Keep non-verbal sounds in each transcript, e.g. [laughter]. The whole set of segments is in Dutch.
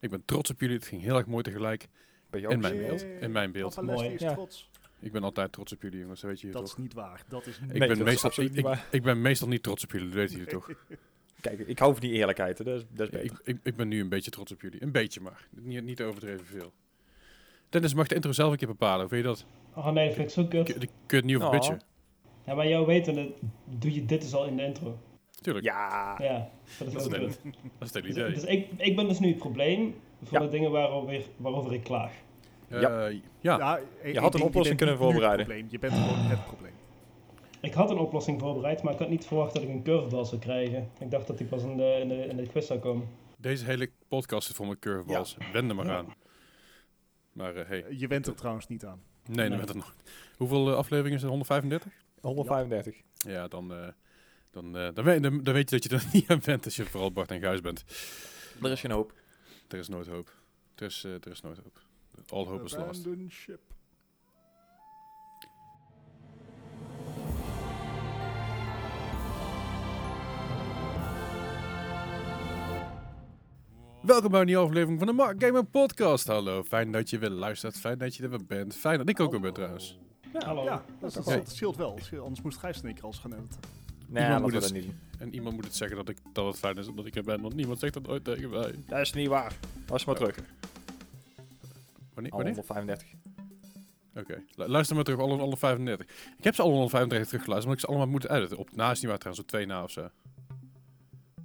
Ik ben trots op jullie. Het ging heel erg mooi tegelijk. Ben je In mijn beeld. In mijn beeld. Papa Mooi, is ja. trots. Ik ben altijd trots op jullie, jongens. Dat weet je Dat toch? is niet waar. Dat is niet Ik, Nee, ben dat is meestal, ik, niet ik, waar. ik ben meestal niet trots op jullie, dat weten jullie toch? [laughs] Kijk, ik hou van die eerlijkheid. Hè. Dat is, dat is Ja, ik, beter. ik, ik ben nu een beetje trots op jullie. Een beetje maar. Niet, niet overdreven veel. Dennis mag de intro zelf een keer bepalen. Hoe vind je dat? Oh nee, dat vind ik zo kut. Kun je het niet over Oh. bitchen? Ja, maar jou weten, doe je dit dus al in de intro. Tuurlijk, Ja. Ja, dat is Dat is kut. dat is het hele Dus, idee. dus ik, ik ben dus nu het probleem voor Ja. de dingen waarover, waarover ik klaag. Eh, Ja. ja. Ja, Je had een oplossing kunnen voorbereiden. Je bent gewoon het probleem. Ik had een oplossing voorbereid, maar ik had niet verwacht dat ik een curveball zou krijgen. Ik dacht dat die pas in de, in de, in de quiz zou komen. Deze hele podcast is vol met curveballs. Wend er maar aan. Maar eh, hey, Je went er trouwens niet aan. nee, Nee. het nog. Hoeveel eh, afleveringen is er? 135? 135. Ja, dan, eh, dan, eh, dan, weet, dan, dan weet je dat je er [laughs] niet aan bent als je vooral Bart en Gijs bent. Er is geen hoop. Er is nooit hoop. Er is, eh, er is nooit hoop. All hope is lost. Ship. Welkom bij een nieuwe aflevering van de Mark Gamer Podcast. Hallo, fijn dat je weer luistert. Fijn dat je er weer bent. Fijn dat ik ook weer ben trouwens. Hallo. Ja, dat, dat, Ja. dat scheelt wel. Anders moest Gijs en ik als gaan editen. Nee, Iemand laten moet het- dat niet. En iemand moet het zeggen dat, ik, dat het fijn is dat ik er ben, want niemand zegt dat ooit tegen mij. Dat is niet waar. Was maar terug. Wanneer? Al wanneer? 135. Oké, Lu- luister maar terug, alle, alle 35. Ik heb ze alle 135 teruggeluisterd, maar ik ze allemaal moeten editen. Op na is niet waar trouwens, op twee na of zo.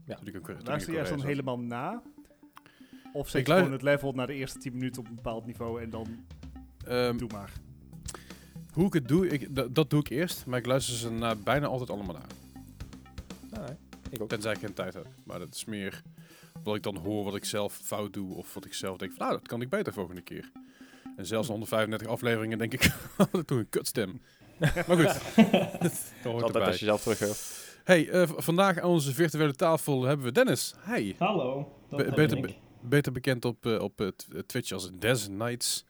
Ja. Toen ik ook- toen Luister jij ze dan helemaal na? Of zet Ik je gewoon het level na de eerste 10 minuten op een bepaald niveau en dan Ehm, doe maar. hoe ik het doe, ik, dat, dat doe ik eerst, maar ik luister ze na, bijna altijd allemaal na. Nee. Ik ook. Tenzij ik geen tijd heb. Maar dat is meer wat ik dan hoor wat ik zelf fout doe. Of wat ik zelf denk van, nou, dat kan ik beter volgende keer. En zelfs na 135 afleveringen denk ik, dat [laughs] doe ik een kutstem. [laughs] maar goed, dat als je zelf terug hoort. Hey, eh, vandaag aan onze virtuele tafel hebben we Dennis. Hey, Hallo. Be- beter beter bekend op, eh, op eh, Twitch als Des Nights.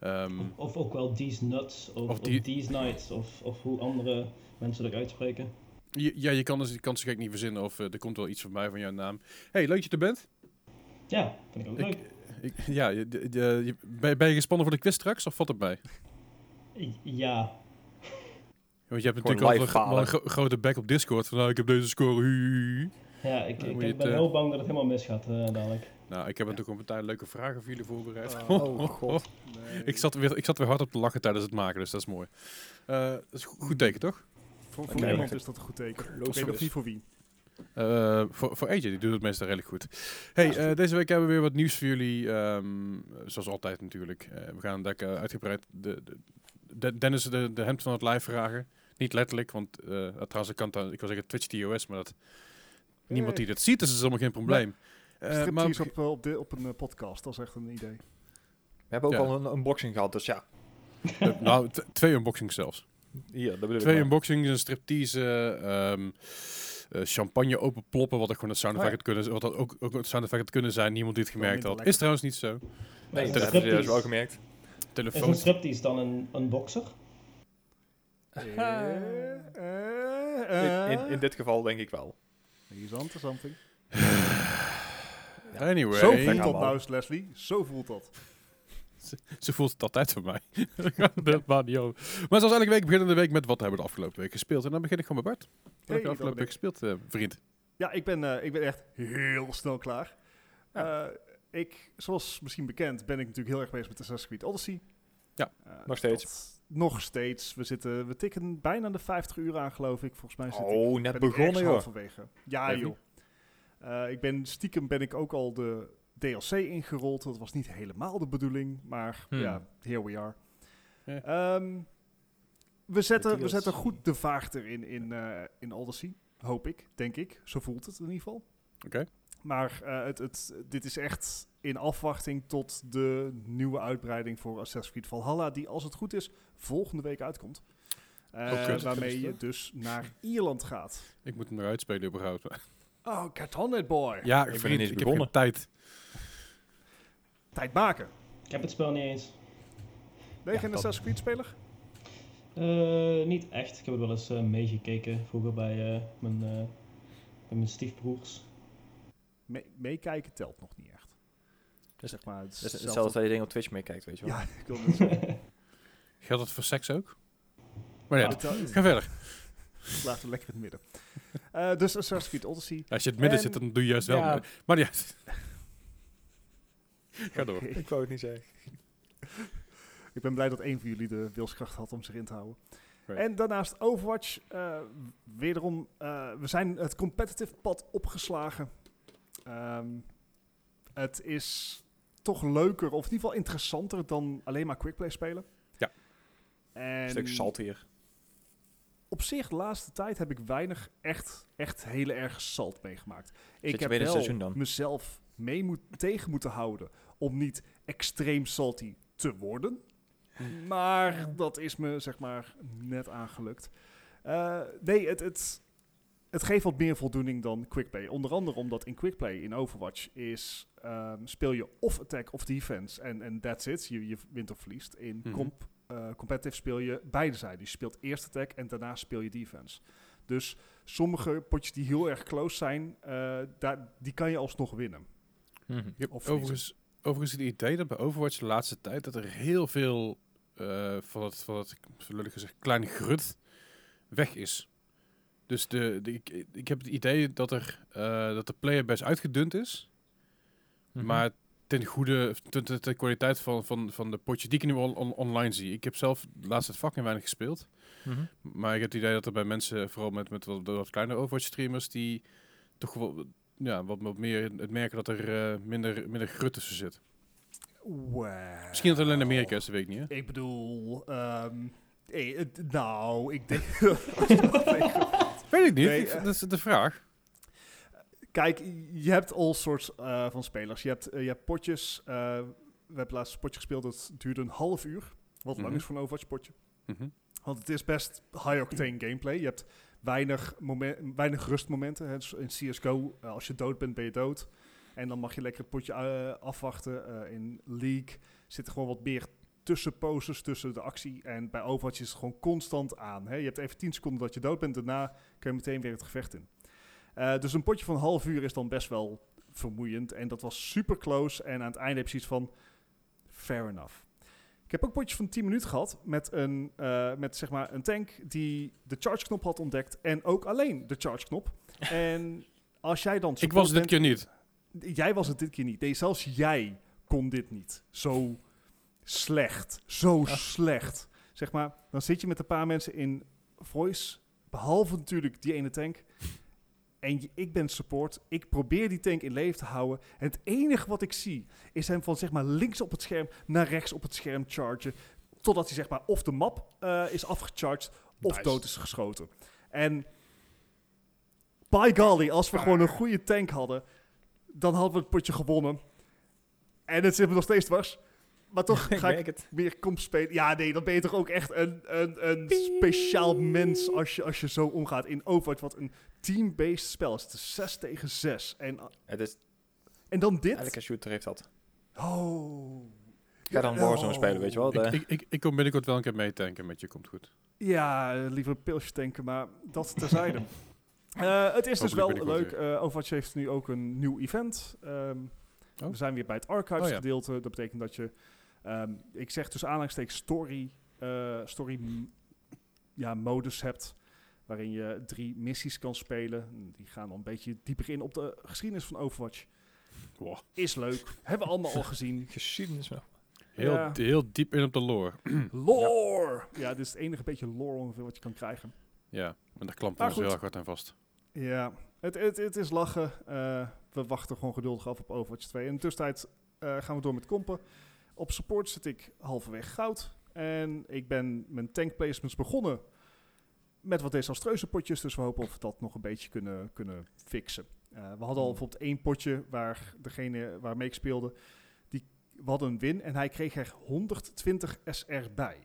Ehm, Of, of ook wel These Nuts, of, Of of, These Nights, of, of hoe andere mensen dat uitspreken. Ja, je kan, dus, je kan ze gek niet verzinnen of eh, er komt wel iets voorbij van jouw naam. Hey, leuk dat je er bent. Ja, vind ik ook leuk. Ik, ja, je, je- ben, ben je gespannen voor de quiz straks of valt het bij? Ja, Want je hebt Gewoon natuurlijk al een, gro- grote back op Discord. Van, nou, ik heb deze score. ja ik, het, ben eh, heel bang dat het helemaal misgaat eh, dadelijk. Nou, ik heb natuurlijk een partij leuke vragen voor jullie voorbereid. Oh, [laughs] god. Nee. ik, zat weer, ik zat weer hard op te lachen tijdens het maken, dus dat is mooi. Eh, dat is een goed teken, toch? Voor, voor iemand is dat een goed teken. Ik weet nog niet voor wie. Eh, voor, voor AJ, die doet het meestal redelijk goed. Hey, eh, deze week hebben we weer wat nieuws voor jullie. ehm, zoals altijd natuurlijk. Eh, we gaan lekker uitgebreid de, de, de- Dennis de, de hemd van het live vragen. Niet letterlijk, want eh, trouwens, ik, kan het- ik wil zeggen Twitch TOS, maar dat, niemand die dat ziet, dus dat is helemaal geen probleem. Eh, maar, op, op, de, op een podcast, dat is echt een idee. We hebben ook Ja. al een unboxing gehad, dus ja. nou, twee unboxings zelfs. Hier, dat Twee maar. unboxings, een striptease, ehm, eh, champagne openploppen, wat ook gewoon het sound Oh, effect had kunnen, wat dat ook, ook het sound effect had kunnen zijn. Niemand die het gemerkt had. Is trouwens niet zo. Nee, dat striptease- juist wel gemerkt. Is een Telefoon. striptease dan een unboxer? Eh, eh, In, in, in dit geval denk ik wel. He's on to something. [sighs] Anyway, Zo voelt dat nou Leslie. Zo voelt dat. Ze voelt het altijd van mij. [laughs] dat maakt niet over. Maar zoals elke week beginnen de week met wat hebben we de afgelopen week gespeeld. En dan begin ik gewoon met Bart. Wat heb je de afgelopen week gespeeld, eh, vriend? Ja, ik ben, eh, ik ben echt heel snel klaar. Eh, ik, zoals misschien bekend, ben ik natuurlijk heel erg bezig met Assassin's Creed Odyssey. Ja, nog steeds. nog steeds. We, zitten, we tikken bijna de 50 uur aan, geloof ik. Volgens mij zit ik, Oh, net ben ik begonnen, joh. halverwege. Ja, joh. Eh, ik ben, stiekem ben ik ook al de DLC ingerold. Dat was niet helemaal de bedoeling, maar Hmm. ja, here we are. Ehm, we, zetten, we zetten goed de vaart erin in, eh, in Odyssey. Hoop ik, denk ik. Zo voelt het in ieder geval. Oké. Maar eh, het, het, dit is echt in afwachting tot de nieuwe uitbreiding voor Assassin's Creed Valhalla, die als het goed is volgende week uitkomt. Kut. waarmee je dus naar Ierland gaat. Ik moet hem nog uitspelen überhaupt. Oh, get on it boy. Ja, ben vriend, ik heb geen tijd. Tijd maken. Ik heb het spel niet eens. Ben je geen Assassin's Creed speler? Eh, niet echt. Ik heb het wel eens eh, meegekeken vroeger bij, eh, mijn, eh, bij mijn stiefbroers. Me- meekijken telt nog niet echt. Dus- zeg maar, het is Dat is hetzelfde- hetzelfde dat je dingen op Twitch meekijkt, weet je wel. Ja, [laughs] ik wil zeggen. [laughs] Geldt dat voor seks ook? Maar ja, Het- het- [laughs] ga verder. Laten we lekker in het midden. Eh, dus Assassin's Creed Odyssey. Als je in het midden En- zit, dan doe je juist wel. Ja. Maar ja. [laughs] Ga door. Ik wou het niet zeggen. [laughs] Ik ben blij dat één van jullie de wilskracht had om zich in te houden. Right. En daarnaast Overwatch. eh, wederom, eh, we zijn het competitive pad opgeslagen. Ehm, het is toch leuker, of in ieder geval interessanter dan alleen maar quickplay spelen. Ja. Een En stuk saltier. op zich, de laatste tijd heb ik weinig echt, echt hele erg salt meegemaakt. Ik heb wel seizoen dan? mezelf mee moet, tegen moeten houden om niet extreem salty te worden. Maar dat is me zeg maar net aangelukt. Eh, nee, het, het, het geeft wat meer voldoening dan quickplay. Onder andere omdat in quickplay in Overwatch is ehm, speel je of attack of defense en en that's it. Je, je wint of verliest. In Mhm. comp, eh, competitive speel je beide zijden. Dus je speelt eerst attack en daarna speel je defense. Dus sommige potjes die heel erg close zijn, eh, daar, die kan je alsnog winnen. Of verliezen. overigens, overigens het idee dat bij Overwatch de laatste tijd dat er heel veel eh, van het, van het lullig gezegd, kleine grut weg is. Dus de, de, ik, ik heb het idee dat, er, eh, dat de playerbase uitgedund is. Mhm. Maar ten goede, ten, ten- ten kwaliteit van, van, van de potjes die ik nu on- on- online zie. Ik heb zelf de laatste tijd fucking weinig gespeeld. Mhm. Maar ik heb het idee dat er bij mensen, vooral met, met wat, wat kleine Overwatch streamers, die toch wel ja, wat, wat meer het merken dat er eh, minder, minder grut tussen zit. Misschien dat het alleen in Amerika is, dat weet ik niet. Hè? Ik bedoel, ehm, eh, het- nou, ik denk... [laughs] Weet ik niet, Nee, ik- eh. dat is de vraag. Kijk, je hebt all sorts eh, van spelers. Je hebt, je hebt potjes. we hebben laatst een potje gespeeld, dat duurde een half uur. Wat lang Mhm. is voor een Overwatch potje. Mhm. Want het is best high-octane gameplay. Je hebt weinig, momen- weinig rustmomenten. Hè. Dus in CSGO, eh, als je dood bent, ben je dood. En dan mag je lekker het potje eh, afwachten. Eh, in League zit er gewoon wat meer tussenposes tussen de actie. En bij Overwatch is het gewoon constant aan. Hè. Je hebt even 10 seconden dat je dood bent. Daarna kun je meteen weer het gevecht in. Dus een potje van een half uur is dan best wel vermoeiend. En dat was super close. En aan het einde heb je iets van... Fair enough. Ik heb ook potjes van 10 minuten gehad met een, eh, met zeg maar een tank die de charge knop had ontdekt en ook alleen de charge knop. [laughs] en als jij dan Ik was dit bent- keer niet. Jij was het dit keer niet. Nee, zelfs jij kon dit niet. Zo slecht. Zo slecht. Zeg maar, dan zit je met een paar mensen in voice. Behalve natuurlijk die ene tank. En ik ben support. Ik probeer die tank in leven te houden. En het enige wat ik zie is hem van zeg maar links op het scherm naar rechts op het scherm chargen. Totdat hij zeg maar of de map eh, is afgecharged of Nice. dood is geschoten. En by golly, als we gewoon een goede tank hadden, dan hadden we het potje gewonnen. En het zit me nog steeds dwars. Maar toch [laughs] ga ik meer comp spelen. Ja, nee, dan ben je toch ook echt een, een, een speciaal mens als je, als je zo omgaat in Overwatch. Wat een team-based spel is. Het is 6 tegen 6. En, Het is, en dan dit. elke shooter heeft dat. Oh. Ga dan Warzone oh. spelen, weet je wel. Ik, De- ik, ik, ik kom binnenkort wel een keer meetanken met je, komt goed. Ja, liever een pilsje tanken, maar dat terzijde. [laughs] Eh het is dus wel leuk. eh Overwatch heeft nu ook een nieuw event. Ehm, Oh. We zijn weer bij het archives Oh, ja. gedeelte. Dat betekent dat je, ehm, ik zeg dus aanhalingstekens story, eh, story ja, modus hebt. Waarin je drie missies kan spelen. Die gaan dan een beetje dieper in op de geschiedenis van Overwatch. Wow. Is leuk. Hebben we allemaal al gezien. [laughs] Geschiedenis wel. Heel, Ja. heel diep in op de lore. [clears throat] Lore! Ja, dit is het enige beetje lore ongeveer wat je kan krijgen. Ja, en daar klampen Maar we heel erg hard aan vast. Ja, het, het, het is lachen. Eh, we wachten gewoon geduldig af op Overwatch 2. In de tussentijd eh, gaan we door met kompen. Op support zit ik halverwege goud. En ik ben mijn tank placements begonnen met wat desastreuze potjes. Dus we hopen of we dat nog een beetje kunnen, kunnen fixen. Eh, we hadden al bijvoorbeeld één potje waar degene waarmee ik speelde, die, we hadden een win en hij kreeg er 120 SR bij.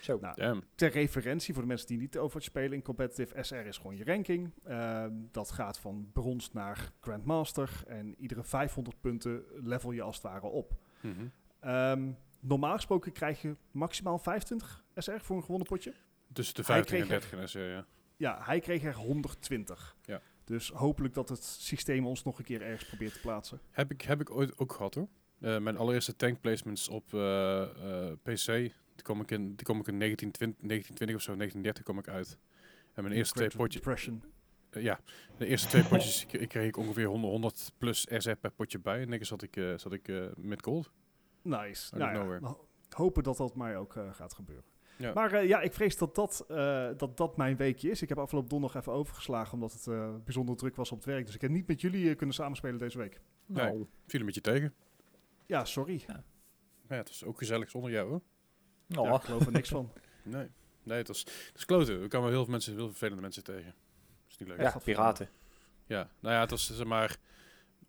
Zo. Nou. Ter referentie voor de mensen die niet Overwatch spelen, in competitive SR is gewoon je ranking. Ehm, dat gaat van brons naar Grandmaster en iedere 500 punten level je als het ware op. Mhm. Ehm, normaal gesproken krijg je maximaal 25 SR voor een gewonnen potje. Tussen de Hij 50 en kreeg 30 en zo, ja. Ja, hij kreeg er 120. Ja. Dus hopelijk dat het systeem ons nog een keer ergens probeert te plaatsen. Heb ik, heb ik ooit ook gehad hoor. Eh, mijn allereerste tank placements op eh, eh, PC, die kom ik in, die kom ik in 1920, 1920 of zo, 1930 kom ik uit. En mijn eerste twee potjes, ja, de eerste twee potjes [laughs] ik, kreeg ik ongeveer 100, 100 plus SR per potje bij. En niks zat ik, zat ik met gold. Nice. Nou ja, hopen dat dat mij ook gaat gebeuren. Ja. Maar eh, ja, ik vrees dat dat, eh, dat dat mijn weekje is. Ik heb afgelopen donderdag even overgeslagen omdat het eh, bijzonder druk was op het werk. Dus ik heb niet met jullie kunnen samenspelen deze week. Nou, Viel een beetje tegen. Ja, sorry. Maar ja, het was ook gezellig zonder jou hoor. nou, Ja, ik geloof er niks van. [laughs] Nee, nee het was, het was kloten. Er kwamen heel veel mensen, heel veel vervelende mensen tegen. Dat is niet leuk. ja, piraten. Ja, nou ja, het was zeg maar...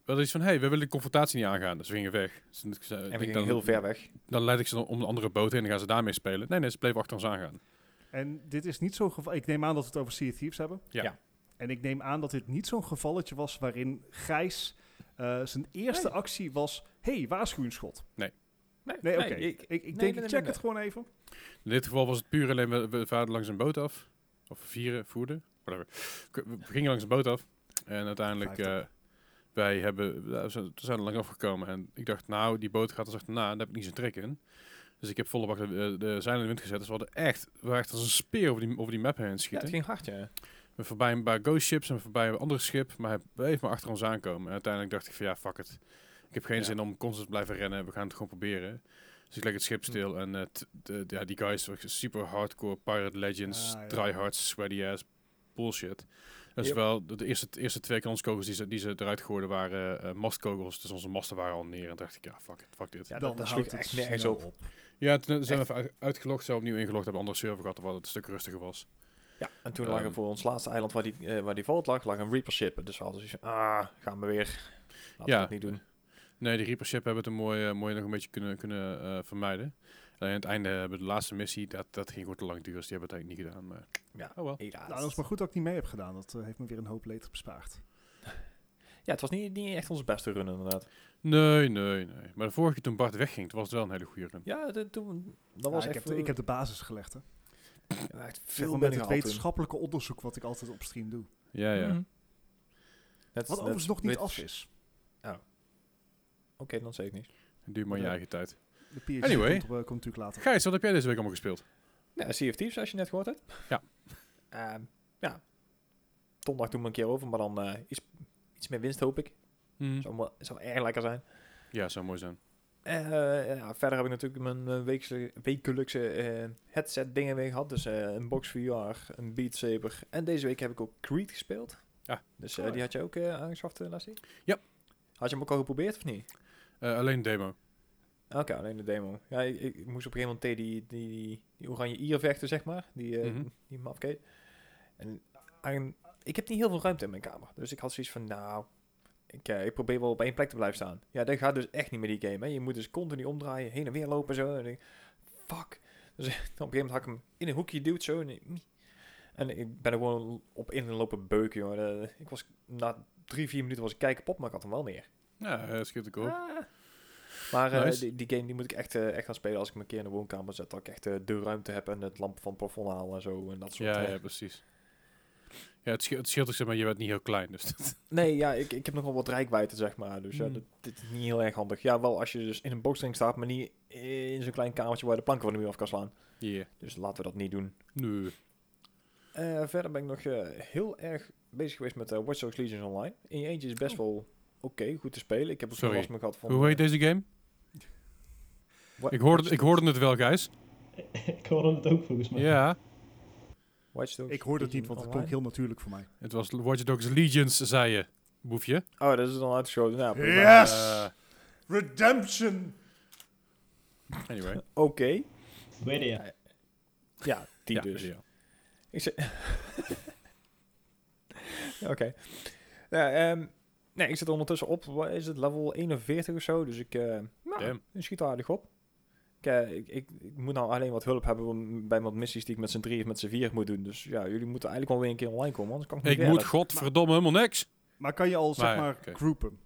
Wel iets van, hé, hey, we willen de confrontatie niet aangaan. Dus we gingen weg. Dus ik zei- ik En we gingen heel ver weg. Dan leid ik ze dan om een andere boot heen en dan gaan ze daarmee spelen. Nee, nee, ze bleven achter ons aangaan. En dit is niet zo'n geval. Ik neem aan dat we het over Sea of Thieves hebben. Ja. Ja. En ik neem aan dat dit niet zo'n gevalletje was waarin Gijs eh, zijn eerste Nee. actie was: hey, waarschuwingsschot. Nee, Nee, oké. ik- Ik, ik nee, denk, nee, ik nee, check nee. het gewoon even. In dit geval was het puur alleen, we, we vaarden langs een boot af. Of vieren, voerden, whatever. We gingen langs een boot af. En uiteindelijk, Vijftig. Eh, wij hebben, ja, we zijn we zijn er langs afgekomen. En ik dacht, nou, die boot gaat ons achterna. Daar heb ik niet zo'n trek in. Dus ik heb volle bak de, de zeilen in de wind gezet. Dus we hadden echt, we waren echt als een speer over die, over die map heen Ja, schieten. het ging hard, ja. We voorbij een paar ghost ships en voorbij een andere schip. Maar hij bleef maar achter ons aankomen. En uiteindelijk dacht ik van ja, fuck it. Ik heb geen Ja. zin om constant te blijven rennen. We gaan het gewoon proberen. Dus ik leg het schip stil. En eh, t- de, ja, die guys waren super hardcore Pirate Legends, Ah, ja. sweaty ass bullshit. Dus Yep. wel de, de eerste, de eerste twee kanskogels die ze, die ze eruit gooiden waren eh mastkogels. Dus onze masten waren al neer. En dacht ik, ja, fuck it, fuck dit. Ja, Ja, Dan dat, dat sloeg het echt nergens op. toen zijn we even uit- uitgelogd, zijn we opnieuw ingelogd, hebben een andere server gehad, waar het een stuk rustiger was. Ja, en toen Ehm. lag er voor ons laatste eiland waar die, eh, waar die vault lag, lag een Reaper ship. Dus we hadden zoiets van, ah, gaan we weer. Laten Ja. we het niet doen. Nee, de Reaper ship hebben het een mooi, eh, mooi nog een beetje kunnen, kunnen eh, vermijden. Alleen aan het einde hebben de laatste missie, dat, dat ging gewoon te lang duren, dus die hebben het eigenlijk niet gedaan. Maar Ja, oh wel. Nou, dat is maar goed dat ik niet mee heb gedaan. Dat eh, heeft me weer een hoop leed bespaard. [laughs] Ja, het was niet, niet echt onze beste run inderdaad. Nee, nee, nee. Maar de vorige keer toen Bart wegging, toen was het wel een hele goede run. Ja, de- toen, dat Ja, was ik, echt, heb, ik heb de basis gelegd. Hè. ja, echt Veel met het wetenschappelijke onderzoek wat ik altijd op stream doe. Ja, ja. Mhm. Net- Wat overigens nog niet af is. Oké, dan zeg ik niks. Duur maar je eigen tijd. De PhD Anyway. komt, op, eh, komt natuurlijk later. Gijs, wat heb jij deze week allemaal gespeeld? Ja, Sea of Thieves, als je net gehoord hebt. Ja. Ehm, ja. Donderdag doen we een keer over, maar dan eh, iets, iets meer winst hoop ik. Mhm. Zou, zou erg lekker zijn. Ja, zou mooi zijn. Eh, ja, verder heb ik natuurlijk mijn weekse- wekelijkse eh, headset dingen weer gehad. Dus eh, een Box VR, een Beat Saber. En deze week heb ik ook Creed gespeeld. Ja. Dus die had je ook eh, aangeschaft, uh, Lassie? Ja. Had je hem ook al geprobeerd of niet? Eh, alleen demo. Oké, alleen de demo. Ja, ik, ik moest op een gegeven moment tegen die, die, die, die oranje ier vechten, zeg maar. Die, Mhm. die mafkeet. En aan- ik heb niet heel veel ruimte in mijn kamer. Dus ik had zoiets van, nou, ik, eh, ik probeer wel op één plek te blijven staan. Ja, dat gaat dus echt niet met die game. Hè. Je moet dus continu omdraaien, heen en weer lopen zo. En ik, fuck. Dus [laughs] op een gegeven moment had ik hem in een hoekje geduwd zo. En, ik- en ik ben er gewoon op in en lopen beuken, joh. Eh, ik was, na drie, vier minuten was ik kijken kapot, maar ik had hem wel neer. Ja, uh, schiet ik. Ah. Maar eh, die, die game die moet ik echt, eh, echt gaan spelen als ik me een keer in de woonkamer zet. Dat ik echt eh, de ruimte heb en het lamp van het plafond haal en zo. En dat soort Ja, ja, precies. Ja, het scheelt, het scheelt ook, zeg maar, je bent niet heel klein, dus [laughs] Nee, ja, ik, ik heb nog wel wat rijkwijde, zeg maar. Dus ja, Hmm. dit, is niet heel erg handig. Ja, wel als je dus in een boxring staat, maar niet in zo'n klein kamertje waar de planken van de muur af kan slaan. yeah. Dus laten we dat niet doen. Nee. Verder ben ik nog heel erg bezig geweest met Watch Dogs Legion Online. In je eentje is best wel oké, goed te spelen. Ik heb nog last meer gehad van... Hoe heet deze game? Ik hoorde, ik hoorde het wel, Gijs. [laughs] ik hoorde het ook volgens mij. Ja, Watch Dogs Ik hoorde het niet, want het klonk heel natuurlijk voor mij. het was Watch Dogs Legions, zei je, boefje. Oh, dat is dan uitgeschoten. Nou, prima. Yes! Eh, Redemption! anyway. [laughs] Oké. Je. Ja, die ja, dus. ja. Ik zeg... Ja, [laughs] Oké. Ja, ehm, nee, ik zit ondertussen op, wat is het, level 41 of zo. Dus ik, eh nou, schiet aardig op. Ik, eh, ik, ik, ik moet nou alleen wat hulp hebben bij wat missies die ik met z'n drie of met z'n vier moet doen. Dus ja, jullie moeten eigenlijk wel weer een keer online komen, anders kan ik niet Ik moet godverdomme helemaal niks. Maar kan je al, zeg Maar, maar, groupen?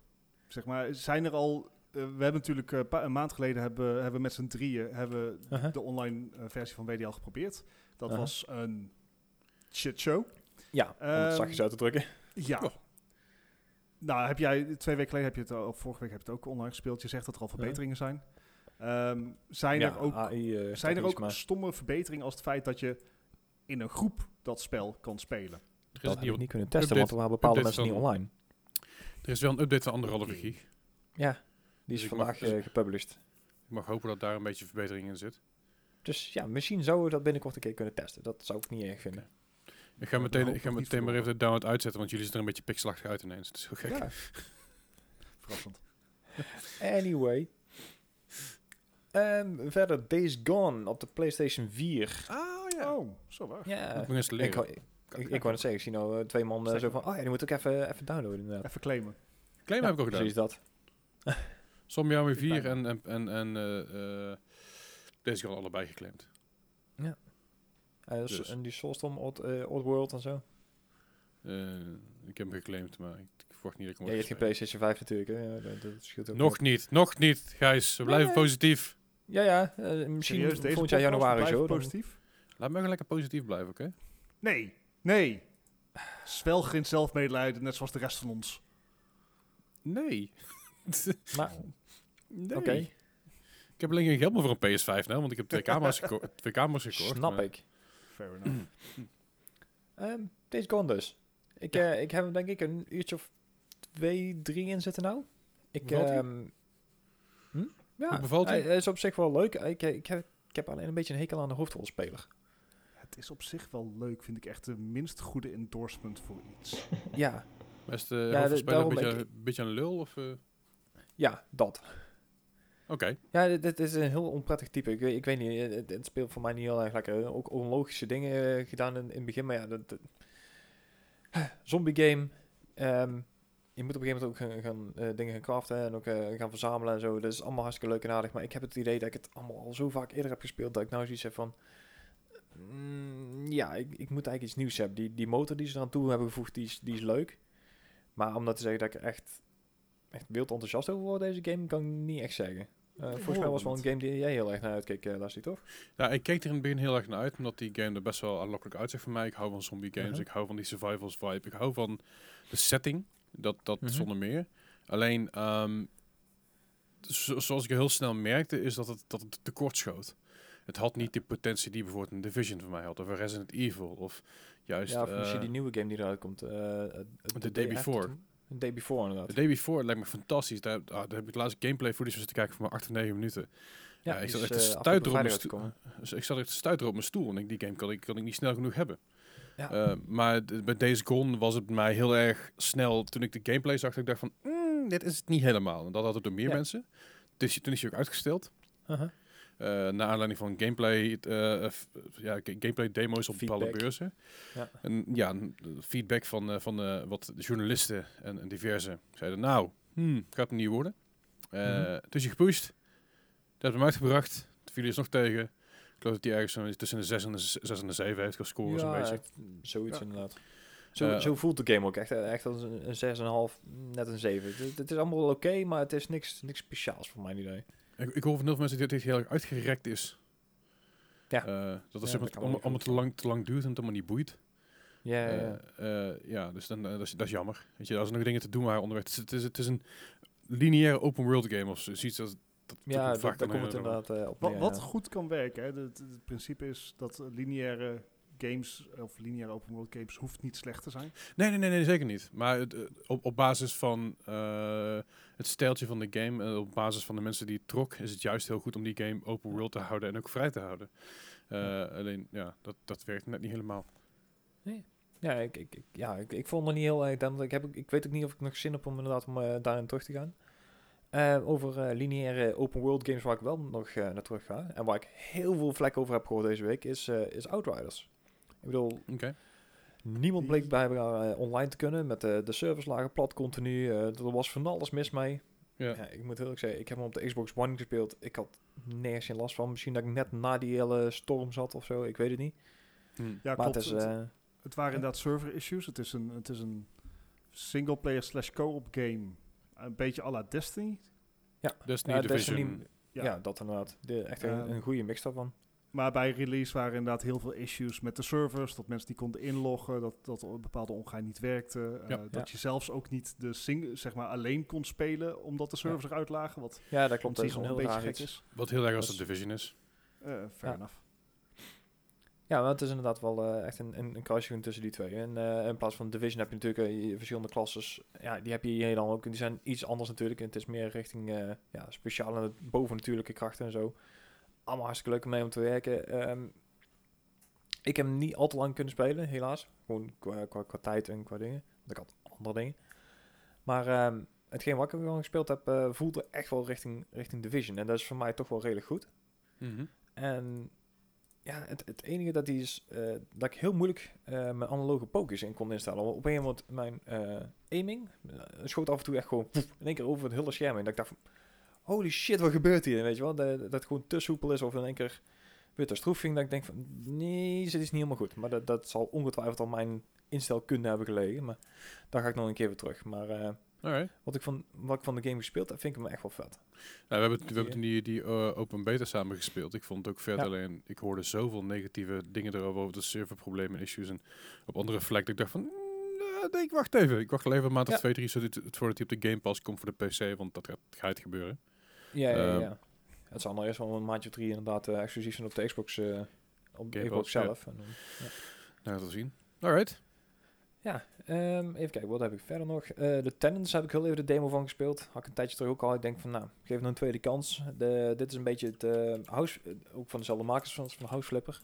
Zeg maar, zijn er al... eh, we hebben natuurlijk een maand geleden hebben, hebben we met z'n drieën hebben we Uh-huh. de online versie van WDL geprobeerd. Dat Uh-huh. was een shitshow. Ja, om het Ehm, zachtjes uit te drukken. Ja. Nou, heb jij twee weken geleden, heb je het, al- of vorige week heb je het ook online gespeeld. Je zegt dat er al verbeteringen zijn. Ehm, zijn ja, er ook, AI, eh, zijn er ook maar stomme verbeteringen als het feit dat je in een groep dat spel kan spelen? Er is, dat heb nieuw- ik niet kunnen testen, update- want er waren bepaalde mensen niet online. er is wel een update van anderhalve gig. Ja, die Dus is ik vandaag mag- eh, gepublished. Ik mag hopen dat daar een beetje verbetering in zit. Dus ja, misschien zouden we dat binnenkort een keer kunnen testen. Dat zou ik niet erg vinden. Ik ga Ja, meteen, ik ga meteen maar even de download uitzetten, want jullie zien er een beetje pixelachtig uit ineens. Het is zo gek. Ja. [laughs] Verrassend. [laughs] Anyway. Ehm, verder Days Gone op de PlayStation 4. Ah ja. Oh, zo waar. Ja, Moet ik eens ik, leren. wou- ik, ik, wou net zeggen, ik zie nou eh, twee man zo van, oh ja, die moet ik even, even downloaden inderdaad. Even claimen. Claim Ja, heb ik ook gedaan. Precies dat. [laughs] Zombie Army Ik 4 bijna. en, en, en, en eh, eh, deze al allebei geclaimd. Eh, s- Dus. En die Soulstorm, Odd, eh, Oddworld en zo. Eh, ik heb hem geclaimd, maar ik, ik verwacht niet dat ik hem Ja, je word hebt geen PlayStation 5 natuurlijk, hè. Ja, dat, dat scheelt ook Nog niet, nog niet, Gijs. We blijven Nee. positief. Ja, ja. eh, misschien Serieus, deze volgend jaar podcast januari zo. dan- positief? Laat me gewoon lekker positief blijven, oké? Nee, nee. Zwel geen zelfmedelijden, net zoals de rest van ons. Nee. Maar, nee. oké. Ik heb alleen geen geld meer voor een PS5 nou, want ik heb twee [laughs] camera's, geko twee camera's gekocht. snap maar- ik. Fair enough. [clears throat] Ehm Days Gone dus. Ik, eh, ik heb hem denk ik een uurtje of twee, drie in zitten nou. Ik, Bevalt hij? ehm, hm? Ja, bevalt hij? hij is op zich wel leuk. Ik, ik, heb, ik heb alleen een beetje een hekel aan de hoofdrolspeler. Het is op zich wel leuk, vind ik echt de minst goede endorsement voor iets. Ja, Is de Ja, hoofdrolspeler de- daarom een beetje, ik- een beetje een lul? Of, eh? ja, dat. Oké. Ja, dit, is een heel onprettig type. Ik, weet- ik weet niet, het, het speelt voor mij niet heel erg lekker. Ook onlogische dingen eh, gedaan in, in het begin, maar ja, dat, [sighs] zombie game. Ehm, je moet op een gegeven moment ook gaan, gaan, eh, dingen gaan craften en ook eh, gaan verzamelen en zo. Dat is allemaal hartstikke leuk en aardig, maar ik heb het idee dat ik het allemaal al zo vaak eerder heb gespeeld, dat ik nou zoiets heb van... mm, ja, ik, ik moet eigenlijk iets nieuws hebben. Die, die motor die ze eraan toe hebben gevoegd, die is, die is leuk. Maar om dat te zeggen dat ik echt, echt wild enthousiast over word, deze game, kan ik niet echt zeggen. Eh, volgens mij was het wel een game die jij heel erg naar uitkeek, uh, Lassie, toch? Ja, ik keek er in het begin heel erg naar uit, omdat die game er best wel aanlokkelijk uitziet voor mij. Ik hou van zombie games, Mhm. ik hou van die survivals vibe, ik hou van de setting, dat, dat Mhm. zonder meer. Alleen, ehm, zo- zoals ik heel snel merkte, is dat het, dat het tekort schoot. Het had niet de potentie die bijvoorbeeld een Division van mij had, of een Resident Evil, of juist... ja, of misschien eh, die nieuwe game die eruit komt. The Day Before. The Day Before, inderdaad. The Day Before lijkt me fantastisch. Daar, ah, daar heb ik laatst gameplay footage zitten kijken voor maar 8 of 9 minuten. Ja, ik die zat is, echt te eh, op mijn stoel. Dus ik zat echt te op mijn stoel en ik, die game kan ik, kan ik niet snel genoeg hebben. Ja. Eh, maar bij Days Gone was het mij heel erg snel, toen ik de gameplay zag, dat ik dacht van, "Mm, dit is het niet helemaal. En dat hadden door meer Ja. mensen. Dus toen is hij ook uitgesteld. Uh-huh. Eh naar aanleiding van gameplay, f- ja, ga- gameplay demo's op bepaalde Feedback. beurzen. Ja. En ja, feedback van, van wat de journalisten en, en diverse zeiden, nou, hmm, gaat het niet worden. Eh Mhm. Het is je gepusht. Dat hebben hem uitgebracht. Toen viel hij nog tegen. Ik geloof dat hij ergens tussen de 6 en de, z- 6 en de 7 heeft gescoord. Ja, beetje. echt, zoiets Ja. inderdaad. Zo, zo voelt de game ook echt. Echt als een, een 6,5, net een 7. Het, het is allemaal oké, maar het is niks, niks speciaals voor mijn idee. Ik, ik hoor van heel veel mensen dat dit heel erg uitgerekt is. Ja. Eh, dat het Ja, zeg allemaal, te, lang, te lang duurt en het allemaal niet boeit. Ja, ja, Eh, ja. eh, ja, dus dan, eh, dat, is, dat is jammer. Weet je, als er nog dingen te doen waren onderweg. Het is, het is, het is een lineaire open world game of zoiets. Dat, dat, ja, dat daar komt het inderdaad eh, op Wat, goed kan werken, hè, het, het principe is dat eh, lineaire games, of lineaire open world games, hoeft niet slecht te zijn. Nee, nee, nee, nee, zeker niet. Maar het, eh, op, op basis van eh, het stijltje van de game, en op basis van de mensen die het trok, is het juist heel goed om die game open world te houden en ook vrij te houden. Eh, Alleen, ja, dat, dat werkt net niet helemaal. Ja, ik, ik, ik- ja ik, ik vond het niet heel erg. dan- Ik, heb, ik weet ook niet of ik nog zin heb om inderdaad om, eh, daarin terug te gaan. Eh, over eh, lineaire open world games waar ik wel nog eh, naar terug ga. En waar ik heel veel vlek over heb gehoord deze week, is, eh, is Outriders. Ik bedoel, Oké. niemand bleek bij elkaar eh, online te kunnen. Met de de servers lagen plat continu. eh, er was van alles mis mee. Ja. Ja, ik moet heel eerlijk zeggen, ik heb hem op de Xbox One gespeeld. Ik had nergens geen last van. Misschien dat ik net na die hele storm zat of zo. Ik weet het niet. Hm. Ja, maar klopt. het is... het, eh, het waren inderdaad server issues. Het is een, het is een single player slash co-op game. Een beetje à la Destiny. Destiny ja, Division. Destiny- Ja. ja. dat inderdaad. De, echt een, een goede mix daarvan. Maar bij release waren inderdaad heel veel issues met de servers. Dat mensen die konden inloggen, dat, dat een bepaalde omgang niet werkte. eh, Ja. Dat Ja. je zelfs ook niet de sing zeg maar alleen kon spelen, omdat de servers eruit lagen. Wat Ja, dat op klopt. Dat is zich een heel beetje gek iets. is. Wat heel erg als Dat de is- Division is. Eh fair Ja. enough. Ja, maar het is inderdaad wel eh, echt een, een, een kruising tussen die twee. En eh, in plaats van Division heb je natuurlijk je verschillende klasses. Ja, die heb je hier dan ook. Die zijn iets anders natuurlijk. En het is meer richting eh, ja, speciale bovennatuurlijke krachten en zo. Allemaal hartstikke leuk om mee om te werken. Ehm, ik heb hem niet al te lang kunnen spelen, helaas. Gewoon qua, qua, qua tijd en qua dingen. Want ik had andere dingen. Maar ehm, hetgeen wat ik gewoon gespeeld heb, eh, voelde echt wel richting, richting Division. En dat is voor mij toch wel redelijk goed. Mhm. En ja, het, het enige dat, die is, eh, dat ik heel moeilijk eh, mijn analoge pokers in kon instellen. Want op een moment mijn aiming schoot af en toe echt gewoon poef, in één keer over het hele scherm. En dat ik dacht holy shit, wat gebeurt hier? Weet je wel, dat, dat het gewoon te soepel is of in één keer weer te stroef ging. Dat ik denk van, nee, dit is niet helemaal goed. Maar dat, dat zal ongetwijfeld al mijn instelkunde hebben gelegen. Maar daar ga ik nog een keer weer terug. Maar eh, Alright. wat, ik van, wat ik van de game gespeeld heb, vind ik hem echt wel vet. Nou, we hebben, we hebben die, die eh, open beta samen gespeeld. Ik vond het ook vet, Ja. alleen ik hoorde zoveel negatieve dingen erover, over de serverproblemen en issues. En op andere vlekken, ik dacht van, eh, nee, ik wacht even. Ik wacht even een maand of Ja. twee, drie, zodat het, voordat hij op de Game Pass komt voor de PC, want dat gaat, gaat gebeuren. Ja, ja, Ehm, ja. Het zal nog eerst wel een maandje of drie inderdaad eh, exclusief zijn op de Xbox, eh, op de Xbox Pass, ja. zelf. En dan- Nou, dat zien. Alright. ja, ehm, even kijken, wat heb ik verder nog? Eh, de Tenants heb ik heel even de demo van gespeeld. Had ik een tijdje terug ook al. Ik denk van, nou, ik geef het een tweede kans. De, dit is een beetje het eh, house, ook van dezelfde makers van, van House Flipper.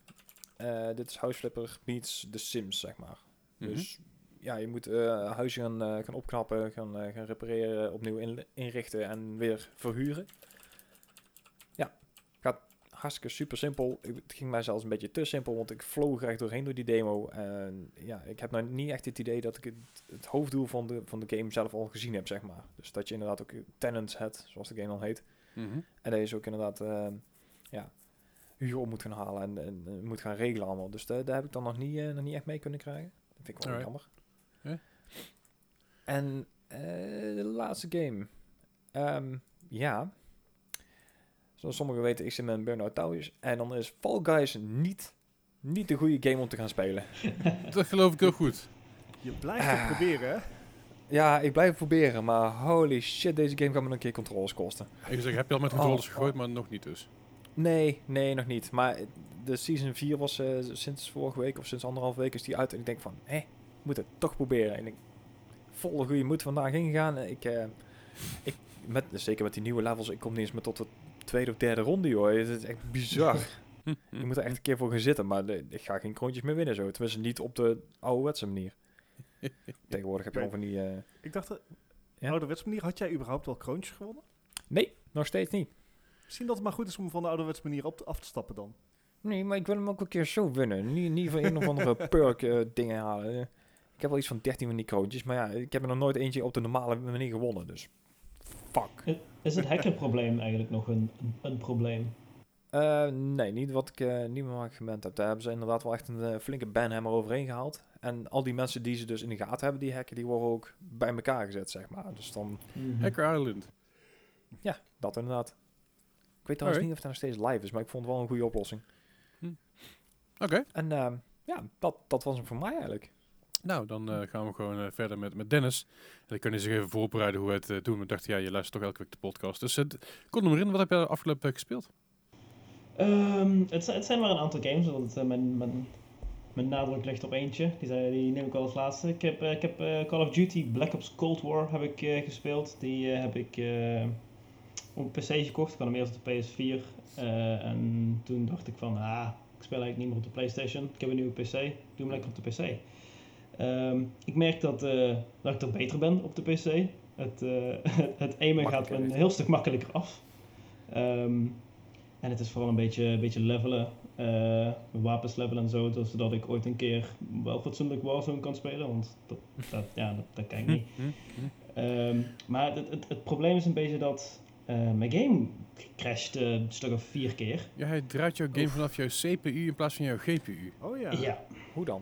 Dit is House Flipper meets The Sims, zeg maar. Mhm. Dus ja, je moet eh huizen gaan, eh, gaan opknappen, gaan, eh, gaan repareren, opnieuw in- inrichten en weer verhuren. Ja, gaat hartstikke super simpel. Het ging mij zelfs een beetje te simpel, want ik vloog er echt doorheen door die demo. En ja, ik heb nou niet echt het idee dat ik het, het hoofddoel van de, van de game zelf al gezien heb, zeg maar. Dus dat je inderdaad ook tenants hebt, zoals de game dan heet. Mhm. En dat je ook inderdaad, ja, huur op moet gaan halen en, en, moet gaan regelen allemaal. Dus daar heb ik dan nog niet, nog niet echt mee kunnen krijgen. Dat vind ik wel jammer. En eh, de laatste game. Ehm, ja. Zoals sommigen weten, ik zit met een Burnout Towers. En dan is Fall Guys niet, niet de goede game om te gaan spelen. [laughs] Dat geloof ik heel goed. Je blijft Ah. het proberen, hè? Ja, ik blijf het proberen, maar holy shit, deze game gaat me een keer controles kosten. Ik zeg, heb je al met Oh, gegooid, maar nog niet dus. Nee, nee, nog niet. Maar de season 4 was eh, sinds vorige week of sinds anderhalf week is die uit. En ik denk van, hé, moet het toch proberen. En ik volle goede moed vandaag ingegaan. Ik, eh, ik met, zeker met die nieuwe levels, ik kom niet eens meer tot de tweede of derde ronde, joh. Het is echt bizar. [laughs] je moet er echt een keer voor gaan zitten, maar de- ik ga geen kroontjes meer winnen zo. Tenminste, niet op de ouderwetse manier. [laughs] Tegenwoordig heb je gewoon van die... eh, Ik dacht, de Ja? ouderwetse manier, had jij überhaupt wel kroontjes gewonnen? Nee, nog steeds niet. Misschien dat het maar goed is om van de ouderwetse manier op af te stappen dan. Nee, maar ik wil hem ook een keer zo winnen. Niet, niet van een of andere [laughs] perk eh, dingen halen. Ik heb wel iets van 13 van die kroontjes. Maar ja, ik heb er nog nooit eentje op de normale manier gewonnen. Dus fuck. Is het hackerprobleem eigenlijk nog een, een, een probleem? Eh, nee, niet wat ik eh, niet meer wat ik gewend heb. Daar hebben ze inderdaad wel echt een eh, flinke banhammer overheen gehaald. En al die mensen die ze dus in de gaten hebben, die hacken, die worden ook bij elkaar gezet, zeg maar. Dus dan, Mhm. Hacker Island. ja, dat inderdaad. Ik weet trouwens Alright. niet of het nog steeds live is, maar ik vond het wel een goede oplossing. Oké. En eh, ja, dat, dat was hem voor mij eigenlijk. Nou, dan eh, gaan we gewoon eh, verder met, met Dennis. En dan kun je zich even voorbereiden hoe we het eh, doen. We dachten, ja, je luistert toch elke week de podcast. Dus kom er maar in. Wat heb je afgelopen week gespeeld? Ehm, het, het zijn maar een aantal games, want mijn, mijn, mijn nadruk ligt op eentje. Die, zei, die neem ik al als laatste. Ik heb, ik heb Call of Duty Black Ops Cold War heb ik, gespeeld. Die heb ik op een PC gekocht. Ik had hem eerst op de PS4. eh, en toen dacht ik van, ah, ik speel eigenlijk niet meer op de PlayStation. Ik heb een nieuwe PC. Doe hem lekker op de PC. Ehm, ik merk dat, eh, dat ik er beter ben op de PC. Het, eh [laughs] het aimen gaat een heel stuk makkelijker af. Ehm, en het is vooral een beetje, een beetje levelen. eh, wapens levelen en zo. Zodat ik ooit een keer wel fatsoenlijk Warzone kan spelen. Want dat, dat, ja, dat, dat kan ik niet. Hm, hm, hm. Ehm, maar het, het, het probleem is een beetje dat eh, mijn game crasht een stuk of vier keer. Ja, hij draait jouw game Oef. vanaf jouw CPU in plaats van jouw GPU. Oh ja. Ja. Hoe dan?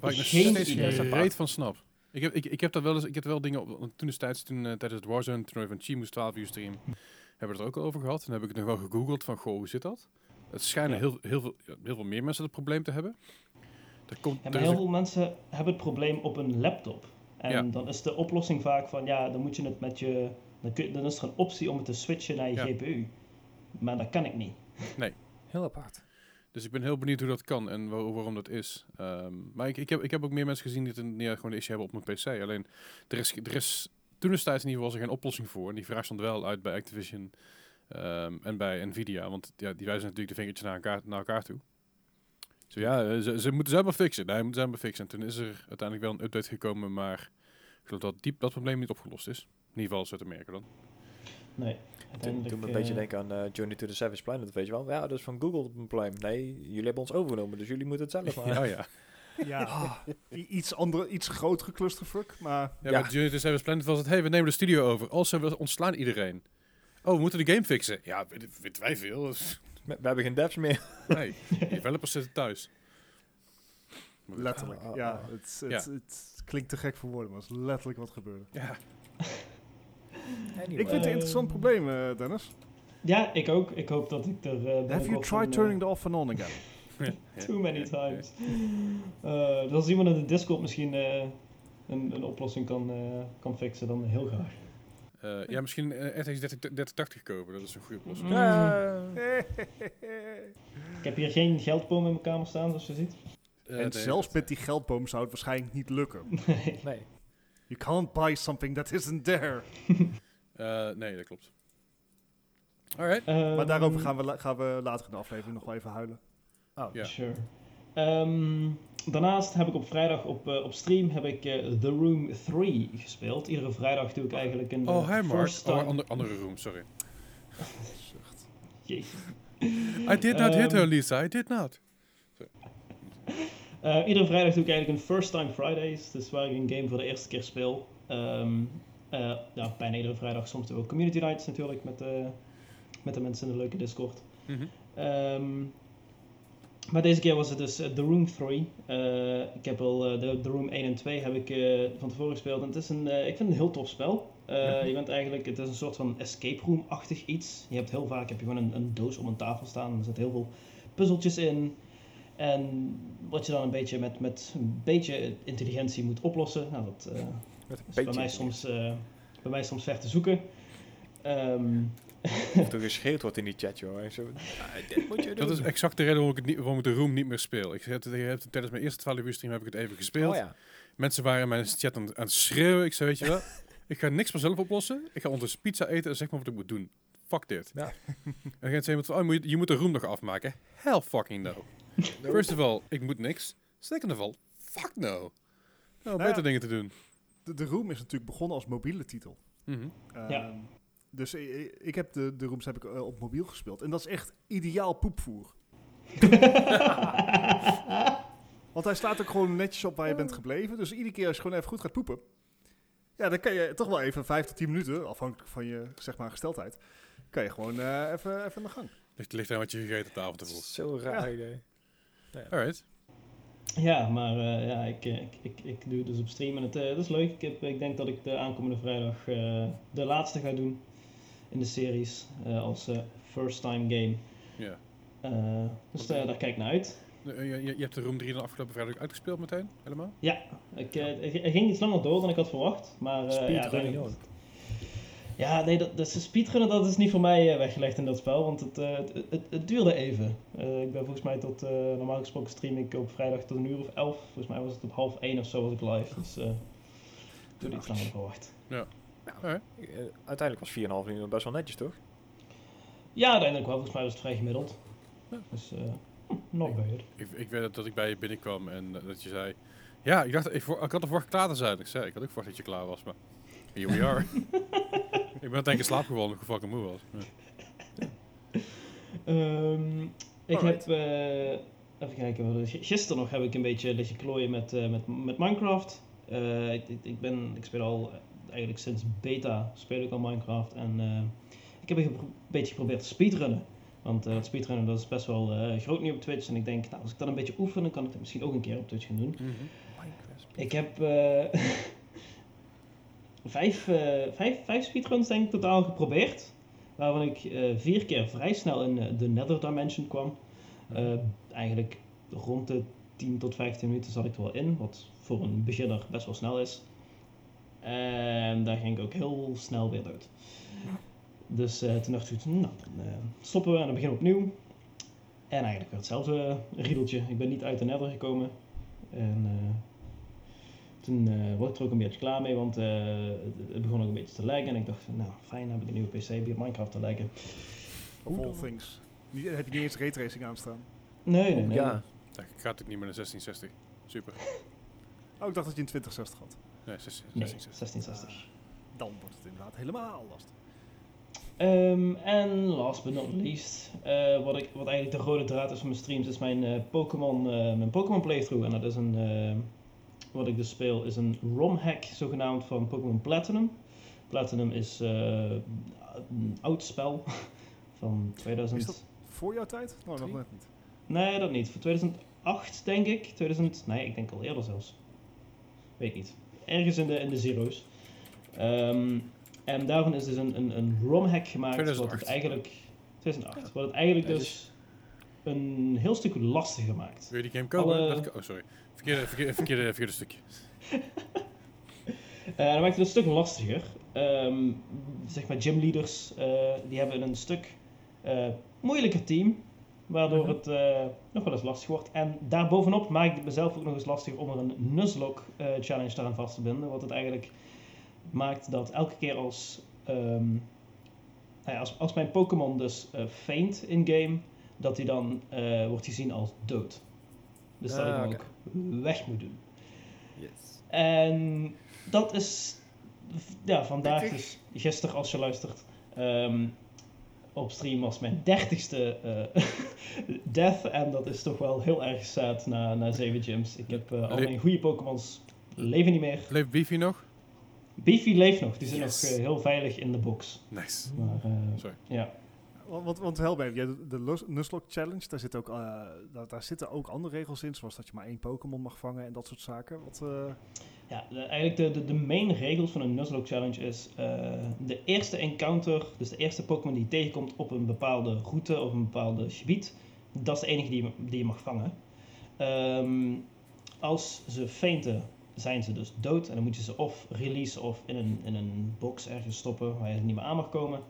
Waar ik nog steeds geen reet van snap. Ik heb, ik, ik heb dat wel eens, ik heb wel dingen, op, toen destijds, toen, eh, tijdens het Warzone, toen we van Chimus 12 uur stream, hebben we het er ook al over gehad. En heb ik het nog wel gegoogeld van, goh, hoe zit dat? Het schijnen Ja. heel, heel, veel, heel veel meer mensen het probleem te hebben. Er komt, Ja, er maar is heel een- veel mensen hebben het probleem op een laptop. En Ja. dan is de oplossing vaak van, ja, dan moet je het met je... Dan, kun, dan is er een optie om het te switchen naar je Ja. GPU. Maar dat kan ik niet. Heel apart. Dus ik ben heel benieuwd hoe dat kan en waar- waarom dat is. Ehm, maar ik, heb, ik heb ook meer mensen gezien die een, gewoon een issue hebben op mijn PC. Alleen, er is, er toen destijds in ieder geval er geen oplossing voor. En die vraag stond wel uit bij Activision ehm, en bij Nvidia. Want ja, die wijzen natuurlijk de vingertjes naar elkaar, toe. Zo ja, eh, ze, moeten ze maar fixen. Nee, moeten ze maar fixen. En toen is er uiteindelijk wel een update gekomen, maar ik geloof dat diep dat probleem niet opgelost is. In ieder geval merken dan. Nee, Toen, uiteindelijk... toen me een eh, beetje denken aan eh, Journey to the Savage Planet, weet je wel. Ja, dat is van Google een probleem. Nee, jullie hebben ons overgenomen, dus jullie moeten het zelf [laughs] maar. Oh ja. Ja, i- iets, andere, iets grotere clusterfuck, maar Ja, Ja. met Unity Service Planet was het, hey, we nemen de studio over. Also, we ontslaan iedereen. Oh, we moeten de game fixen. Ja, weet- weten wij veel. Dus, [laughs] We, we hebben geen devs meer. nee, developers zitten thuis. Letterlijk. Ah, ah, Ja, ah. het, het, het klinkt te gek voor woorden, maar het is letterlijk wat gebeurde. Ja, Ik vind het Eh, een interessant probleem, eh, Dennis. Ja, ik ook. Ik hoop dat ik er... eh, Have you tried turning eh, the off and on again? [laughs] Too many times. Eh, dus als iemand in de Discord misschien eh, een, een oplossing kan, eh, kan fixen, dan heel graag. Eh, ja misschien uh, RTX 30 3080 kopen. Dat is een goede oplossing. Mm. [laughs] Ik heb hier geen geldboom in mijn kamer staan, zoals je ziet. Eh, en nee, zelfs met die geldboom zou het waarschijnlijk niet lukken. [laughs] Nee. Nee. You can't buy something that isn't there. [laughs] eh, nee, dat klopt. Alright. Maar Ehm, daarover gaan we, gaan we later in de aflevering nog wel even huilen. Oh, Ja. Sure. Ehm, daarnaast heb ik op vrijdag op, eh, op stream heb ik eh, The Room 3 gespeeld. Iedere vrijdag doe ik eigenlijk een Oh, hi Mark. first Oh, time... ander, andere room, sorry. [laughs] Zucht. Jezus. I did not hit Ehm, her, Lisa. I did not. [laughs] Eh, iedere vrijdag doe ik eigenlijk een First Time Fridays. Dus waar ik een game voor de eerste keer speel. Ehm, eh, ja, bijna iedere vrijdag. Soms ook Community Nights natuurlijk met, de met de mensen in de leuke Discord. Mhm. Ehm, maar deze keer was het dus eh, The Room 3. Eh, ik heb al eh, de, The Room 1 en 2 heb ik eh, van tevoren gespeeld. En het is een, eh, ik vind het een heel tof spel. Eh. Je bent eigenlijk, het is een soort van escape room-achtig iets. Je hebt heel vaak heb je gewoon een, een doos op een tafel staan. Er zitten heel veel puzzeltjes in. En wat je dan een beetje met, met een beetje intelligentie moet oplossen. Nou, dat eh, is bij mij, soms, eh, bij mij soms ver te zoeken. Ehm, Of er geschreeuwd wordt in die chat, joh. En zo, "Ah, dit moet je doen. Dat is exact de reden waarom ik, het niet, waarom ik de room niet meer speel. Ik heb, tijdens mijn eerste 12 uur stream heb ik het even gespeeld. Oh ja. Mensen waren in mijn chat aan, aan het schreeuwen. Ik zei, weet je wel, ik ga niks vanzelf oplossen. Ik ga ondertussen pizza eten en zeg maar wat ik moet doen. Fuck dit. Ja. En dan gaat ze iemand van, oh, je, je moet de room nog afmaken. Hell fucking no. [laughs] First of all, ik moet niks. Second of all, fuck no. Nou, ja. beter dingen te doen. De, de Room is natuurlijk begonnen als mobiele titel. Mhm. Ehm, Ja. Dus ik, ik heb de, de Rooms heb ik, eh, op mobiel gespeeld. En dat is echt ideaal poepvoer. [laughs] Want hij staat ook gewoon netjes op waar je bent gebleven. Dus iedere keer als je gewoon even goed gaat poepen... Ja, dan kan je toch wel even 5 tot 10 minuten, afhankelijk van je zeg maar, gesteldheid... kan je gewoon eh, even, even aan de gang. Ligt, ligt aan wat je gegeten op de avond ervoor. Zo raar idee. Alright. Ja, maar eh, ja, ik, eh, ik, ik, ik doe het dus op stream en het, eh, dat is leuk. Ik, heb, ik denk dat ik de aankomende vrijdag eh, de laatste ga doen in de series eh, als eh, first time game. Ja. Eh, dus daar kijk ik naar uit. Je, je, je hebt de room 3 dan afgelopen vrijdag uitgespeeld meteen, helemaal? Ik, eh, het het ging iets langer door dan ik had verwacht. Maar, eh, ja. Ja, nee, dat, dat is speedrunnen dat is niet voor mij eh, weggelegd in dat spel, want het, eh, het, het, het duurde even. Eh, ik ben volgens mij tot, eh, normaal gesproken stream ik op vrijdag tot een uur of elf. Volgens mij was het op half één of zo was ik live, dus eh duurde iets langer verwacht. Alright. Eh, Uiteindelijk was 4,5 uur best wel netjes, toch? Ja, uiteindelijk wel, volgens mij was het vrij gemiddeld. Ja. Dus, hm, not bad. Ik, ik weet dat- dat ik bij je binnenkwam en dat je zei... Ja, ik dacht, ik, voor- ik had er verwacht klaar te zijn. Ik zei, ik had ook verwacht dat je klaar was, maar... Here we are. [laughs] ik ben uiteindelijk in slaap gevallen omdat ik fucking moe was. Ehm, ik Alright. heb, eh, even kijken, gisteren nog heb ik een beetje liggen klooien met, eh, met, met Minecraft. Eh, ik, ik, ik ben, ik speel al, eigenlijk sinds beta speel ik al Minecraft en eh, ik heb een beetje geprobeerd te speedrunnen. Want eh, dat speedrunnen dat is best wel eh, groot nu op Twitch en ik denk, nou, als ik dat een beetje oefen, dan kan ik dat misschien ook een keer op Twitch gaan doen. Ik heb eh, [laughs] vijf, eh, vijf, vijf speedruns denk ik totaal geprobeerd. waarvan ik eh, vier keer vrij snel in eh, de Nether Dimension kwam. Eigenlijk rond de 10 tot 15 minuten zat ik er wel in, wat voor een beginner best wel snel is. En daar ging ik ook heel snel weer dood. Dus eh, toen dacht ik, nou, dan stoppen we en dan beginnen we opnieuw. En eigenlijk weer hetzelfde riedeltje. Ik ben niet uit de nether gekomen. En toen eh word ik er ook een beetje klaar mee, want eh, het, het begon ook een beetje te lijken. En ik dacht, nou fijn, dan heb ik een nieuwe PC bij Minecraft te lijken. Of all things. Niet, heb je niet eens raytracing aanstaan? Nee, nee, nee. Ja, Ja, gaat ook niet meer naar 1660. Super. Oh, ik dacht dat je een 2060 had. Nee, 16, Nee, 1660. 1660. Dan wordt het inderdaad helemaal lastig. Ehm, en last but not least, eh, wat, ik, wat eigenlijk de rode draad is van mijn streams, is mijn eh, Pokémon eh, mijn Pokémon playthrough. En dat is een, eh, wat ik dus speel, is een ROM-hack zogenaamd van Pokémon Platinum. Platinum is eh, een oud spel [laughs] van 2000. Is dat voor jouw tijd? Nou, nog net niet. Nee, dat niet. Voor 2008 denk ik. 2000, nee, ik denk al eerder zelfs. Weet niet. Ergens in de, in de zero's. Ehm, en daarvan is dus een, een, een ROM-hack gemaakt. Wat 2008. het eigenlijk... 2008. Wat het eigenlijk dus een heel stuk lastiger maakt. Wil je die game kopen? Alle- Oh, sorry. Verkeerde, verkeerde, verkeerde, verkeerde stukje. [laughs] Eh dat maakt het een stuk lastiger. Ehm, zeg maar gymleaders, eh die hebben een stuk eh, moeilijker team. Waardoor Mhm. het nog wel eens lastig wordt. En daarbovenop maak ik het mezelf ook nog eens lastig om er een Nuzlocke challenge daaraan vast te binden. Wat het eigenlijk maakt dat elke keer als, ehm, nou ja, als, als mijn Pokémon dus faint in-game, dat hij dan eh, wordt gezien als dood. Dus dat ik Ah, hem oké. ook weg moet doen. yes. En dat is ja, vandaag, dus gisteren als je luistert, ehm, op stream was mijn dertigste eh [laughs] death. En dat is toch wel heel erg sad na, na zeven gyms. Ik heb eh, al Le- mijn goede Pokémons leven niet meer. Leeft Beefy nog? Beefy leeft nog, die zit Yes. nog heel veilig in de box. Nice. Maar eh, Sorry. ja, Want, want, doet de Lus- Nuzlocke Challenge, daar, zit ook, eh, daar, daar zitten ook andere regels in, zoals dat je maar één Pokémon mag vangen en dat soort zaken. Wat, eh, Ja, de- eigenlijk de, de, de main regels van een Nuzlocke Challenge is eh, de eerste encounter, dus de eerste Pokémon die je tegenkomt op een bepaalde route of een bepaald gebied, dat is de enige die je, die je mag vangen. Ehm, als ze fainten, zijn ze dus dood en dan moet je ze of releasen of in een, in een box ergens stoppen waar je niet meer aan mag komen.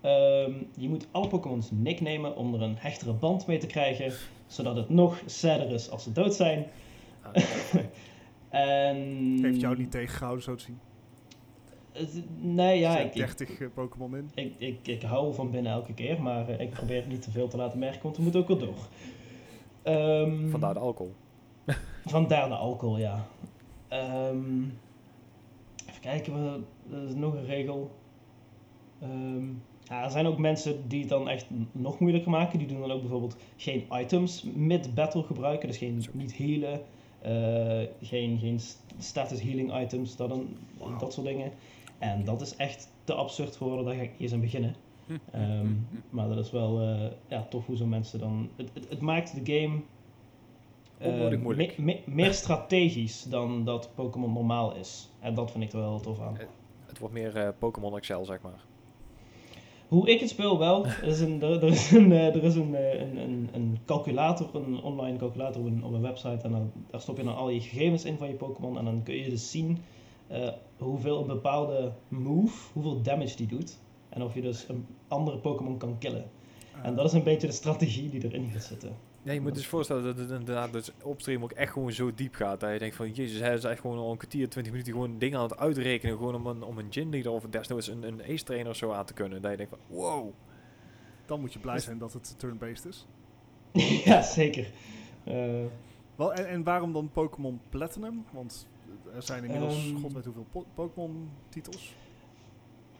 Ehm, je moet alle Pokémons nicknamen om er een hechtere band mee te krijgen, zodat het nog sadder is als ze dood zijn. Ah, [laughs] En... heeft jou niet tegengehouden, zo te zien. Nee, ja, er ik, zijn ik, 30 eh, Pokémon in. ik, ik, ik hou van binnen elke keer, maar eh, ik probeer het niet te veel te laten merken, want we moeten ook wel door. Ehm, Vandaar de alcohol. [laughs] Vandaar de alcohol, ja. Ehm, even kijken, we- er is nog een regel. Ehm, ja, er zijn ook mensen die het dan echt nog moeilijker maken. Die doen dan ook bijvoorbeeld geen items mid-battle gebruiken. Dus geen, niet healen, eh, geen, geen st- status healing items, dat, een, dat soort dingen. En dat is echt te absurd voor daar ga ik eens aan beginnen. Ehm, maar dat is wel eh, ja, tof hoe zo'n mensen dan... Het, het, het maakt de game eh, moeilijk. me- me- meer strategisch dan dat Pokémon normaal is. En dat vind ik er wel tof aan. Het wordt meer eh, Pokémon Excel, zeg maar. Hoe ik het speel wel, er is een, er, er is een, eh, er is een, eh, een, een, een calculator, een online calculator op een, op een website. En dan, daar stop je dan al je gegevens in van je Pokémon. En dan kun je dus zien eh, hoeveel een bepaalde move, hoeveel damage die doet. En of je dus een andere Pokémon kan killen. En dat is een beetje de strategie die erin gaat zitten. Ja, je moet dus voorstellen dat het inderdaad dus opstream ook echt gewoon zo diep gaat. Dat je denkt van, jezus, hij is echt gewoon al een kwartier, 20 minuten gewoon dingen aan het uitrekenen. Gewoon om een, om een gym leader of desnoods een, een ace trainer of zo aan te kunnen. Dat je denkt van, wow. Dan moet je blij zijn dat het turn-based is. [laughs] ja, zeker. Eh, Wel, en, en waarom dan Pokémon Platinum? Want er zijn inmiddels, Ehm. god weet hoeveel po- Pokémon-titels.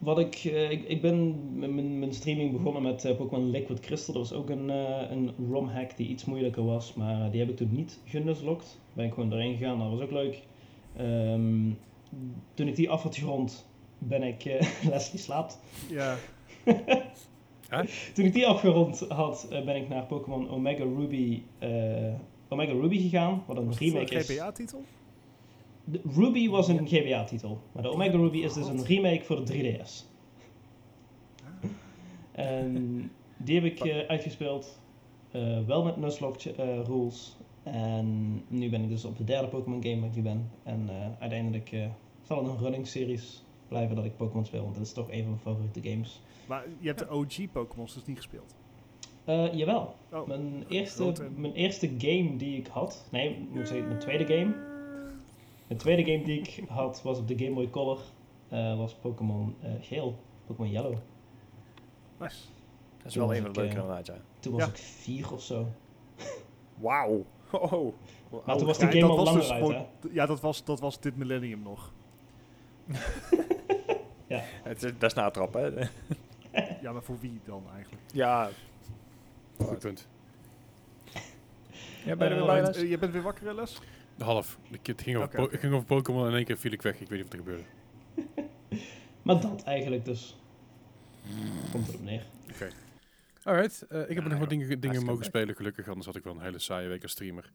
Wat ik, eh, ik, ik ben met mijn, mijn streaming begonnen met eh, Pokémon Liquid Crystal. Dat was ook een, eh, een ROM-hack die iets moeilijker was, maar die heb ik toen niet genuzlokt. Ben ik gewoon erin gegaan, dat was ook leuk. Ehm, toen ik die af had gerond, ben ik... eh, [laughs] Leslie slaapt. Ja, [laughs] Toen ik die afgerond had, ben ik naar Pokémon Omega Ruby, eh, Omega Ruby gegaan, wat een was het een remake is. GBA-titel? De Ruby was een GBA-titel, maar de Omega Ruby is dus een remake voor de 3DS. En die heb ik eh, uitgespeeld. eh, wel met Nuzlocke eh, rules. En nu ben ik dus op de derde Pokémon game waar ik nu ben. En eh, uiteindelijk eh, zal het een running series blijven dat ik Pokémon speel. Want dat is toch een van mijn favoriete games. Maar je hebt de OG Pokémon's dus niet gespeeld. Eh, jawel. Oh, Mijn eerste, mijn eerste game die ik had. Nee, moet ik zeggen, mijn tweede game. Mijn tweede game die ik had was op de Game Boy Color. eh, was Pokémon eh, Geel. Pokémon Yellow. nice. Dat is Toen wel was een van de ik, leuke eh, inderdaad, ja. Toen was Ja. ik vier of zo. Wauw. [laughs] Oh. Maar toen was die Ja, game dat al was langer dus uit, gewoon- hè? Ja, dat was, dat was dit millennium nog. [laughs] Het is, dat is natrap, hè? Ja, maar voor wie dan eigenlijk? ja. Goed punt. Ja, ben je weer bij, Want, Les? je bent weer wakker, hè, Les? Half. Ik- Het ging over, Oké, oké. ging Pokémon en in één keer viel ik weg. Ik weet niet wat er gebeurde. [laughs] Maar dat eigenlijk dus. Komt erop neer. Alright, eh, ik heb Ja, nog wat dingen, dingen mogen spelen, gelukkig. Anders had ik wel een hele saaie week als streamer.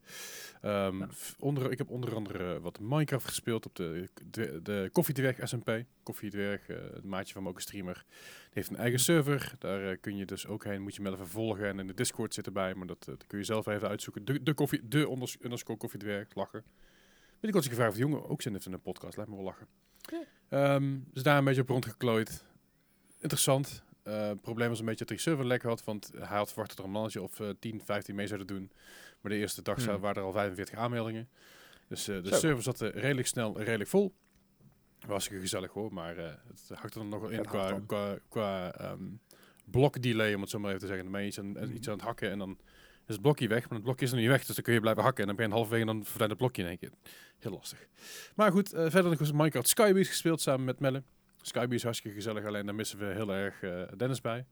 Ehm, Ja. onder, ik heb onder andere wat Minecraft gespeeld op de, de, de Koffiedwerg SMP. Koffiedwerg, eh het maatje van me ook een streamer. Die heeft een eigen server. Daar eh, kun je dus ook heen. Moet je hem even volgen. En in de Discord zit erbij. Maar dat, eh, dat kun je zelf even uitzoeken. De, de, koffie, de onders- underscore Koffiedwerg. Lachen. Ben ik eens gevraagd of de jongen ook zin heeft in een podcast. Laat me wel lachen. Ehm, dus daar een beetje op rondgeklooid. Interessant. Eh, Het probleem was een beetje dat hij server lek had, want hij had verwacht dat er een mannetje of eh 10, 15 mee zouden doen. Maar de eerste dag Hmm. waren er al 45 aanmeldingen. Dus eh, de Zo. server zat redelijk snel, redelijk vol. Was gezellig hoor, maar eh, het hakte er nog wel in qua, qua, qua ehm, blokdelay, om het zo maar even te zeggen. Dan ben je iets aan, iets aan het hakken en dan is het blokje weg, maar het blokje is nog niet weg, dus dan kun je blijven hakken. En dan ben je halverwege en dan verdwijnt het blokje in één keer. Heel lastig. Maar goed, eh, verder nog eens Minecraft Skybeast gespeeld samen met Melle. Skybeast is hartstikke gezellig, alleen daar missen we heel erg eh, Dennis bij.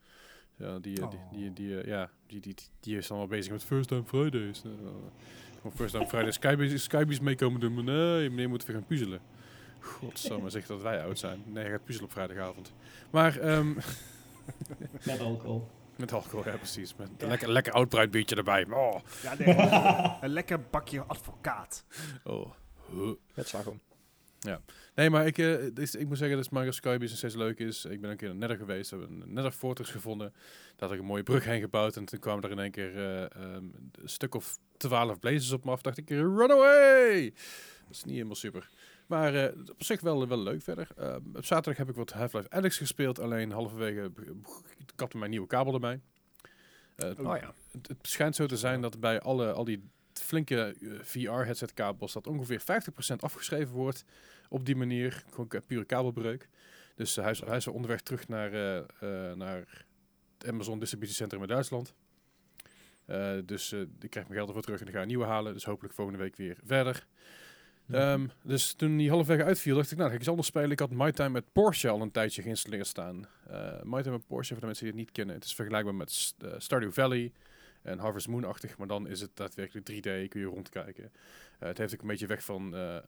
Ja, die, eh, die, die, die, eh, ja, die, die, die, die is dan wel bezig met First Time Fridays. Gewoon First Time Fridays Skybeast meekomen doen. Maar nee, meneer moet weer gaan puzzelen. Godsamme, zeg dat wij oud zijn. Nee, hij gaat puzzelen op vrijdagavond. Maar ehm, [laughs] Met alcohol. met alcohol, ja precies. Met een lekker, lekker oud biertje erbij. Oh, Ja, nee, [laughs] een lekker bakje advocaat. oh. Huh. Met slagroom. Nee, maar ik, eh, ik moet zeggen dat Mario Skybeast nog steeds leuk is. Ik ben een keer naar Nether geweest, we hebben een Nether Fortress gevonden. Daar had ik een mooie brug heen gebouwd en toen kwamen er in één keer eh, ehm, een stuk of twaalf blazers op me af. dacht ik, run away! Dat is niet helemaal super. Maar eh, op zich wel, wel leuk verder. Ehm, op zaterdag heb ik wat Half-Life Alyx gespeeld, alleen halverwege kapte mijn nieuwe kabel erbij. Oh ja. het, het schijnt zo te zijn dat bij alle, al die flinke VR-headset kabels dat ongeveer 50% afgeschreven wordt op die manier. Gewoon pure kabelbreuk. Dus eh, hij, is, hij is onderweg terug naar, eh, eh, naar het Amazon distributiecentrum in Duitsland. Eh, dus eh, ik krijg mijn geld ervoor terug en ik ga een nieuwe halen. Dus hopelijk volgende week weer verder. Ehm, dus toen die halfweg uitviel, dacht ik, nou, ga ik iets anders spelen. Ik had My Time met Porsche al een tijdje geïnstalleerd staan. Eh My Time met Porsche, voor de mensen die het niet kennen, het is vergelijkbaar met eh, Stardew Valley en Harvest Moon-achtig, maar dan is het daadwerkelijk 3D, kun je rondkijken. Eh, het heeft ook een beetje weg van eh, eh,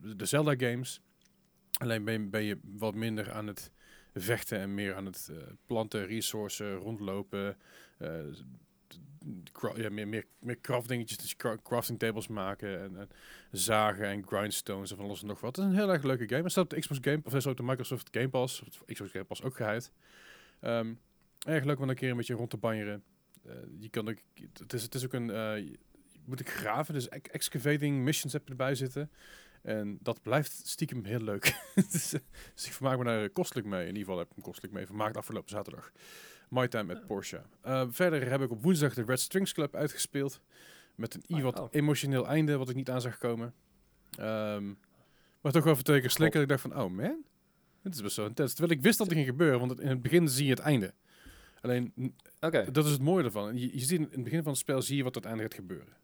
de Zelda-games. Alleen ben je, ben je wat minder aan het vechten en meer aan het planten, resourcen, rondlopen. meer, meer, meer craftdingetjes, dus cra- crafting tables maken en, en zagen en grindstones en van alles en nog wat. Het is een heel erg leuke game. Het staat op de Xbox Game, of staat op de Microsoft Game Pass, Xbox Game Pass ook geheid. Ehm, erg leuk om een keer een beetje rond te banjeren. Eh, je kan ook, het is, het is ook een, eh, moet ik graven, dus ex- excavating missions heb je erbij zitten. En dat blijft stiekem heel leuk. [laughs] dus, dus ik vermaak me daar kostelijk mee. In ieder geval heb ik me kostelijk mee vermaakt afgelopen zaterdag. My Time met Porsche. Eh, verder heb ik op woensdag de Red Strings Club uitgespeeld. Met een Oh, wat oh. emotioneel einde, wat ik niet aan zag komen. Ehm, maar toch wel even twee keer slikken. Ik dacht van, oh man, dit is best zo intens. Terwijl ik wist dat het ging gebeuren, want in het begin zie je het einde. Alleen, dat is het mooie ervan. Je, je ziet in het begin van het spel zie je wat uiteindelijk gaat gebeuren.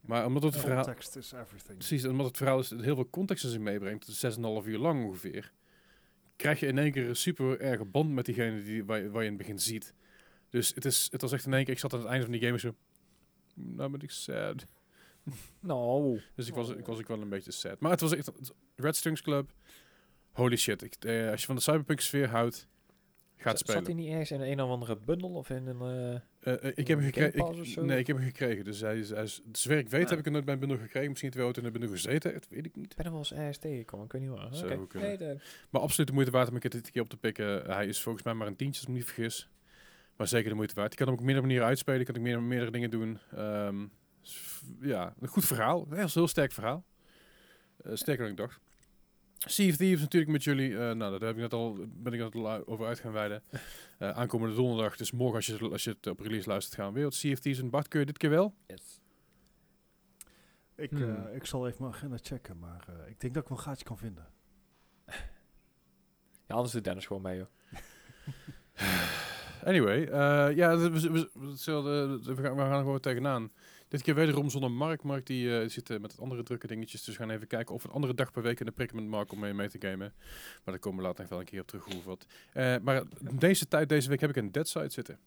Maar omdat het verhaal... Context is everything. Precies, omdat het verhaal dus heel veel context in zich meebrengt, het is 6,5 uur lang ongeveer, krijg je in één keer een super erge band met diegene die, waar, je- waar je in het begin ziet. Dus het, is, het was echt in één keer, ik zat aan het einde van die game en zo, nou ben ik sad. [laughs] Nou. Dus ik was, ik was ook wel een beetje sad. Maar het was echt, Red Strings Club, holy shit. Ik, eh, als je van de cyberpunk sfeer houdt, gaat Zat spelen. hij niet ergens in een of andere bundle of in een... eh, Eh, eh, ik heb hem gekregen. Nee, ik heb hem gekregen. Dus hij is, hij is, zover ik weet Ah. heb ik hem nooit bij een bundel gekregen. Misschien terwijl het in de bundel gezeten. Dat weet ik niet. Ik ben er wel eens ergens tegengekomen, ik weet niet waar. Zou. Nee, de- Maar absoluut de moeite waard om een keer dit keer op te pikken. Hij is volgens mij maar een tientje, als ik me niet vergis. Maar zeker de moeite waard. Je kan hem op meerdere manieren uitspelen. Je kan ook meerdere, meerdere dingen doen. Ehm, ja, een goed verhaal. Een heel, heel sterk verhaal. Eh, sterker dan ik dacht. Sea of Thieves natuurlijk met jullie. eh, nou, daar heb ik net al, ben ik net al over uit gaan wijden. [laughs] Eh, aankomende donderdag, dus morgen als je, als je het op release luistert, gaan we weer wat Sea of Thieves. En Bart, kun je dit keer wel? Ik, Hmm. eh, ik zal even mijn agenda checken, maar eh, ik denk dat ik wel een gaatje kan vinden. [laughs] Ja, anders doet Dennis gewoon mee, joh. [sighs] Anyway, eh, ja, we, we, we, we zullen- we gaan, we gaan er gewoon tegenaan. Dit keer wederom zonder Mark. Mark die eh, zit eh, met het andere drukke dingetjes. Dus we gaan even kijken of een andere dag per week in de prik met Mark om mee, mee te gamen. Maar daar komen we later nog wel een keer op terug hoe wat. Eh, maar deze tijd, deze week, heb ik een Dead Side zitten.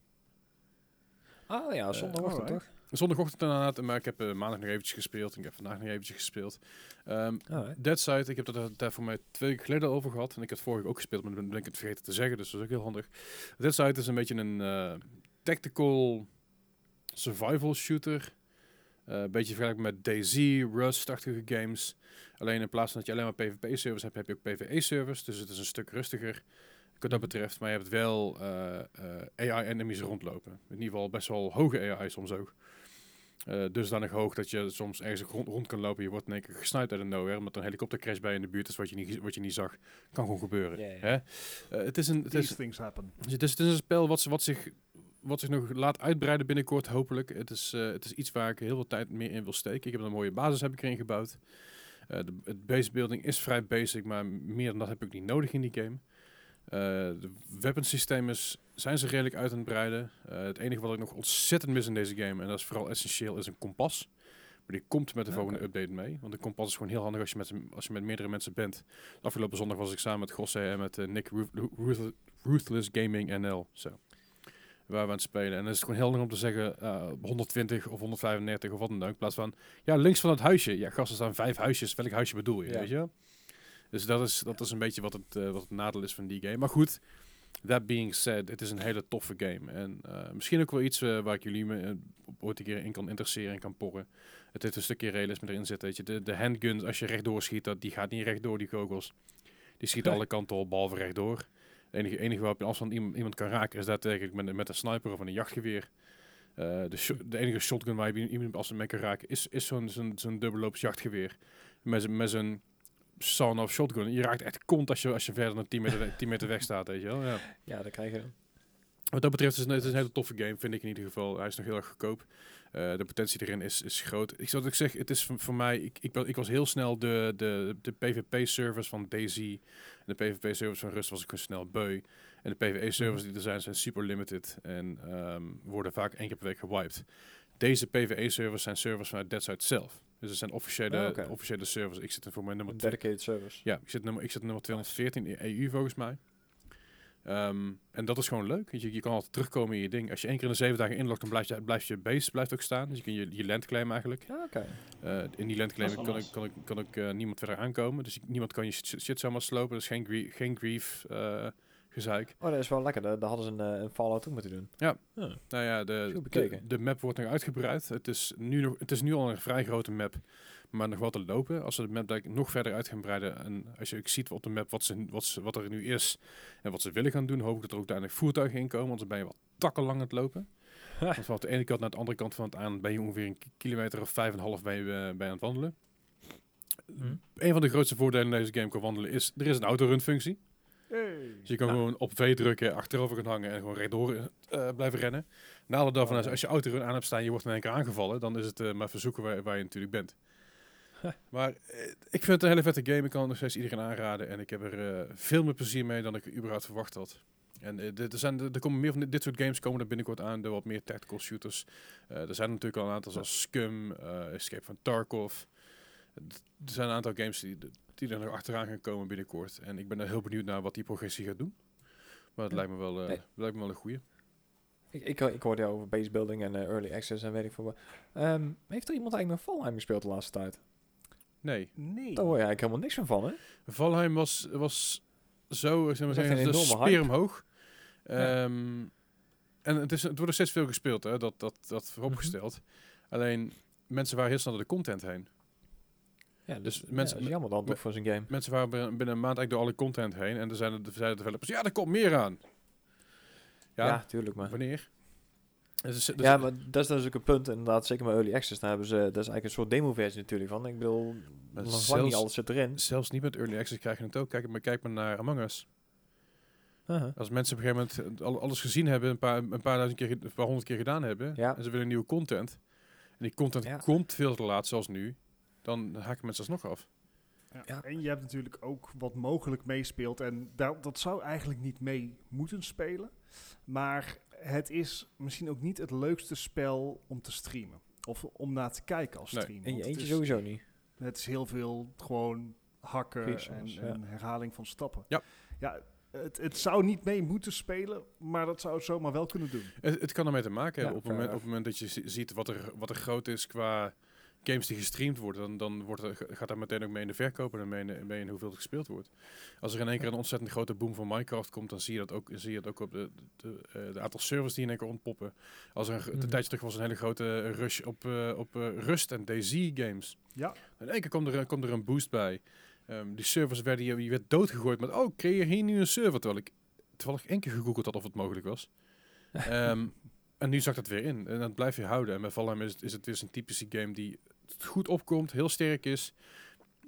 Ah ja, zondagochtend toch? Zondagochtend inderdaad, maar ik heb maandag nog eventjes gespeeld. En ik heb vandaag nog eventjes gespeeld. Ehm, Alright. Dead Side, ik heb dat daar voor mij twee weken geleden over gehad. En ik heb het vorige ook gespeeld, maar dan ben ik het vergeten te zeggen. Dus dat is ook heel handig. Dead Side is een beetje een tactical survival shooter. Eh, een beetje vergelijkbaar met DayZ, Rust-achtige games. Alleen in plaats van dat je alleen maar PvP-servers hebt, heb je ook PvE-servers. Dus het is een stuk rustiger wat dat betreft. Maar je hebt wel eh, eh, AI-enemies rondlopen. In ieder geval best wel hoge AI soms ook. Eh dusdanig hoog dat je soms ergens rond, rond kan lopen. Je wordt in één keer gesnuit uit de nowhere. Omdat een helikoptercrash bij je in de buurt is wat je niet, wat je niet zag. Kan gewoon gebeuren. Hè? Het, is een, het, is, happen. het, is, het is een spel wat, wat, zich, wat zich nog laat uitbreiden binnenkort hopelijk. Het is, eh, het is iets waar ik heel veel tijd meer in wil steken. Ik heb een mooie basis heb ik erin gebouwd. Eh, de, het base building is vrij basic. Maar meer dan dat heb ik niet nodig in die game. Eh, de weaponsystemen zijn ze redelijk uit aan het breiden. Het enige wat ik nog ontzettend mis in deze game, en dat is vooral essentieel, is een kompas. Maar die komt met de volgende update mee. Want een kompas is gewoon heel handig als je met, als je met meerdere mensen bent. Afgelopen zondag was ik samen met Gosse en met Nick Ruth- Ruth- Ruthless Gaming NL. Zo. Waar we aan het spelen. En dan is het gewoon heel handig om te zeggen eh, 120 of 135 of wat dan ook. In plaats van, ja, links van het huisje. Ja, gast, er staan vijf huisjes. Welk huisje bedoel je, Ja. weet je? Dus dat is, dat is een beetje wat het, eh, wat het nadeel is van die game. Maar goed, that being said, het is een hele toffe game. En eh, misschien ook wel iets eh, waar ik jullie me, eh, ooit een keer in kan interesseren en kan porren. Het heeft een stukje realisme erin zitten. Weet je. De, de handgun, als je rechtdoor schiet, dat, die gaat niet rechtdoor, die kogels. Die schieten Nee. alle kanten op, behalve rechtdoor. Het enige, enige waarop je afstand iemand, iemand kan raken, is daadwerkelijk met, met een sniper of een jachtgeweer. Eh, de, de enige shotgun waar je iemand als ze mee kan raken, is, is zo'n zo'n zo'n dubbelloops jachtgeweer. Met, met zo'n sawn of shotgun. Je raakt echt kont als je, als je verder dan 10 meter, 10 meter weg staat, weet je wel. Ja. Ja, dat krijg je. Wat dat betreft is het, is een hele toffe game, vind ik in ieder geval. Hij is nog heel erg goedkoop. Eh, de potentie erin is, is groot. Ik zou ook zeggen, het is voor, voor mij... Ik, ik, ben- ik was heel snel de, de, de PvP-servers van DayZ en de PvP-servers van Rust was ik gewoon snel beu. En de PvE-servers die er zijn, zijn super limited en ehm, worden vaak één keer per week gewiped. Deze PvE-servers zijn servers vanuit Dead Side zelf. Dus het zijn officiële, Oh, officiële servers. Ik zit er voor mijn nummer dedicated service. ja, ik zit nummer, ik zit nummer 214 in EU volgens mij. Ehm, en dat is gewoon leuk. Je, je kan altijd terugkomen in je ding. Als je één keer in de zeven dagen inlogt, dan blijft je, blijft je base blijft ook staan. Dus je kan je, je land claimen eigenlijk. Ja, oké. Eh, in die land claimen Dat is kan, ik, kan, ik, kan ik eh, niemand verder aankomen. Dus ik- niemand kan je shit, shit zomaar slopen. Dat is geen, grie- geen grief eh, gezeik. Oh, dat is wel lekker. Daar, daar hadden ze een, een Fallout ook moeten doen. Ja. Ah. Nou ja, de, Goed de, bekeken. de map wordt nog uitgebreid. Het is, nu nog, het is nu al een vrij grote map, maar nog wat te lopen. Als ze de map nog verder uit gaan breiden en als je ook ziet op de map wat, ze, wat, ze, wat er nu is en wat ze willen gaan doen, hoop ik dat er ook uiteindelijk voertuigen in komen, want dan ben je wat takken lang aan het lopen. [laughs] Want van de ene kant naar de andere kant van het aan ben je ongeveer een ki- kilometer of vijf en een half je, eh, je aan het wandelen. Hm. Een van de grootste voordelen in deze game qua wandelen is, er is een autorun functie. Hey. Dus je kan gewoon op V drukken, achterover gaan hangen en gewoon rechtdoor eh, blijven rennen. Nadeel daarvan is, als je auto aan hebt staan, je wordt in één keer aangevallen, dan is het eh, maar verzoeken waar, waar je natuurlijk bent. [laughs] Maar eh, ik vind het een hele vette game. Ik kan nog steeds iedereen aanraden. En ik heb er eh, veel meer plezier mee dan ik überhaupt verwacht had. En eh, er, zijn, er komen meer van dit, soort games komen er binnenkort aan. De wat meer tactical shooters. Er zijn natuurlijk al een aantal zoals Scum, Escape from Tarkov. Er zijn een aantal games die, die er nog achteraan gaan komen binnenkort. En ik ben er heel benieuwd naar wat die progressie gaat doen. Maar het lijkt me wel, Nee. lijkt me wel een goeie. Ik, ik, ik hoorde jou over base building en early access en weet ik veel wat. Ehm, heeft er iemand eigenlijk nog Valheim gespeeld de laatste tijd? Nee, Nee. Daar hoor je eigenlijk helemaal niks van van, hè? Valheim was, was zo, zeg maar zeggen, een speer hype. omhoog. Ehm, en het, is, het wordt nog steeds veel gespeeld, hè, dat, dat, dat vooropgesteld. Alleen, mensen waren heel snel door de content heen. Ja, Dus dus mensen- jammer dan toch voor zijn game. Mensen waren binnen binnen een maand eigenlijk door alle content heen. En dan zijn de, zeiden de developers, ja, er komt meer aan. Ja, Ja, tuurlijk maar. wanneer? Dus, dus- ja, maar dat is dus ook een punt. Inderdaad, zeker met Early Access, daar hebben ze, dat is eigenlijk een soort demo-versie natuurlijk van. Ik bedoel, nog zelfs- niet alles zit erin. Zelfs niet met Early Access krijg je het ook. Kijk maar, kijk maar naar Among Us. Uh-huh. Als mensen op een gegeven moment al- alles gezien hebben, een paar, een paar duizend keer, een paar honderd keer gedaan hebben, Ja. en ze willen nieuwe content, en die content Ja. komt veel te laat, zoals nu, dan haken mensen alsnog af. Ja. Ja. En je hebt natuurlijk ook wat mogelijk meespeelt. En daar, dat zou eigenlijk niet mee moeten spelen. Maar het is misschien ook niet het leukste spel om te streamen. Of om naar te kijken als Nee. streamer. In je eentje is- sowieso niet. Het is heel veel gewoon hakken en, ja. en herhaling van stappen. Ja. ja het, het zou niet mee moeten spelen, maar dat zou het zomaar wel kunnen doen. Het, het kan ermee te maken hebben. Ja, op, het moment, op het moment dat je zi- ziet wat er, wat er groot is qua games die gestreamd worden, dan, dan wordt er, gaat dat meteen ook mee in de verkoop en mee in, de- mee in hoeveel er gespeeld wordt. Als er in één keer een ontzettend grote boom van Minecraft komt, dan zie je dat ook, zie je het ook op de, de, eh, de aantal servers die in één keer ontpoppen. Als er een, Mhm. tijdje terug was een hele grote rush op, eh, op eh, Rust en DayZ games. Ja, In één keer komt er, komt er een boost bij. Ehm, die servers werden, je, werd doodgegooid met, oh, creëer hier nu een server. Terwijl ik toevallig één keer gegoogeld had of het mogelijk was. [laughs] Ehm, en nu zakt het weer in. En dat blijf je houden. En bij Valheim is het, is het weer een typische game die goed opkomt, heel sterk is.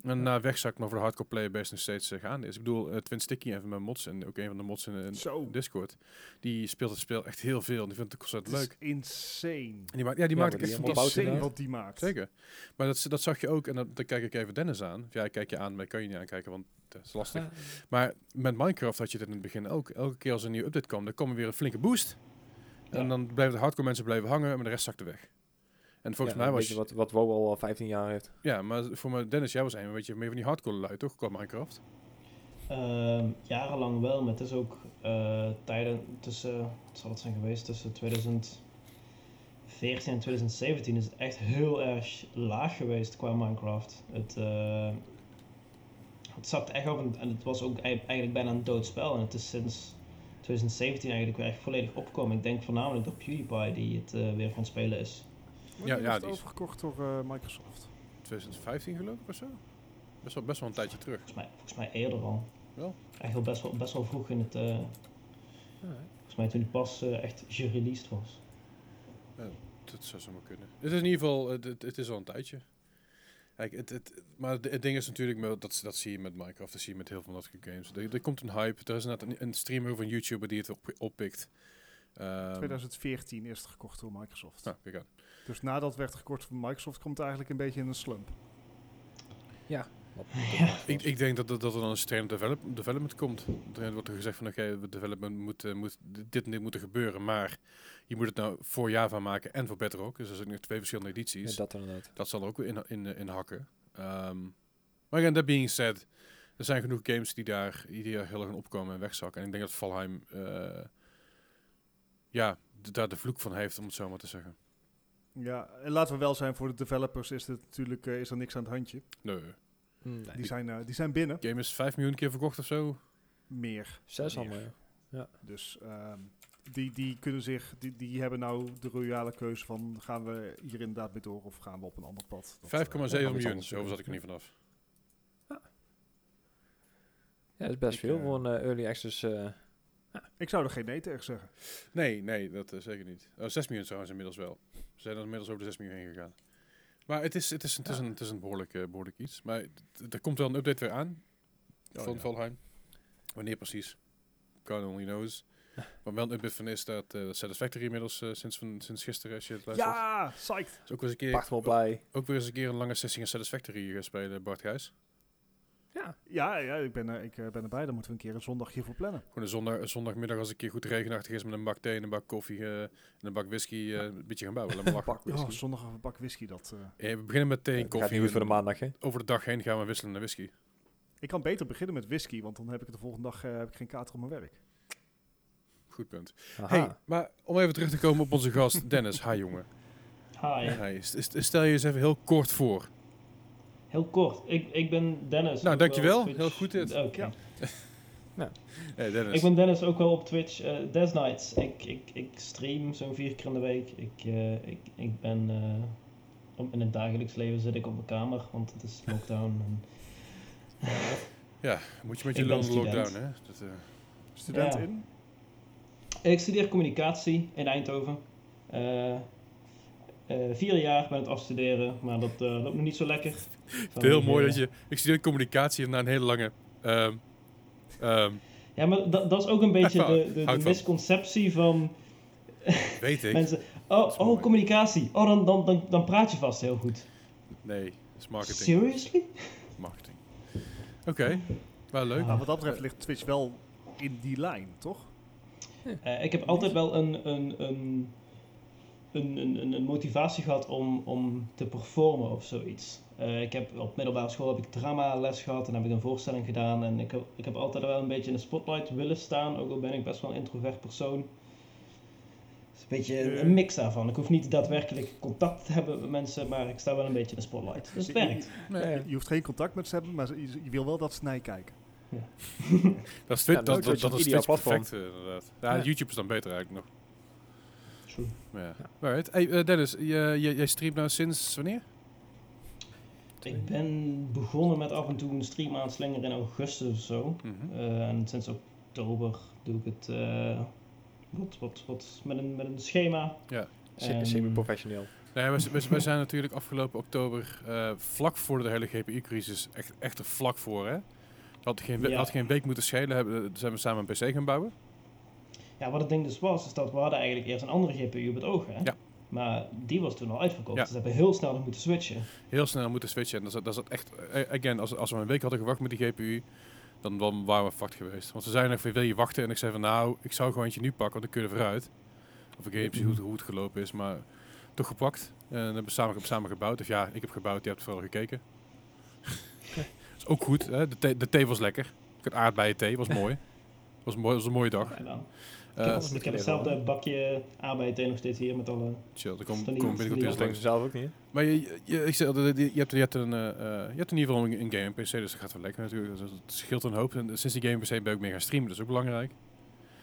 En na wegzakt, maar voor de hardcore player base nog steeds uh, gaande is. Ik bedoel, uh, Twin Sticky, even mijn mods, en ook een van de mods in, in zo. Discord, die speelt het spel echt heel veel. En die vindt het ontzettend Het leuk. is insane. En die maakt, ja, die Ja, maakt die echt fantastisch. wat die maakt. Zeker. Maar dat, dat zag je ook, en dat, dan kijk ik even Dennis aan. Of ja, ik kijk je aan, maar ik kan je niet aankijken, want dat is lastig. Ja. Maar met Minecraft had je dit in het begin ook. Elke keer als er een nieuwe update kwam, dan kwam er weer een flinke boost. En Ja. dan bleven de hardcore mensen blijven hangen, maar de rest zakte weg. En volgens Ja, mij was beetje wat, wat WoW al 15 jaar heeft. Ja, maar voor me, Dennis, jij was een beetje meer van die hardcore lui, toch? Qua Minecraft. Ehm, jarenlang wel, maar het is ook eh, tijden tussen, wat zal het zijn geweest, tussen 2014 en 2017 is het echt heel erg laag geweest qua Minecraft. Het, eh het zat echt op en, en het was ook ei- eigenlijk bijna een dood spel. En het is sinds 2017 eigenlijk weer echt volledig opgekomen. Ik denk voornamelijk door PewDiePie die het eh, weer gaan spelen is. Ja, ja, die is- overgekocht door eh, Microsoft. 2015 geloof ik of zo? Best wel, best wel een tijdje terug. Volgens mij, volgens mij eerder al. Wel? Wel best wel, best wel vroeg in het, eh, volgens mij toen die pas eh, echt gereleased was. Dat zou zomaar kunnen. Het is in ieder geval, het, het, het is al een tijdje. Kijk, het, het, maar het, ding is natuurlijk, dat, dat zie je met Minecraft, dat zie je met heel veel dat soort games. Er, er komt een hype, er is net een, een streamer of een YouTuber die het op, oppikt. Ehm, 2014 is het gekocht door Microsoft. kijk aan. Dus nadat het werd gekocht door Microsoft, komt het eigenlijk een beetje in een slump. Wat- Ik, ik denk dat, dat, dat er dan een stream develop, development komt. Er wordt er gezegd van oké, de development moet, eh, moet dit en dit moeten gebeuren, maar je moet het nou voor Java maken en voor Bedrock. Dus er zijn nu twee verschillende edities. Ja, dat inderdaad. Dat zal er ook weer in, in, in hakken. Ehm, maar again, that being said, er zijn genoeg games die daar, die daar heel erg in opkomen en wegzakken. En ik denk dat Valheim eh, ja, daar de vloek van heeft, om het zo maar te zeggen. Ja, en laten we wel zijn, voor de developers is, het natuurlijk, eh, is er niks aan het handje. Nee. Hm, nee. Die zijn, eh, die zijn binnen. game is 5 miljoen keer verkocht of zo. Meer. Zes Meer. allemaal, ja. Dus ehm, die, die kunnen zich, die, die hebben nou de royale keuze van gaan we hier inderdaad mee door of gaan we op een ander pad. Dat, 5,7 eh, miljoen, zo zat ik er niet vanaf. Ja, dat is best Ik, veel voor een early access. Ik zou er geen nee tegen zeggen. Nee, nee, dat eh, zeker niet. Oh, 6 miljoen trouwens inmiddels wel. We zijn er inmiddels over de 6 miljoen heen gegaan. Maar het is, het is, het is, een, het is een behoorlijk, eh, behoorlijk iets. Maar er komt wel een update weer aan Oh, van ja. Valheim. Wanneer precies? God only knows. [laughs] Maar wel een update van is dat eh Satisfactory inmiddels sinds, van, sinds gisteren, als je het luistert. Ja, psyched. Is ook weer eens een Bart keer, wel blij. ook weer eens een keer een lange sessie in Satisfactory spelen, Bart Gijs. Ja. Ja, ja ik, ben, er- ik eh, ben erbij. Dan moeten we een keer een zondag hiervoor plannen. Gewoon een, zondag, een zondagmiddag als het een keer goed regenachtig is met een bak thee en een bak koffie eh, en een bak whisky eh, een beetje gaan bouwen. Laat maar lachen. [laughs] Bak whisky. Oh, zondag een bak whisky. Dat, eh, Ja, we beginnen met thee en gaat koffie. niet goed voor de maandag, hè? Over de dag heen gaan we wisselen naar whisky. ik kan beter beginnen met whisky, want dan heb ik de volgende dag eh, heb ik geen kater op mijn werk. Goed punt. Aha. Hey, maar om even terug te komen op onze gast Dennis. Hi jongen. Hi. Hi. st- st- Stel je eens even heel kort voor. Heel kort, ik, ik ben Dennis. Nou, dankjewel. wel Twitch- Heel goed dit. Ja. [laughs] Hey, Dennis. Ik ben Dennis ook wel op Twitch. eh Des Nights. Ik, ik, ik stream zo'n vier keer in de week. Ik, eh, ik, ik ben... eh, op- in het dagelijks leven zit ik op mijn kamer, want het is lockdown. En, Ja, moet je met je student. lockdown, hè? Dat, eh, Student Ja. in? ik studeer communicatie in Eindhoven. Eh, eh, vier jaar ben het afstuderen, maar dat eh, loopt nog niet zo lekker. het is heel mooi dat je... Ik studeer communicatie en na een hele lange... ehm, ehm, Ja, maar dat, dat is ook een beetje de, de, misconceptie van [laughs] weet ik. mensen. Oh, oh communicatie. Oh, dan, dan, dan, dan praat je vast heel goed. Nee, dat is marketing. Seriously? marketing. Oké, wel leuk. Ah. Nou, wat dat betreft ligt Twitch wel in die lijn, toch? Eh, ik heb altijd wel een, een, een, een, een, een- motivatie gehad om, om te performen of zoiets. Eh, ik heb op middelbare school heb ik drama les gehad en heb ik een voorstelling gedaan. En ik heb, ik heb altijd wel een beetje in de spotlight willen staan, ook al ben ik best wel een introvert persoon. Het is een beetje een, mix daarvan. Ik hoef niet daadwerkelijk contact te hebben met mensen, maar ik sta wel een beetje in de spotlight. Dus het werkt. Nee, Je hoeft geen contact met ze te hebben, maar je, wil wel dat ze naar je kijken. [laughs] dat is Ja, dat, dat, dat Twitch perfect, inderdaad. Ja, Ja. YouTube is dan beter eigenlijk nog. Maar ja. Alright. Hey, eh, Dennis, je, je, jij streamt nou sinds wanneer? Ik ben begonnen met af en toe een stream aanslingeren in augustus of zo. Mhm. Eh, en sinds oktober doe ik het eh, wat, wat, wat met, een, met een schema. Ja. En- Semi-professioneel. Nee, we, we, we zijn natuurlijk afgelopen oktober, eh, vlak voor de hele GPU-crisis, echt, echt er vlak voor, hè? Had geen, Ja. had geen week moeten schelen, hebben, zijn we samen een PC gaan bouwen. Ja, wat het ding dus was, is dat we hadden eigenlijk eerst een andere GPU op het oog. Hè? Ja. Maar die was toen al uitverkocht. Ja. Dus we hebben heel snel nog moeten switchen. Heel snel moeten switchen. En dat is, dat echt, eh, again, als, als we een week hadden gewacht met die GPU, dan, dan waren we fucked geweest. Want ze zeiden nog wil je wachten? En ik zei van, nou, ik zou gewoon eentje nu pakken, want dan kun je er vooruit. Of ik weet niet precies hoe, het- hoe het gelopen is, maar toch gepakt. En hebben we samen, samen gebouwd. Of ja, ik heb gebouwd, je hebt vooral gekeken. dat [laughs] is ook goed, hè? De, thee, de thee was lekker. Ik had aardbeien thee, was mooi. was, mooi, was een mooie dag. Eh, ik heb, ik hetzelfde bakje aardbeien nog steeds hier met alle... chill, er komt kom binnenkort Dat langs. ze zelf ook niet. Maar je, je, ik zei, je, je, hebt, je, hebt een, eh, eh, je hebt in ieder geval een, een game PC, dus dat gaat wel lekker natuurlijk. Het scheelt een hoop. En sinds die game PC ben ik ook meer gaan streamen, dat is ook belangrijk.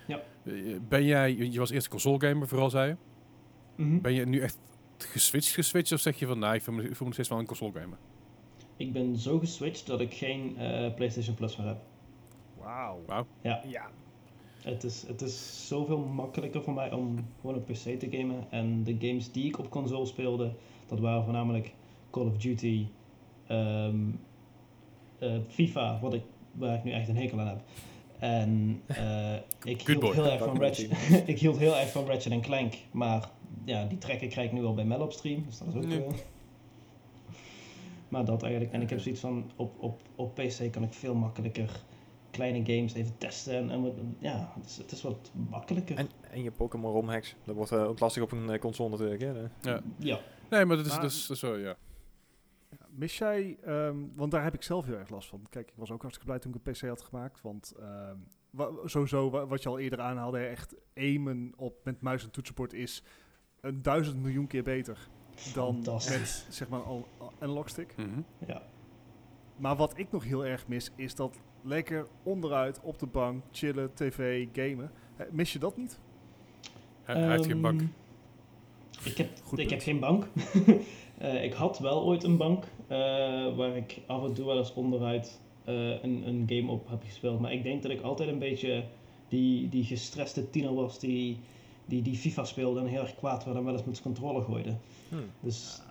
Ja. Ben jij, je was eerst console gamer vooral, zei je. Mhm. Ben je nu echt geswitcht geswitcht of zeg je van, nou, ik voel me, ik voel me steeds wel een console gamer? Ik ben zo geswitcht dat ik geen eh, PlayStation Plus meer heb. Wauw. Wauw. Ja. Ja. Het is, het is zoveel makkelijker voor mij om gewoon op PC te gamen. En de games die ik op console speelde, dat waren voornamelijk Call of Duty, ehm, eh, FIFA, wat ik, waar ik nu echt een hekel aan heb. En eh, ik, [laughs] hield heel erg van. Ratchet, [laughs] ik hield heel erg van Ratchet Clank, maar ja, die trekken krijg ik nu al bij Mel op stream, dus dat is ook... Nee. maar dat eigenlijk, en ik heb zoiets van, op, op, op PC kan ik veel makkelijker kleine games even testen. En, en ja, het is, het is wat makkelijker. En, en je Pokémon romhacks. Dat wordt eh, ook lastig op een eh, console natuurlijk. Hè? Ja. ja. Nee, maar dat is, Maar- dat is, dat is wel, ja. Mis jij, ehm, want daar heb ik zelf heel erg last van. Kijk, ik was ook hartstikke blij toen ik een PC had gemaakt. Want ehm, wa- sowieso, wa- wat je al eerder aanhaalde, echt aimen op, met muis en toetsenbord is een duizend miljoen keer beter dan Fantastisch. met zeg maar al al- analog stick. Mhm. ja. Maar wat ik nog heel erg mis, is dat lekker onderuit op de bank chillen, tv, gamen. Eh, mis je dat niet? Hij, hij heeft geen bank. Ehm, Ik heb, Goed ik punt. heb geen bank. [laughs] Eh, ik had wel ooit een bank eh, waar ik af en toe wel eens onderuit eh, een, een game op heb gespeeld. Maar ik denk dat ik altijd een beetje die, die gestreste tiener was die, die, die FIFA speelde en heel erg kwaad werd en wel eens met zijn controle gooide. Hm. Dus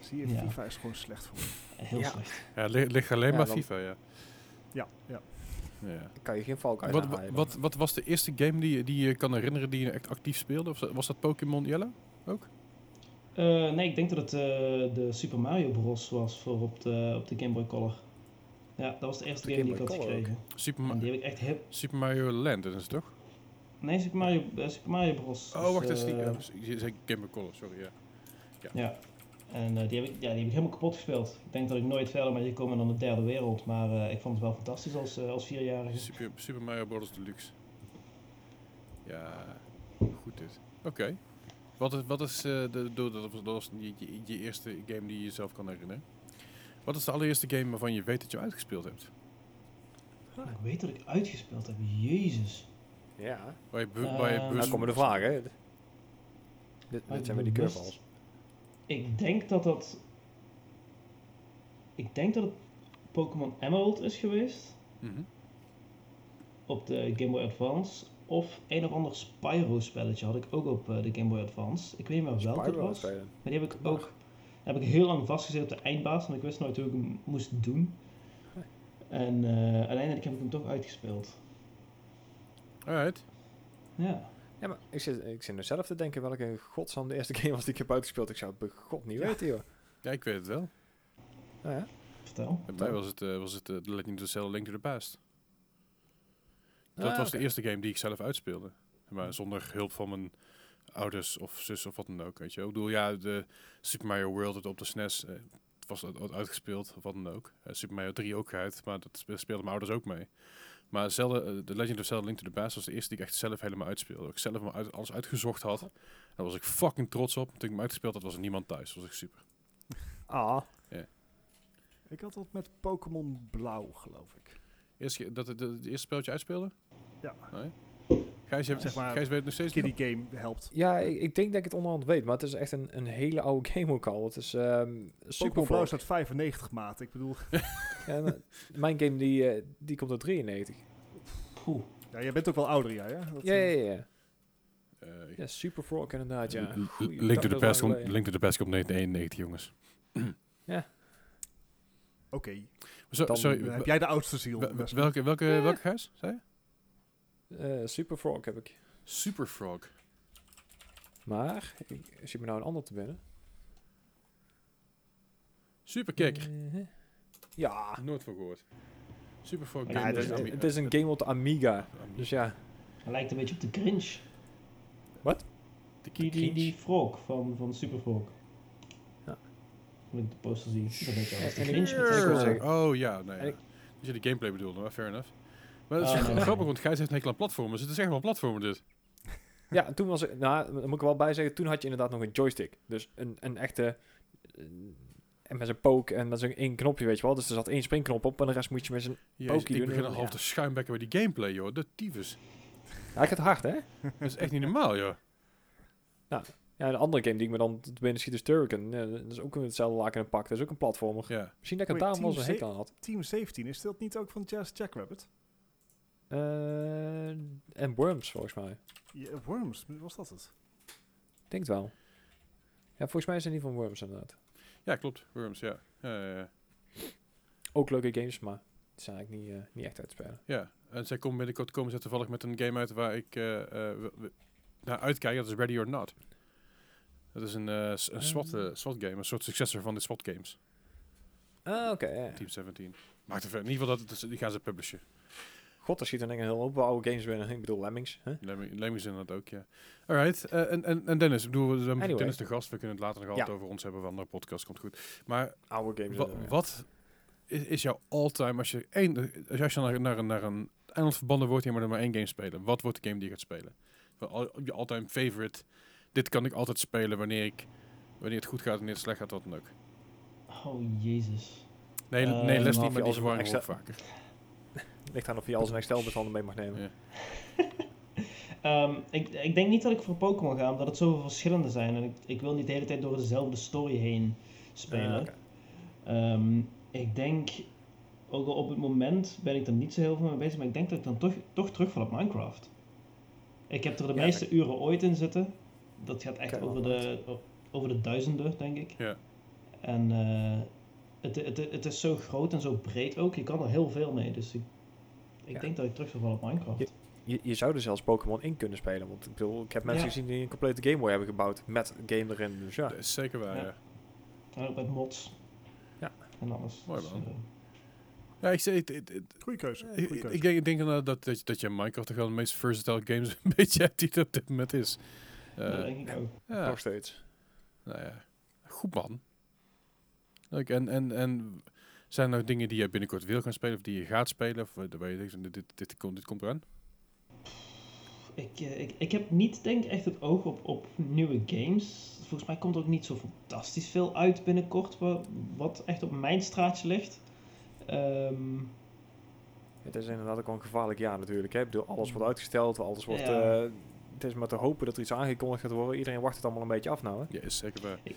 Zie je, Ja. FIFA is gewoon slecht voor heel Ja. slecht. Ja, het ligt, alleen Ja, maar dan- FIFA, ja. Ja, ja. ja. Kan je geen valk uit Wat, wat, wat, wat was de eerste game die, je- die je kan herinneren die je echt actief speelde? Of was dat Pokémon Yellow? Eh, nee, ik denk dat het eh, de Super Mario Bros. was voor op de, op de Game Boy Color. Ja, dat was de eerste De game die ik had Color gekregen. Super, En die heb ik echt hip. Super Mario Land, dat is het toch? Nee, Super Mario, eh, Super Mario Bros. Oh, Dus, wacht, dat is die... je zei Game Boy Color, sorry, ja. Ja. En eh, die, heb ik, ja, die heb ik helemaal kapot gespeeld. Ik denk dat ik nooit verder ben gekomen dan de derde wereld. Maar eh, ik vond het wel fantastisch als, eh, als vierjarige. Super, Super Mario Bros. Deluxe. Ja, goed dit. Oké. Wat is, wat is eh, de, dat was, dat was je, je, je eerste game die je jezelf kan herinneren? Wat is de allereerste game waarvan je weet dat je uitgespeeld hebt? Ik weet dat ik uitgespeeld heb. Jezus. Ja, Waar je, waar je Nou, dan bewust- komen de vragen. hè. Dit, dit zijn weer die curveballs. Ik denk dat dat... Ik denk dat het Pokémon Emerald is geweest. Mhm. Op de Game Boy Advance. Of een of ander Spyro-spelletje had ik ook op eh, de Game Boy Advance. Ik weet niet meer welke het was. Maar die heb ik ook... heb ik heel lang vastgezet op de eindbaas. Want ik wist nooit hoe ik hem moest doen. En eh, uiteindelijk heb ik hem toch uitgespeeld. Alright. Ja. Ja, maar ik zit, ik zit nu zelf te denken welke godsnaam de eerste [laughs] game was die ik heb uitgespeeld. Ik zou het bij god niet Ja. weten, joh. Ja, ik weet het wel. Nou ja. Vertel. Bij mij was het, eh, was het eh, The Legend of Zelda Link to the Past. Dat Ah, was de eerste game die ik zelf uitspeelde. Maar zonder hulp van mijn ouders of zus of wat dan ook, weet je. Ik bedoel, ja, de Super Mario World op de SNES eh, het was uit- uitgespeeld, of wat dan ook. Eh, Super Mario 3 ook uit, maar dat spe- speelden mijn ouders ook mee. Maar Zelda, eh, The Legend of Zelda Link to the Past was de eerste die ik echt zelf helemaal uitspeelde. Dat ik zelf maar uit, alles uitgezocht had. Daar was ik fucking trots op. Toen ik hem uitgespeeld had, was er niemand thuis. Dat was echt super. Ah, Ik had dat met Pokémon Blauw, geloof ik. Eerst, ge- dat het de, eerste spelletje uitspeelde? Ja. Nee? Gijs, je, Zeg maar, Gijs weet het nog steeds Kiddie niet? Game helpt. ja, ik, ik denk dat ik het onderhand weet, maar het is echt een, een hele oude [laughs] game ook al. Het is ehm super staat 95 maat. Ik bedoel, [laughs] ja, maar Mijn game die, eh, die komt uit 93. Poeh. ja, jij bent ook wel ouder, ja? ja? Dat, Ja, eh, ja, ja. Eh, Ja, Super Frog inderdaad, ja. Goeie, Link to the Past komt. Link to the Past komt 1991, jongens. [clears throat] Oké, Zo, Dan sorry, heb jij de oudste ziel. welke, welke, Ja. welke Gijs, zei je? Eh, Super Frog heb ik. Super Frog. Maar, ik zie me nou een ander te binnen. Super Kick. Eh, ja. Nooit van gehoord. Super Frog. Ja, het, is, het is een game op de Amiga. Dus ja. Hij lijkt een beetje op de Grinch. De Die, die, die frog van, van Super Frog. Ja. Als ik de poster zie, dan denk ik al, dat de zijn zeggen- Oh ja, nee. Ja. ik- Dus je die gameplay bedoelde, maar fair enough. Maar dat is Ah, grappig, want Gijs heeft een hekel aan platformers. Het is echt wel een platformer dit. Ja, toen was het, nou, daar moet ik er wel bij zeggen, toen had je inderdaad nog een joystick. Dus een, een echte, eh, en met zijn poke en met zo'n één knopje, weet je wel. Dus er zat één springknop op en de rest moet je met zijn... Jezus, Pokie ik doen, begin al half ja. te schuimbekken bij die gameplay, joh. De tyfus. Ja, ik het hard, hè? Dat is echt niet normaal, joh. Ja, de andere game die ik me dan te binnen schiet is Turrican. Ja, dat is ook hetzelfde laken en pak. Dat is ook een platformer. Ja. Misschien dat ik het daarom wel zo'n hekel aan had. Team 17, is dat niet ook van Jazz Jackrabbit? Eh, en Worms, volgens mij. Ja, Worms, was dat het? Ik denk het wel. Ja, volgens mij zijn die van Worms inderdaad. ja, klopt. Worms, ja. Ook leuke games, maar die zijn eigenlijk niet, eh, niet echt uit te spelen. Ja, en zij komen binnenkort komen ze toevallig met een game uit waar ik eh, eh, naar uitkijk. Dat is Ready or Not. Dat is een, eh, een SWAT, eh, SWAT game, een soort successor van de SWAT games. Ah, oké. Team 17. Maakt het verder. In ieder geval, dat, dat- die gaan ze publishen. God, er ik een hele hoop oude games binnen. Ik bedoel, Lemmings. Hè? Lemming- Lemmings inderdaad ook, ja. Alright, eh, en, en, en Dennis, ik bedoel, we hebben Anyway. Dennis de gast. We kunnen het later nog altijd Ja. over ons hebben, van andere podcast komt goed. Maar Oude games. wa- wat is, is jouw all-time, als je, één, als je naar, naar, een- naar een eiland verbannen wordt, je maar er maar één game spelen. Wat wordt de game die je gaat spelen? Je all-time favorite. Dit kan ik altijd spelen wanneer ik, wanneer het goed gaat, wanneer het slecht gaat, wat dan ook. Oh, jezus. Nee, Eh, nee Leslie, maar maar die extra- vaker. Ligt aan of je als een Excel-bestanden mee mag nemen. Ja. [laughs] Ehm, ik, ik denk niet dat ik voor Pokémon ga, omdat het zoveel verschillende zijn. En ik, ik wil niet de hele tijd door dezelfde story heen spelen. Ehm, ik denk, ook al op het moment ben ik er niet zo heel veel mee bezig, maar ik denk dat ik dan toch, toch terugval op Minecraft. Ik heb er de Ja, meeste uren ooit in zitten. Dat gaat echt over, de, over de duizenden, denk ik. Ja. En eh, het, het, het is zo groot en zo breed ook. Je kan er heel veel mee. Dus ik, ik Ja. denk dat ik terug zal vallen op Minecraft. Je, je zou er zelfs Pokémon in kunnen spelen. Want ik bedoel, ik heb mensen Ja. gezien die een complete Game Boy hebben gebouwd met een game erin. Dus ja. Dat is zeker waar, Ja. ja. En ook met mods. Ja. En alles. Mooi Dus, man. eh, Ja, ik, zeg, het- het- het- Goeie keuze. ik, goeie ik, keuze. ik denk, ik denk inderdaad dat, dat, je- dat je Minecraft toch wel de meest versatile games [laughs] een beetje hebt die het op dit moment is. Eh, denk ik ook. ja, Nog steeds. nou ja. Goed man. Leuk, en, en, en zijn er dingen die je binnenkort wil gaan spelen of die je gaat spelen? Of eh, waar je denkt, dit, dit, dit, komt, dit komt eraan? Ik, eh, ik, ik heb niet denk ik echt het oog op, op nieuwe games. Volgens mij komt er ook niet zo fantastisch veel uit binnenkort wa- wat echt op mijn straatje ligt. Ehm, Het is inderdaad ook een gevaarlijk jaar natuurlijk. Hè? Ik bedoel, alles wordt uitgesteld, alles wordt... Ja. eh, het is maar te hopen dat er iets aangekondigd gaat worden. Iedereen wacht het allemaal een beetje af nou. Hè? Ja, is zeker waar. Ik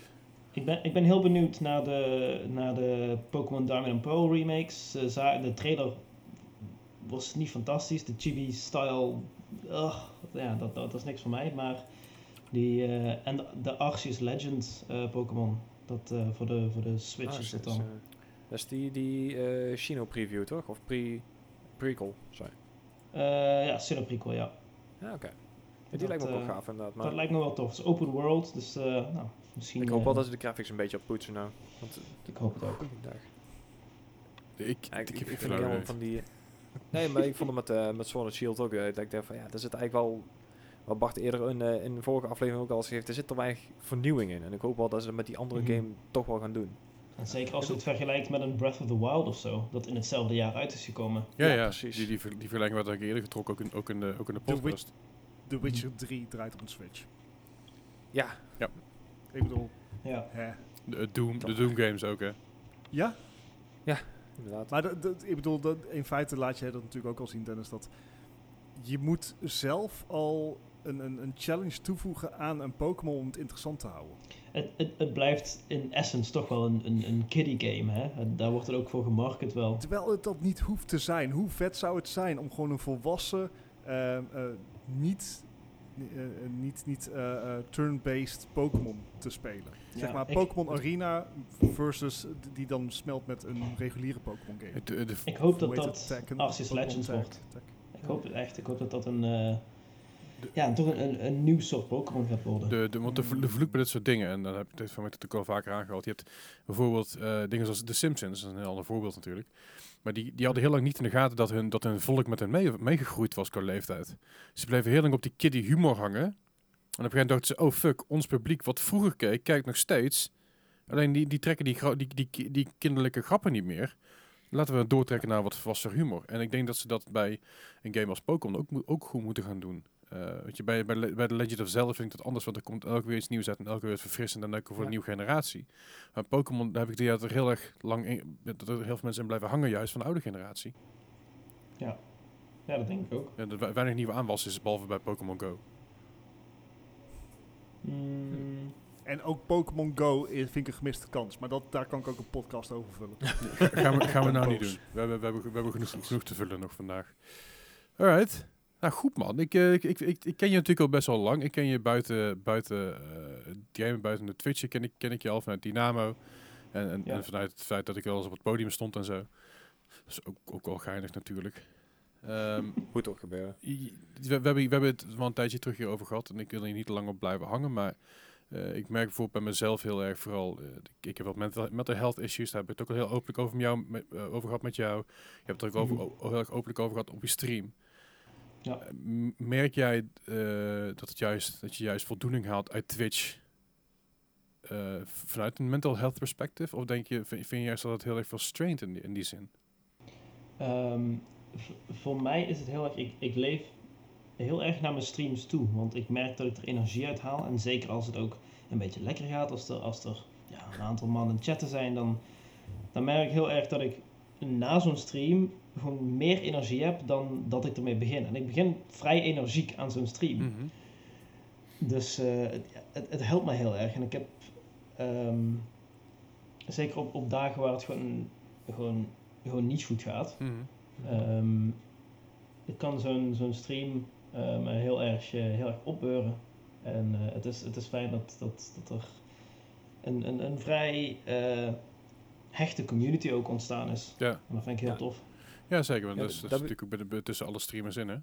ben, ik ben heel benieuwd naar de, naar de Pokémon Diamond and Pearl remakes. Eh, de trailer was niet fantastisch. De chibi-style, ja, dat, dat, is niks voor mij. Maar die, eh, en de, de Arceus Legend eh, Pokémon, dat voor, de, voor de Switch Ah, is dat dan. dat is die, die Shino preview toch? Of pre prequel, sorry. Ja, Sinnoh prequel, ja. Ja, oké. Ja, die Dat, lijkt me ook wel gaaf inderdaad. Maar Dat lijkt me wel tof. Het is open world, dus nou, misschien... ik hoop wel eh, dat ze de graphics een beetje oppoetsen nou. Want, eh, Ik hoop het ook. Ik, Ja, ik, ik, vind helemaal van die... Nee, maar ik vond het met, eh met Sword and Shield ook. eh, dat ik dacht van ja, daar zit eigenlijk wel... Wat Bart eerder in, eh, in de vorige aflevering ook al eens heeft, er zit er weinig vernieuwing in. En ik hoop wel dat ze dat met die andere Mhm. game toch wel gaan doen. En zeker als je het vergelijkt met een Breath of the Wild of zo, dat in hetzelfde jaar uit is gekomen. Ja, Ja, ja, precies. Die, die, ver- die vergelijking werd ook eerder getrokken, ook in, ook in de, ook in de The Witch- podcast. The Witcher 3 draait op een Switch. Ja, Ik bedoel, Ja. hè. De, eh, Doom, de Doom games ook, hè. Ja, inderdaad. maar dat, dat- ik bedoel, dat, in feite laat je dat natuurlijk ook al zien, Dennis, dat je moet zelf al een, een, een challenge toevoegen aan een Pokémon om het interessant te houden. Het, het, het blijft in essence toch wel een, een, een kiddie game, hè? En Daar wordt het ook voor gemarket wel. Terwijl het dat niet hoeft te zijn. Hoe vet zou het zijn om gewoon een volwassen, eh, eh, niet, niet, niet eh, eh, turn-based Pokémon te spelen? zeg maar Pokémon Arena versus die dan smelt met een reguliere Pokémon game. De, de, Ik hoop dat dat? Arceus Legends wordt. Ik hoop het echt. Ik hoop dat dat een, eh, De- ja, toch een, een, een nieuw soort Pokémon gaat worden. De, de, want de, vl- de vloek bij dit soort dingen, en dan heb ik dit van mij natuurlijk al vaker aangehaald. Je hebt bijvoorbeeld eh, dingen zoals The Simpsons, dat is een heel ander voorbeeld natuurlijk. Maar die, die hadden heel lang niet in de gaten dat hun, dat hun volk met hen mee, meegegroeid was qua leeftijd. Ze bleven heel lang op die kiddie humor hangen. En op een gegeven moment dachten ze, oh fuck, ons publiek wat vroeger keek, kijkt nog steeds. Alleen die, die trekken die, die, die, kinderlijke grappen niet meer. Laten we doortrekken naar wat volwassen humor. En ik denk dat ze dat bij een game als Pokémon ook, ook goed moeten gaan doen. Eh weet je, bij, bij, Le- bij The Legend of Zelda vind ik dat anders, want er komt elke weer iets nieuws uit en elke weer is verfrissend en leuk voor Ja. een nieuwe generatie. Maar Pokémon, daar heb ik dat er heel erg lang in, dat er heel veel mensen in blijven hangen, juist van de oude generatie. Ja, dat denk ik ook. En dat we- weinig nieuwe aanwas is, behalve bij Pokémon Go. Mm, En ook Pokémon Go is, vind ik een gemiste kans. Maar dat, daar kan ik ook een podcast over vullen. [laughs] gaan we, gaan we nou niet doen. We hebben, we hebben, we hebben genoeg, genoeg te vullen nog vandaag. Alright. Nou goed man, ik, eh, ik, ik, ik, ik ken je natuurlijk al best wel lang. Ik ken je buiten, buiten game, buiten de Twitch, ken ik, ken ik je al vanuit Dynamo. En, en, Ja. en vanuit het feit dat ik wel eens op het podium stond en zo. Dat is ook, ook wel geinig natuurlijk. Ehm, [laughs] Moet toch gebeuren. We, we, hebben, we hebben het wel een tijdje terug hierover gehad en ik wil hier niet lang op blijven hangen, maar eh, ik merk bijvoorbeeld bij mezelf heel erg vooral, ik, heb wat mental, mental health issues, daar heb ik het ook al heel openlijk over, met jou, met, over gehad met jou. Je hebt het er ook over, Mhm. heel erg openlijk over gehad op je stream. Ja. Merk jij eh, dat, het juist, dat je juist voldoening haalt uit Twitch eh, vanuit een mental health perspective? Of denk je, vind, vind je juist dat het heel erg veel straint in die, in die zin? Ehm, voor mij is het heel erg, ik, ik leef heel erg naar mijn streams toe, want ik merk dat ik er energie uit haal. En zeker als het ook een beetje lekker gaat, als er, als er ja, een aantal mannen chatten zijn, dan, dan merk ik heel erg dat ik na zo'n stream gewoon meer energie heb dan dat ik ermee begin. En ik begin vrij energiek aan zo'n stream. Mhm. Dus eh, het, het, het helpt me heel erg. En ik heb ehm, zeker op, op dagen waar het gewoon, gewoon, gewoon niet goed gaat. Ehm ik kan zo'n zo'n stream me heel erg, eh, heel erg opbeuren. En het, is, het is fijn dat, dat, dat er een, een, een vrij hechte community ook ontstaan is. Ja. En dat vind ik heel Ja. tof. Ja, zeker. Want Ja, dat is, dat dat is natuurlijk ook bij de- bij- tussen alle streamers in, hè?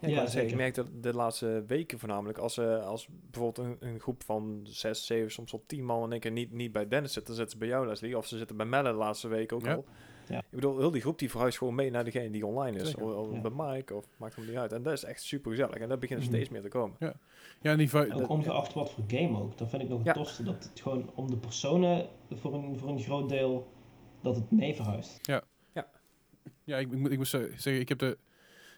Ja, ik, Ja, zeggen, ik zeker. merk dat de laatste weken voornamelijk, als, eh, als bijvoorbeeld een, een groep van zes, zeven, soms wel tien man en ik er niet, niet bij Dennis zit, dan zitten ze bij jou Leslie, of ze zitten bij Melle de laatste week ook Ja. al. Ja. Ik bedoel, heel die groep die verhuist gewoon mee naar degene die online is, Zeker. of, of Ja. bij Mike, of maakt hem niet uit. En dat is echt super gezellig en dat begint er Mhm. steeds meer te komen. Ja, en die En ook ongeacht wat voor game ook. Dat vind ik nog het Ja. tofste. Dat het gewoon om de personen voor een, voor een groot deel dat het mee verhuist. Ja, ik, ik, moet- ik moet ze- zeggen, ik heb er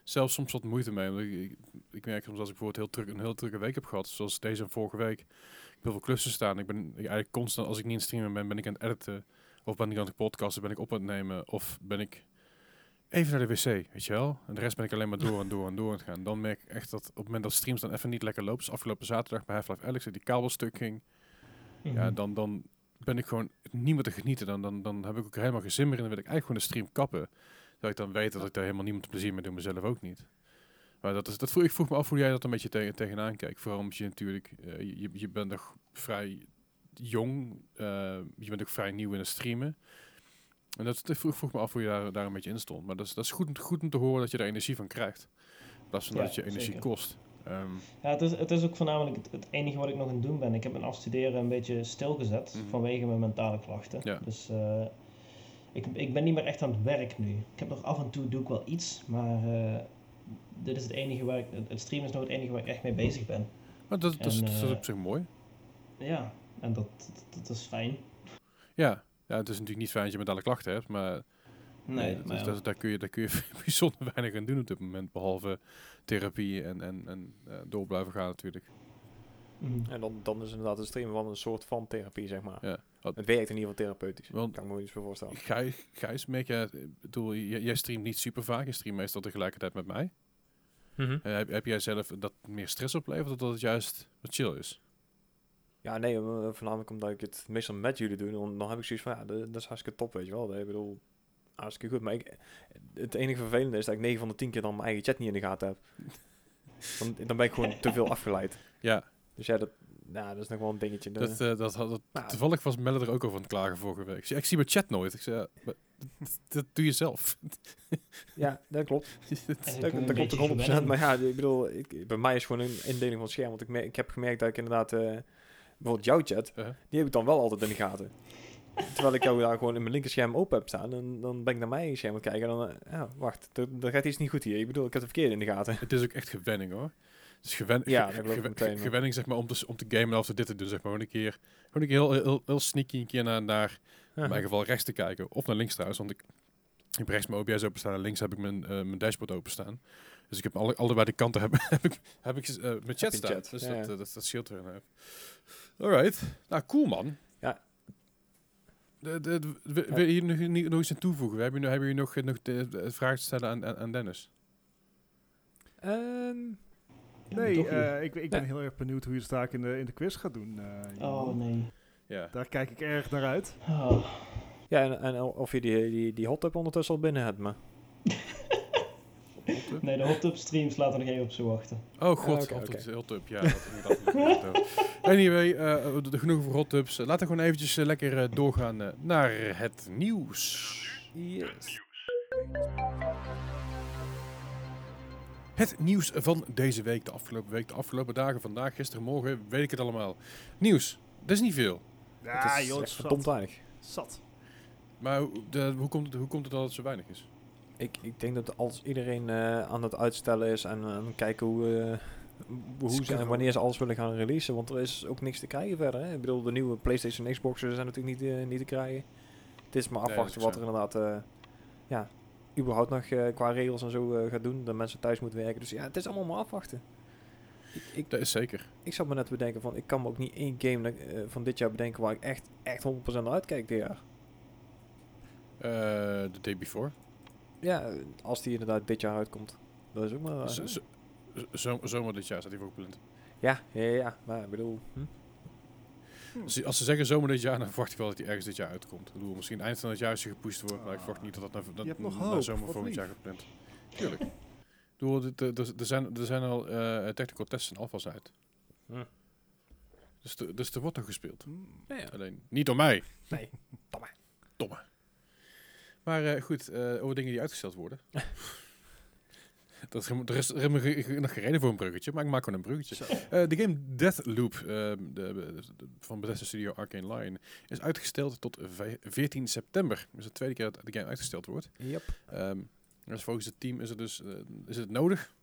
zelf soms wat moeite mee. Ik, ik, ik merk soms als ik bijvoorbeeld heel druk, een heel drukke week heb gehad, zoals deze en vorige week. Ik heb heel veel klussen staan. Ik ben ik eigenlijk constant, als ik niet in streamen ben, ben ik aan het editen. Of ben ik aan het podcasten, ben ik op aan het nemen. Of ben ik even naar de wc, weet je wel. En de rest ben ik alleen maar door en door en door aan het gaan. Dan merk ik echt dat op het moment dat streams dan even niet lekker lopen, dus afgelopen zaterdag bij Half-Life Alex, dat die kabelstuk ging, Mhm. ja, dan, dan ben ik gewoon niet meer te genieten. Dan, dan, dan heb ik ook helemaal geen zin meer en dan wil ik eigenlijk gewoon de stream kappen. Dat ik dan weet dat ik daar helemaal niemand plezier mee doe, mezelf ook niet. Maar dat is, dat vroeg, ik vroeg me af hoe jij dat een beetje tegen, tegenaan kijkt. Vooral omdat je natuurlijk, eh, je, je bent nog vrij jong, eh, je bent ook vrij nieuw in het streamen. En dat, dat vroeg, vroeg me af hoe je daar, daar een beetje in stond. Maar dat is, dat is goed, goed om te horen dat je er energie van krijgt. In plaats van Ja, dat je energie zeker. kost. Ehm, Ja, het is, het is ook voornamelijk het, het enige wat ik nog aan het doen ben. Ik heb mijn afstuderen een beetje stilgezet Mhm. vanwege mijn mentale klachten. Ja. Dus eh, ik, ik ben niet meer echt aan het werk nu. Ik heb nog af en toe doe ik wel iets, maar eh, dit is het enige waar ik, het- streamen is nog het enige waar ik echt mee bezig ben. maar dat, dat, is, En, dat is op zich mooi. Ja, en dat, dat, dat is fijn. Ja. ja, het is natuurlijk niet fijn dat je mentale klachten hebt, maar Nee, dat maar is- ja. dat- daar, kun je, daar kun je [laughs] bijzonder weinig aan doen op dit moment. Behalve therapie en, en, en eh, door blijven gaan natuurlijk. Mhm. En dan, dan is inderdaad het streamen wel een soort van therapie, zeg maar. Ja. Wat- Het werkt in ieder geval therapeutisch. Want- kan ik me voor voorstellen. Gijs, Gijs merk jij, ik bedoel, j- jij streamt niet super vaak, je streamt meestal tegelijkertijd met mij. Mhm. Eh, heb, heb jij zelf dat meer stress oplevert of dat het juist wat chill is? Ja, nee, eh, voornamelijk omdat ik het meestal met jullie doe. Dan, dan heb ik zoiets van, ja, dat, dat is hartstikke top, weet je wel. Ik bedoel, hartstikke goed. Maar ik, het enige vervelende is dat ik 9 van de 10 keer dan mijn eigen chat niet in de gaten heb. [laughs] Dan, dan ben ik gewoon te veel afgeleid. Ja, Dus ja, dat, nou, dat is nog wel een dingetje. Dat, eh, dat, had- dat, Nou. toevallig was Melle er ook over aan het klagen vorige week. Ik zei, ik zie mijn chat nooit. Ik zei, ja, maar dat, dat doe je zelf. ja, dat klopt. [laughs] Dat, dat klopt ook 100%. gewenning. Maar ja, ik bedoel, ik, bij mij is gewoon een indeling van het scherm. Want ik, ik heb gemerkt dat ik inderdaad, eh, bijvoorbeeld jouw chat, Uh-huh. die heb ik dan wel altijd in de gaten. Terwijl ik jou daar gewoon in mijn linkerscherm open heb staan. En dan ben ik naar mijn scherm aan het kijken. En dan, eh, ja, wacht, er, gaat iets niet goed hier. Ik bedoel, ik heb het verkeerde in de gaten. Het is ook echt gewenning hoor. Het is gewen Ja, ge- ge- meteen, ge- man. gewenning zeg maar om te, om te gamen of te dit te doen. Zeg maar. Gewoon een keer, gewoon een keer heel, heel, heel sneaky een keer naar, naar in mijn geval rechts te kijken. Of naar links trouwens. Want ik, ik heb rechts mijn OBS openstaan en links heb ik mijn, eh, mijn dashboard openstaan. Dus ik heb alle, allebei de kanten heb, [laughs] heb ik, heb ik eh, mijn chat staan. chat, Dus ja, dat, ja. dat, dat scheelt een hoop. Alright. Nou, cool man. Ja. De, de, de- wil- wil je hier nog, nog iets aan toevoegen? We hebben, nu- hebben jullie nog, nog de, de vraag te stellen aan, aan, aan Dennis? Ehm, Nee, eh, ik, ik ben Ja. heel erg benieuwd hoe je het straks in de, in de quiz gaat doen. eh. Oh nee. Ja. Daar kijk ik erg naar uit. Oh. ja, en, en of je die, die, die hot tub ondertussen al binnen hebt, maar... Nee, de hot tub streams laten we nog even op ze wachten. Oh god, hot oké. tubs, heel tub. Ja, dat [laughs] anyway, eh, de- de- genoeg voor hot tubs. Eh, Laten we gewoon eventjes eh, lekker eh, doorgaan eh, naar het nieuws. Yes. Het nieuws van deze week, de afgelopen week, de afgelopen dagen, vandaag, gisteren, morgen, weet ik het allemaal. Nieuws, dat is niet veel. Ja, het is joh, het echt is verdomd zat. weinig. Zat. Maar hoe- de, hoe, komt het, hoe komt het dat het zo weinig is? Ik, ik denk dat als iedereen eh, aan het uitstellen is en eh, kijken hoe, eh, hoe ze en wanneer ze alles willen gaan releasen, want er is ook niks te krijgen verder. Hè? Ik bedoel, de nieuwe PlayStation en Xboxen zijn natuurlijk niet, niet te krijgen. Het is maar afwachten is wat er inderdaad, ja, überhaupt nog qua regels en zo gaat doen. Dat mensen thuis moeten werken. Dus ja, het is allemaal maar afwachten. Ik, ik, Dat is zeker. ik zat me net te bedenken van, ik kan me ook niet één game van dit jaar bedenken waar ik echt, echt 100% naar uitkijk dit jaar. The day before. Ja, als die inderdaad dit jaar uitkomt. Dat is ook maar... Z- z- zo- zomer dit jaar staat hij voor gepland. Ja, ja, ja, maar ik bedoel... Hm? Als, ze- als ze zeggen zomer dit jaar, dan verwacht ik wel dat hij ergens dit jaar uitkomt. Ik bedoel, misschien eind van het jaar als je gepusht wordt, maar ik verwacht niet dat dat naar, dat Je hebt nog naar zomer volgend lief. jaar gepland. Tuurlijk. Ik bedoel, dit, eh, er, zijn, er zijn al eh, technical tests en alvast uit. Hm. Dus, er- dus er wordt nog gespeeld. Hmm. Ja, ja. Alleen niet door mij. Nee, domme. Domme. Maar eh, goed, eh, over dingen die uitgesteld worden. [laughs] Dat is, er is, er nog geen reden voor een bruggetje, maar ik maak gewoon een bruggetje. Eh, de game Deathloop de, de, de- van Bethesda Studio Arcane Lion is uitgesteld tot ve- 14 september. Dus de tweede keer dat de game uitgesteld wordt. Yep. Ehm, dus volgens het team is het dus is het nodig.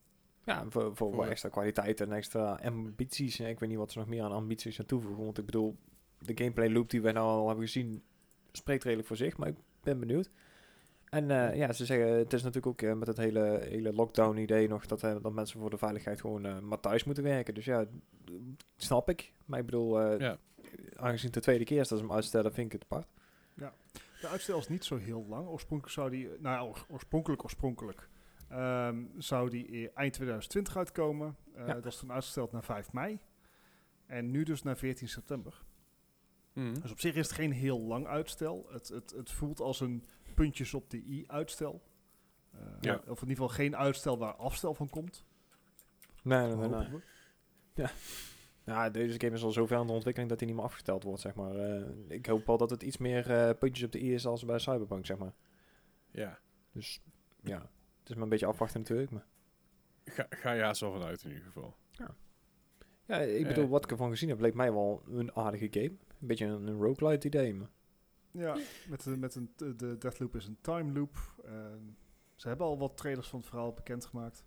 Ja, voor, voor, voor Voor- extra kwaliteit en extra ambities. Ik weet niet wat ze nog meer aan ambities aan toevoegen. Want ik bedoel, de gameplay loop die wij nou al hebben gezien, spreekt redelijk voor zich. Maar ik ben benieuwd. En eh, ja, ze zeggen, het is natuurlijk ook eh, met het hele, hele lockdown idee nog dat, eh, dat mensen voor de veiligheid gewoon eh maar thuis moeten werken. Dus ja, snap ik. Maar ik bedoel, eh, Ja. aangezien het de tweede keer is dat ze hem uitstellen, vind ik het apart. De uitstel is niet zo heel lang. Oorspronkelijk zou die, nou ja, oor- oorspronkelijk, oorspronkelijk, ehm, zou die eind 2020 uitkomen. Eh, Ja. Dat is toen uitgesteld naar 5 mei. En nu dus naar 14 september. Mhm. Dus op zich is het geen heel lang uitstel. Het, het, het voelt als een puntjes op de i uitstel. Eh, Ja. Of in ieder geval geen uitstel waar afstel van komt. Nee, nee, nee. Ja, deze game is al zo ver in de ontwikkeling dat hij niet meer afgesteld wordt, zeg maar. Eh, ik hoop wel dat het iets meer eh, puntjes op de i is als bij Cyberpunk, zeg maar. Ja, Dus ja, het is maar een beetje afwachten natuurlijk. Maar ga, ga haast wel vanuit in ieder geval. ja, ik Eh. bedoel, wat ik ervan gezien heb, leek mij wel een aardige game. Een beetje een, een roguelite idee. Maar. Ja, met, de, met een, de- de Deathloop is een time loop. Ze hebben al wat trailers van het verhaal bekendgemaakt.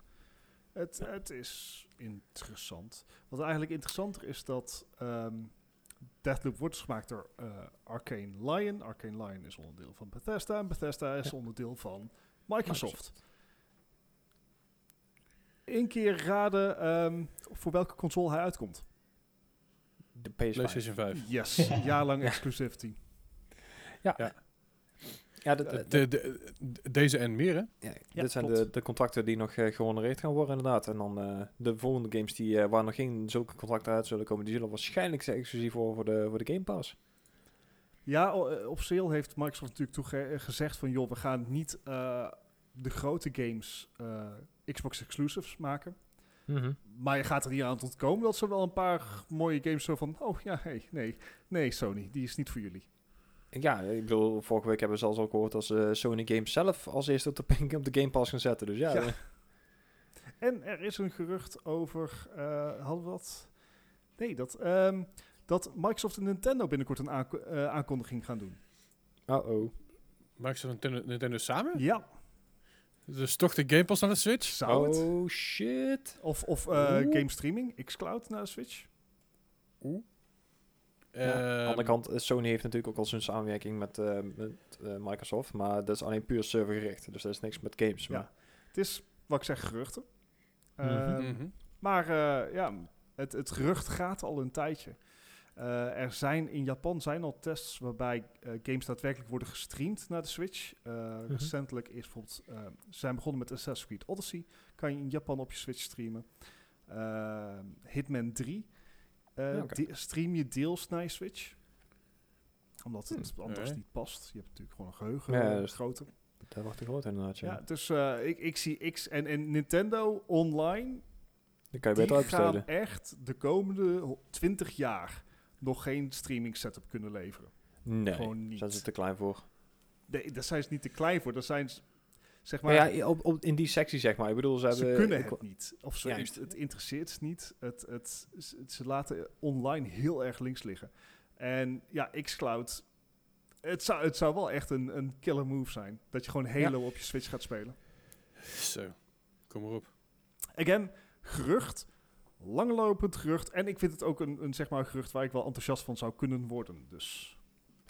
Het, het is interessant. Wat eigenlijk interessanter is dat ehm, Deathloop wordt dus gemaakt door eh, Arcane Lion. Arcane Lion is onderdeel van Bethesda. En Bethesda is Ja. onderdeel van Microsoft. Eén keer raden ehm, voor welke console hij uitkomt. De PS5. PlayStation 5. Yes, [laughs] jaarlang exclusivity. Ja, Ja. ja. dat, Eh, dat- de, de, de- deze en meer, hè? ja, Ja, dit zijn de, de contracten die nog uh, gehonoreerd gaan worden inderdaad. En dan eh, de volgende games die, eh, waar nog geen zulke contracten uit zullen komen, die zullen waarschijnlijk zijn exclusief worden voor de, voor de Game Pass. Ja, o- eh, officieel heeft Microsoft natuurlijk toege- eh, gezegd van... joh, we gaan niet eh, de grote games eh, Xbox exclusives maken. Maar je gaat er niet aan te ontkomen dat ze wel een paar mooie games zo van... oh ja, hey, nee, nee Sony, die is niet voor jullie. Ja, ik bedoel, vorige week hebben we zelfs ook gehoord als eh, Sony Games zelf als eerste op de, [laughs] op de Game Pass gaan zetten. Dus ja, Ja. eh, En er is een gerucht over... eh, hadden we dat? Nee, dat, ehm, dat Microsoft en Nintendo binnenkort een aanko- eh, aankondiging gaan doen. uh-oh. Microsoft en Nintendo, Nintendo samen? Ja, Dus toch de Game Pass naar de Switch? zou het? Oh shit. Of, of eh, Oeh. game streaming, xCloud naar de Switch. Ja, aan de Ehm, andere kant, eh, Sony heeft natuurlijk ook al zijn samenwerking met, eh, met eh, Microsoft, maar dat is alleen puur servergericht. Dus dat is niks met games. Ja. Het is, wat ik zeg, geruchten. Mhm. Ehm, mhm. Maar eh, ja, het, het gerucht gaat al een tijdje. Eh, er zijn in Japan zijn al tests waarbij eh, games daadwerkelijk worden gestreamd naar de Switch. Eh, Recentelijk is bijvoorbeeld, ze zijn begonnen met Assassin's Creed Odyssey. Kan je in Japan op je Switch streamen. Eh, Hitman 3 die- stream je deels naar je Switch. Omdat het Hm, anders niet past. Je hebt natuurlijk gewoon een geheugen Ja, eh, dus- grootte. dat wordt te groot inderdaad, ja. Ja, dus eh, ik, ik zie X en, en Nintendo online Dan kan je die beter uitbesteden. gaan echt de komende ho- 20 jaar nog geen streaming setup kunnen leveren. Nee, Gewoon daar niet. zijn ze te klein voor. Nee, daar zijn ze niet te klein voor. Daar zijn ze, zeg Maar, maar, ja, op, op, in die sectie zeg maar. Ik bedoel, ze, ze hebben... kunnen ik- het niet. Of ze, Juist. het, het interesseert ze niet. Het, het, ze, ze laten online heel erg links liggen. En ja, xCloud, het zou, het zou wel echt een, een killer move zijn. Dat je gewoon Halo op je Switch gaat spelen. Zo, kom maar op. Again, gerucht. Langlopend gerucht. En ik vind het ook een, een, zeg maar, gerucht waar ik wel enthousiast van zou kunnen worden. Dus,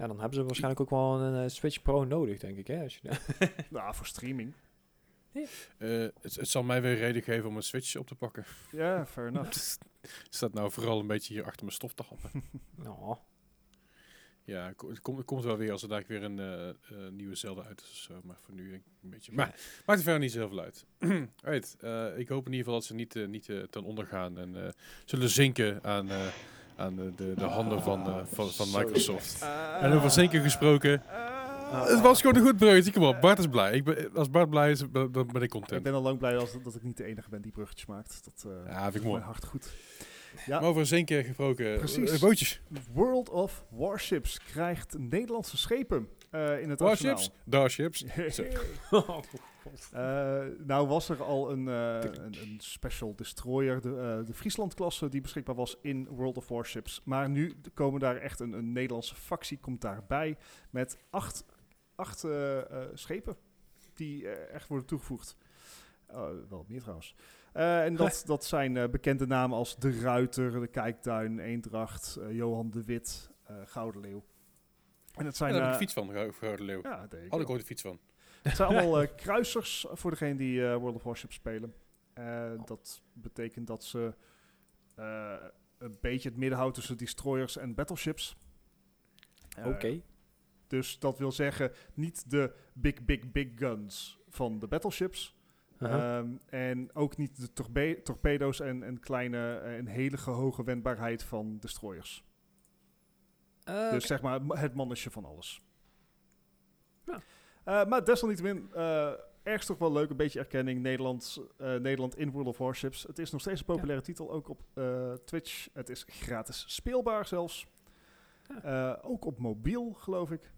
Ja, dan hebben ze waarschijnlijk ook wel een eh, Switch Pro nodig, denk ik. Hè? Als je, [laughs] nou, voor streaming. Eh, het, het zal mij weer reden geven om een Switch op te pakken. Ja, fair [laughs] enough. Het staat nou vooral een beetje hier achter mijn stof te happen. [laughs] nou, Ja, het ko- het komt, het wel weer als er daar weer een eh, nieuwe Zelda uit is of zo. Maar voor nu een beetje. Maar maakt er verder niet zoveel uit. [clears throat] right, eh, ik hoop in ieder geval dat ze niet, niet ten onder gaan en eh, zullen zinken aan, eh, aan de, de, de handen van, eh, van, van Microsoft. En over zinken gesproken. Ah. het was gewoon een goed bruggetje. Kom op, Bart is blij. Ik ben, als Bart blij is, dan dan ben ik Ik content. ben al lang blij als, dat ik niet de enige ben die bruggetjes maakt. Dat eh Ja, vind ik mooi. mijn hart goed. Ja, Maar over zinken gesproken. Precies. eh, bootjes. World of Warships krijgt Nederlandse schepen eh, in het Warships. Darships. [laughs] [laughs] Eh, nou was er al een, eh, een, een special destroyer, de, de Friesland-klasse, die beschikbaar was in World of Warships. Maar nu komen daar echt een, een Nederlandse factie komt daarbij met acht, acht schepen die echt worden toegevoegd. Wel meer trouwens. En dat, [laughs] dat zijn bekende namen als De Ruiter, De Kijktuin, Eendracht, Johan de Wit, Gouden Leeuw. En het zijn... Daar heb ik een fiets van, Grote Leeuw. ja, Had ik ooit een fiets van. Het zijn allemaal [laughs] eh, kruisers voor degene die eh, World of Warships spelen. Eh, dat betekent dat ze een beetje het midden houden tussen destroyers en battleships. Oké. Dus dat wil zeggen, niet de big, big, big guns van de battleships. Aha. Ehm, en ook niet de torpe- torpedo's en, en kleine en hele hoge wendbaarheid van destroyers. Dus zeg maar het mannetje van alles. Ja. Eh, maar desalniettemin, eh ergens toch wel leuk. Een beetje erkenning. Nederland, eh, Nederland in World of Warships. Het is nog steeds een populaire titel, ook op eh, Twitch. Het is gratis speelbaar zelfs. Eh, ook op mobiel, geloof ik.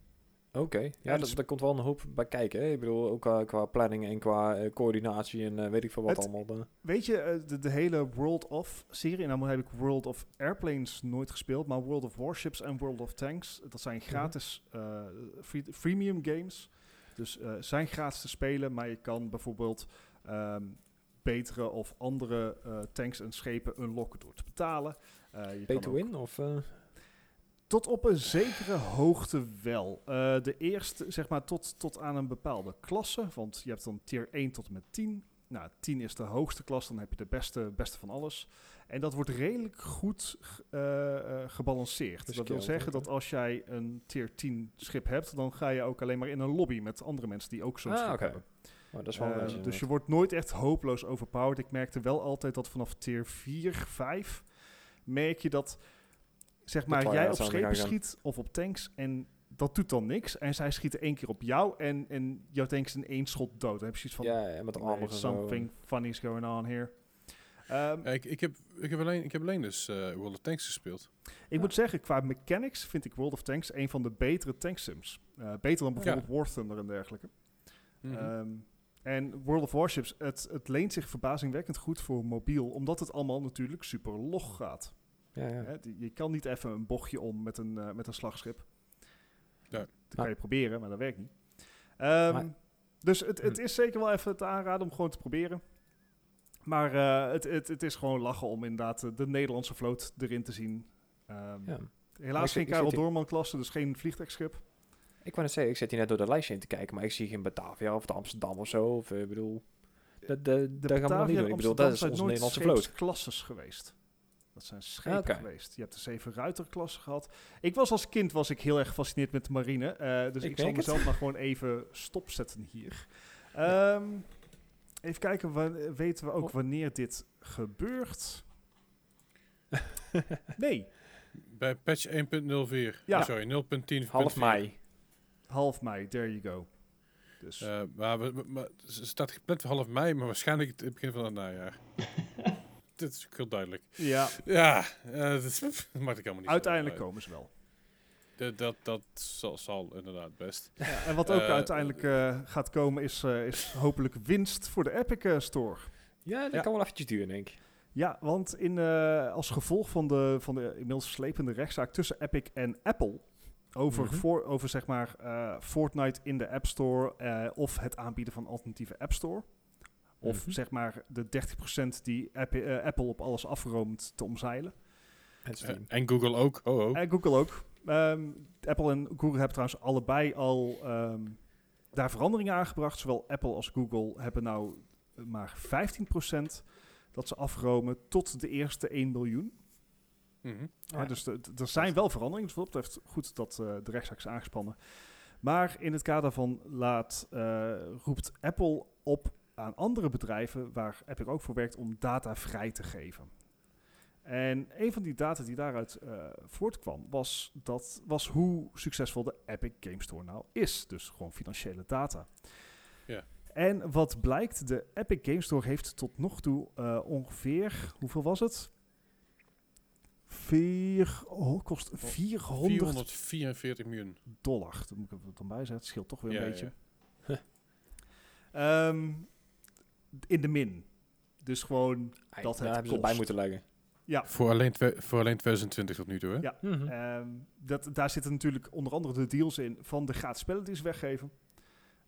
Oké, ja, dat, daar komt wel een hoop bij kijken. Hè? Ik bedoel, ook qua, qua planning en qua eh, coördinatie en eh, weet ik veel wat Het- allemaal. Weet je, de, de hele World of serie, en dan heb ik World of Airplanes nooit gespeeld, maar World of Warships en World of Tanks, dat zijn gratis eh, free- freemium games. Dus eh, zijn gratis te spelen, maar je kan bijvoorbeeld ehm, betere of andere eh, tanks en schepen unlocken door te betalen. Eh, je Pay to win? Of, Tot op een zekere hoogte wel. De eerste, zeg maar, tot, tot aan een bepaalde klasse. Want je hebt dan tier 1 tot en met 10. Nou, 10 is de hoogste klas, dan heb je de beste, beste van alles. En dat wordt redelijk goed eh, eh, gebalanceerd. dat wil zeggen dat als jij een tier 10 schip hebt, dan ga je ook alleen maar in een lobby met andere mensen die ook zo'n Ah, schip hebben. maar dat is wel Eh, dus je wordt nooit echt hopeloos overpowered. Ik merkte wel altijd dat vanaf tier 4, 5 merk je dat zeg maar jij op schepen schiet of op tanks en dat doet dan niks. En zij schieten één keer op jou en, en jouw tank is in één schot dood. Dan heb je zoiets van ja, ja, met something funny is going on here. Ehm, ik, ik, heb, ik, heb alleen, ik heb alleen dus eh, World of Tanks gespeeld. ik moet zeggen, qua mechanics vind ik World of Tanks een van de betere tank sims. Eh, beter dan bijvoorbeeld War Thunder en dergelijke. Mhm. Ehm, en World of Warships, het, het leent zich verbazingwekkend goed voor mobiel, omdat het allemaal natuurlijk super log gaat. Ja, ja. Je kan niet even een bochtje om met een, eh, met een slagschip. Ja. Dat kan je proberen, maar dat werkt niet. Ehm, Maar- dus het, het Hm. is zeker wel even te aanraden om gewoon te proberen. Maar eh, het, het, het is gewoon lachen om inderdaad eh, de Nederlandse vloot erin te zien. Ehm, ja. Helaas geen Karel Doorman-klasse, dus geen vliegtuigschip. Ik wou net zeggen, ik zit hier net door de lijstje heen te kijken, maar ik zie geen Batavia of de Amsterdam of zo. Of, eh, ik bedoel, de, de, De daar gaan we nog niet en Ik bedoel, dat is onze nooit Nederlandse vloot. scheepsklasses geweest. Dat zijn schepen geweest. Je hebt de Zeven Ruiter-klasse gehad. Ik was als kind was ik heel erg gefascineerd met de marine. eh, dus Ik ik, zal merk het. mezelf maar gewoon even stopzetten hier. Ehm, even kijken, weten we ook Oh. wanneer dit gebeurt? [laughs] nee, Bij patch 1.04. Ja. Oh, sorry, 0.10. Half mei. half mei, there you go. Dus Eh, maar, maar het staat gepland voor half mei, maar waarschijnlijk het begin van het najaar. [laughs] Dit is ook heel duidelijk. ja, Ja, eh, dat, is- [laughs] dat maakt ik helemaal niet uiteindelijk komen ze wel. Dat, dat, dat zal, zal inderdaad best. Ja, en wat ook Eh, uiteindelijk eh, gaat komen is, eh, is hopelijk winst voor de Epic Store. Ja, dat Ja. kan wel eventjes duren, denk ik. Ja, want in, eh, als gevolg van de, van de inmiddels slepende rechtszaak tussen Epic en Apple... over, Mhm. voor, over zeg maar eh, Fortnite in de App Store... eh, of het aanbieden van alternatieve App Store... of Mhm. zeg maar de 30% die Apple op alles afroomt te omzeilen. En en Google ook. Oh, oh. En Google ook. Ehm, Apple en Google hebben trouwens allebei al ehm, daar veranderingen aangebracht. Zowel Apple als Google hebben nou eh, maar 15% dat ze afromen tot de eerste 1 miljoen. Mhm. Ja, Ja. dus er zijn wel veranderingen. Dus wat dat betreft goed dat eh, de rechtszaak is aangespannen. Maar in het kader van laat, eh, roept Apple op aan andere bedrijven, waar Epic ook voor werkt, om data vrij te geven. En een van die data die daaruit eh, voortkwam, was, dat, was hoe succesvol de Epic Game Store nou is. Dus gewoon financiële data. Ja. En wat blijkt, de Epic Game Store heeft tot nog toe eh, ongeveer, hoeveel was het? Vier, oh, kost 400 444 miljoen. dollar. Dat moet ik er dan bij zeggen. Het scheelt toch weer een beetje. ja. Ehm, in de min. Dus gewoon, dat daar het hebben ze bij moeten leggen. Ja. Voor alleen, voor alleen 2020 tot nu toe, hè? Ja. Mhm. Ehm, dat, daar zitten natuurlijk onder andere de deals in van de gratis spellen die ze weggeven.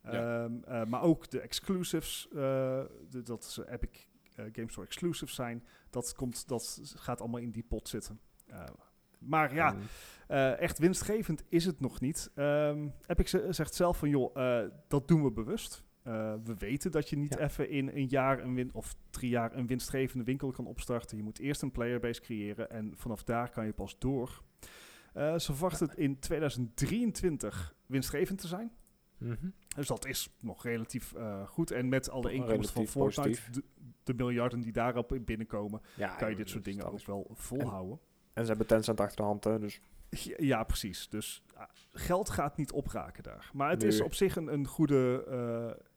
Ja. Ehm, eh, maar ook de exclusives, eh, de, dat ze Epic eh, Game Store exclusives zijn. Dat, komt, dat gaat allemaal in die pot zitten. Eh, maar ja, Eh, echt winstgevend is het nog niet. Ehm Epic ze- zegt zelf van, joh, eh, dat doen we bewust. Eh, we weten dat je niet Ja. even in een jaar een win of drie jaar een winstgevende winkel kan opstarten. Je moet eerst een playerbase creëren en vanaf daar kan je pas door. Eh, ze verwachten het in 2023 winstgevend te zijn. Mhm. Dus dat is nog relatief eh, goed. En met alle inkomsten van Fortnite, de, de miljarden die daarop in binnenkomen, Ja, kan je dit soort dingen ook is- wel volhouden. En ze hebben Tencent achter de hand, hè, dus... Ja, Ja, precies. Dus geld gaat niet opraken daar. Maar het is op zich een, een goede.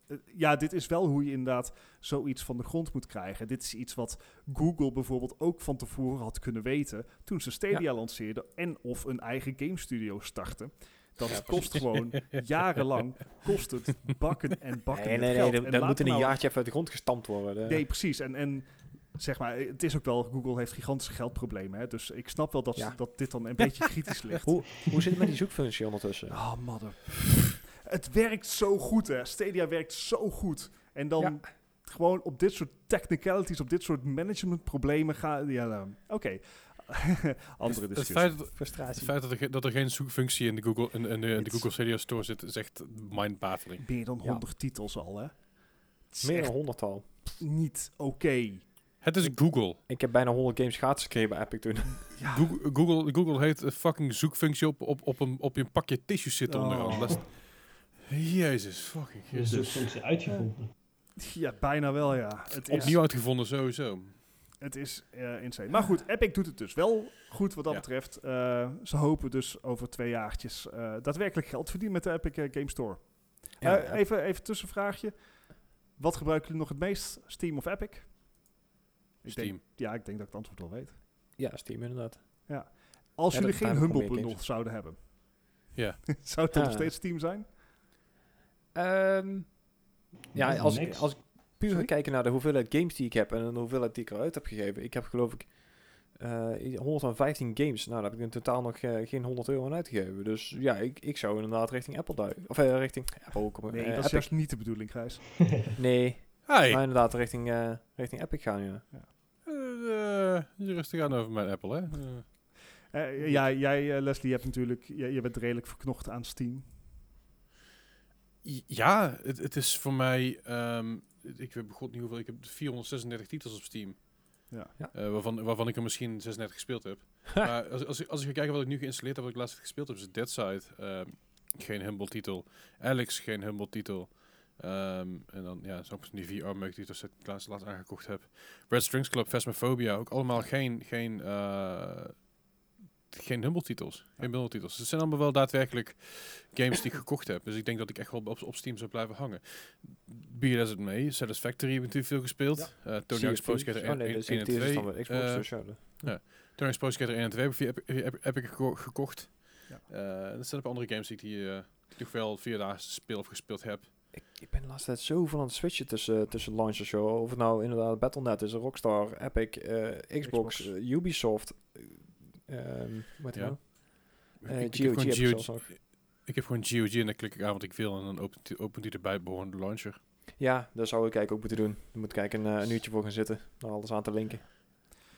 Eh, ja, dit is wel hoe je inderdaad zoiets van de grond moet krijgen. Dit is iets wat Google bijvoorbeeld ook van tevoren had kunnen weten. toen ze Stadia lanceerden en of een eigen game studio starten. Dat Ja, kost gewoon [laughs] jarenlang. Kost het bakken en bakken. Nee, nee, nee, dat, laat moet in een nou- jaartje even uit de grond gestampt worden. Nee, precies. En, en zeg maar, het is ook wel, Google heeft gigantische geldproblemen. Hè? Dus ik snap wel dat, Ja. dat dit dan een beetje [laughs] kritisch ligt. Hoe, hoe zit het met die zoekfunctie ondertussen? Oh, mother. Het werkt zo goed, hè. Stadia werkt zo goed. En dan Ja. gewoon op dit soort technicalities, op dit soort managementproblemen gaan... Ja, nou, oké. [laughs] Andere Het discussie. feit, dat- het Frustratie. feit dat, er, dat er geen zoekfunctie in de Google, in, in de, in de Google Stadia Store zit, is echt mind-baffling. Meer dan Ja. 100 titels al, hè. Het Meer dan echt honderdtal. niet oké. Het is Google. Ik heb bijna 100 games gratis gekregen bij Epic toen. Ja. [laughs] Google, Google, Google heeft een fucking zoekfunctie op, op, op, een, op je pakje tissues zitten Oh. onderaan. Dat is- Jezus, fucking De Christus. zoekfunctie uitgevonden. ja, bijna wel, ja. Het is, Opnieuw uitgevonden, sowieso. het is eh, insane. Maar goed, Epic doet het dus wel goed wat dat Ja. betreft. Eh, ze hopen dus over twee jaartjes eh, daadwerkelijk geld verdienen met de Epic Game Store. Ja, Eh, ja. even, even tussenvraagje. Wat gebruiken jullie nog het meest? Steam of Epic? Ik Steam. Denk, ja, ik denk dat ik het antwoord wel weet. Ja, Steam inderdaad. Als Ja, jullie dat geen Humble Bundle zouden hebben, Ja. [laughs] zou het dan nog steeds Steam zijn? Ehm, ja, als ik, als ik puur ga kijken naar de hoeveelheid games die ik heb en de hoeveelheid die ik eruit heb gegeven. Ik heb geloof ik eh 115 games. Nou, daar heb ik in totaal nog eh, geen 100 euro aan uitgegeven. Dus ja, ik, ik zou inderdaad richting Apple duiken. Of eh, richting Apple komen. Nee, eh, dat is juist niet de bedoeling, Gijs. [laughs] Nee, Hey, maar inderdaad richting, eh, richting Epic gaan, ja. eh, eh, je rustig aan over mijn Apple, hè? Eh, Eh, ja, jij, eh, Leslie, je, hebt natuurlijk, je, je bent redelijk verknocht aan Steam. Ja, het, het is voor mij. ehm, ik weet begon niet hoeveel. Ik heb 436 titels op Steam. Ja. Ja. Eh, waarvan, waarvan ik er misschien 36 gespeeld heb. [laughs] maar als, als, ik- als ik ga kijken wat ik nu geïnstalleerd heb, wat ik laatst gespeeld heb, is Deadside. ehm geen Humble titel. Alex, geen Humble titel. Ehm, en dan, ja, zo die VR-meuk die ik dus laatst, laatst aangekocht heb. Red Strings Club, Phasmophobia, ook allemaal geen, geen, eh, geen Humble titels. Geen titels. Het zijn allemaal wel daadwerkelijk games die ik gekocht heb. Dus ik denk dat ik echt wel op, op Steam zou blijven hangen. Be as it may. Satisfactory heb ik natuurlijk veel gespeeld. Eh Tony Sea Hawk's Pro. Skater Oh 1, nee, 1 dat is en Sea of Thieves 2. dan bij Xbox, Eh, dus ja. de- Tony Hawk's Pro Skater 1 en 2 heb heb, heb ik geko- gekocht. Ja. Eh, dat zijn ook andere games die ik die, eh, die ik wel vier dagen speel of gespeeld heb. Ik, ik ben de laatste tijd zoveel aan het switchen tussen, tussen launchers. Of het nou inderdaad Battle.net is, Rockstar, Epic, eh, Xbox, Xbox. eh, Ubisoft. Eh, ehm, het Ja. nou? Ik- Eh, ik, GOG heb ik zelfs ik heb gewoon GOG en dan klik ik aan wat ik wil en dan opent die, opent die erbij behorende launcher. Ja, daar zou ik eigenlijk ook moeten doen. Je moet kijken een, een uurtje voor gaan zitten. Daar alles aan te linken.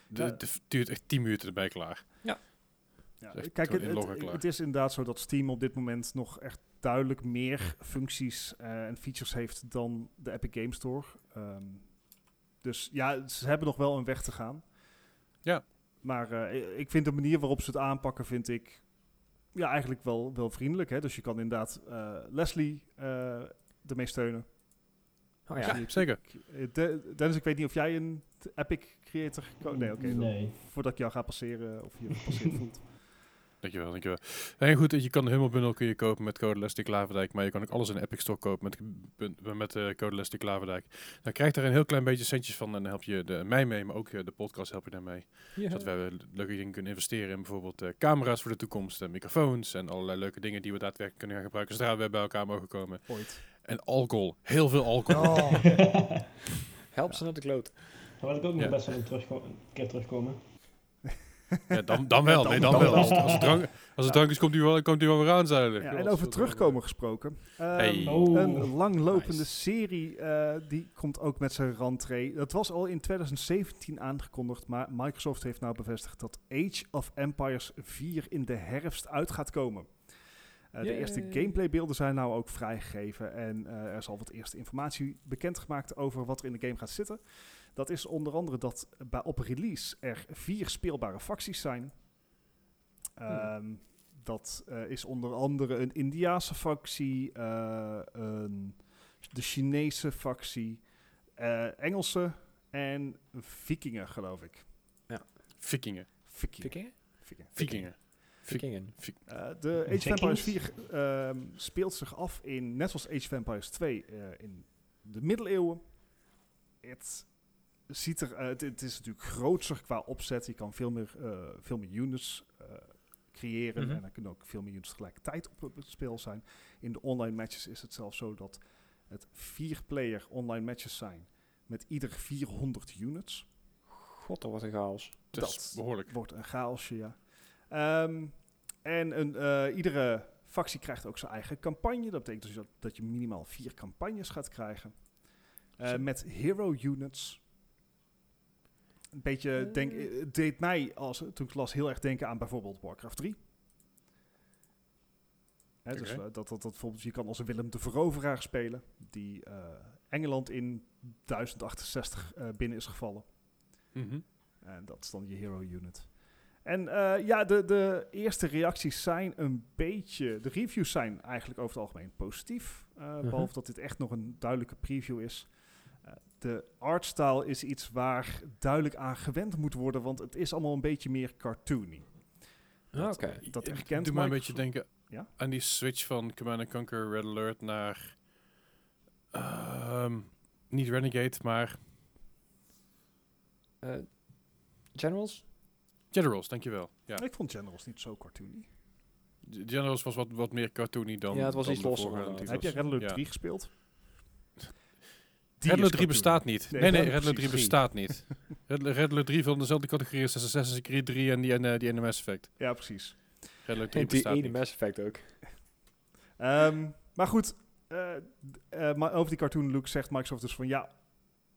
De- Ja. Het duurt echt 10 minuten erbij klaar. Ja, Echt kijk, het, is inderdaad zo dat Steam op dit moment nog echt duidelijk meer functies eh, en features heeft dan de Epic Game Store. Ehm, dus ja, ze hebben nog wel een weg te gaan. Ja. Maar eh, ik vind de manier waarop ze het aanpakken, vind ik ja, eigenlijk wel, wel vriendelijk. Hè? Dus je kan inderdaad eh, Leslie eh ermee steunen. Oh ja. Zeker. De- Dennis, ik weet niet of jij een Epic Creator... Nee, oké. Nee. Voordat ik jou ga passeren of je [laughs] gepasseerd voelt. Dankjewel, dankjewel. En goed, je kan de Humble Bundle kun je kopen met code Leslie Klaverdijk, maar je kan ook alles in de Epic Store kopen met, met de code Leslie Klaverdijk. Dan krijg je er een heel klein beetje centjes van en dan help je de, mij mee, maar ook eh, de podcast help je daarmee. Ja. Zodat weer leuke dingen kunnen investeren in bijvoorbeeld eh, camera's voor de toekomst, en microfoons en allerlei leuke dingen die we daadwerkelijk kunnen gaan gebruiken zodra we bij elkaar mogen komen. Ooit. En alcohol, heel veel alcohol. [laughs] Help ze naar de kloot. Daar wil ik ook nog Ja. best wel een, terugko- een keer terugkomen. Ja, dan, dan wel, Dan- nee, dan, dan wel. Als, het- als, het drank, als het drank is, komt hij wel, komt hij wel weer aan, zeiden. Ja, en over terugkomen gesproken. Ehm, Hey. Oh. Een langlopende Nice. serie, eh, die komt ook met zijn rentree. Dat was al in 2017 aangekondigd, maar Microsoft heeft nou bevestigd dat Age of Empires 4 in de herfst uit gaat komen. Eh, de eerste gameplaybeelden zijn nou ook vrijgegeven en eh, er is al wat eerste informatie bekendgemaakt over wat er in de game gaat zitten. Dat is onder andere dat bij, op release er vier speelbare facties zijn. Ehm, Dat eh, is onder andere een Indiaanse factie, eh, een, de Chinese factie, eh, Engelse en Vikingen, geloof ik. Vikingen. Vikingen. Vikingen? Vikingen. Vikingen. Vikingen. Eh, de Age of? Empires 4 ehm, speelt zich af in, net zoals Age of Empires 2, eh, in de middeleeuwen. Het ziet er, eh, het, het is natuurlijk groter qua opzet. Je kan veel meer, eh, veel meer units eh, creëren Mhm. en er kunnen ook veel meer units tegelijkertijd op, op het spel zijn. In de online matches is het zelfs zo dat het vier-player online matches zijn met ieder 400 units. God, dat was een chaos. Dat behoorlijk. Wordt een chaosje, ja. Ehm, en een, eh, iedere factie krijgt ook zijn eigen campagne. Dat betekent dus dat, dat je minimaal vier campagnes gaat krijgen. Eh, met hero units. Een beetje, Eh. denk, eh, het deed mij als, toen ik het las heel erg denken aan bijvoorbeeld Warcraft 3. Hè, dus eh, dat, dat, dat bijvoorbeeld, je kan als een Willem de Veroveraar spelen, die eh, Engeland in 1068 eh, binnen is gevallen. Mhm. En dat is dan je hero unit. En eh, ja, de, de eerste reacties zijn een beetje... De reviews zijn eigenlijk over het algemeen positief. eh, Mhm. Behalve dat dit echt nog een duidelijke preview is. Eh, de artstyle is iets waar duidelijk aan gewend moet worden... want het is allemaal een beetje meer cartoony. Ah, Dat- Oké. Dat Ik- erkent Doe me een beetje denken Ja? aan die switch van Command Conquer Red Alert naar... ehm, niet Renegade, maar Eh, Generals? Generals, dankjewel. Ja. Ik vond Generals niet zo cartoony. Generals was wat, wat meer cartoony dan Ja, het was dan iets de losser. Heb jij Red Alert Ja. 3 gespeeld? Red Alert 3 is bestaat niet. Nee, Nee, nee, ja, Red Alert 3 precies. bestaat niet. Red, Red Alert 3 van dezelfde categorie als Assassin's Creed 3 en die, en, eh, die ene Mass Effect. Ja, precies. Red Alert 3 En die bestaat ene niet. Mass Effect ook. Ehm, maar goed, eh, eh, maar over die cartoon look zegt Microsoft dus van ja,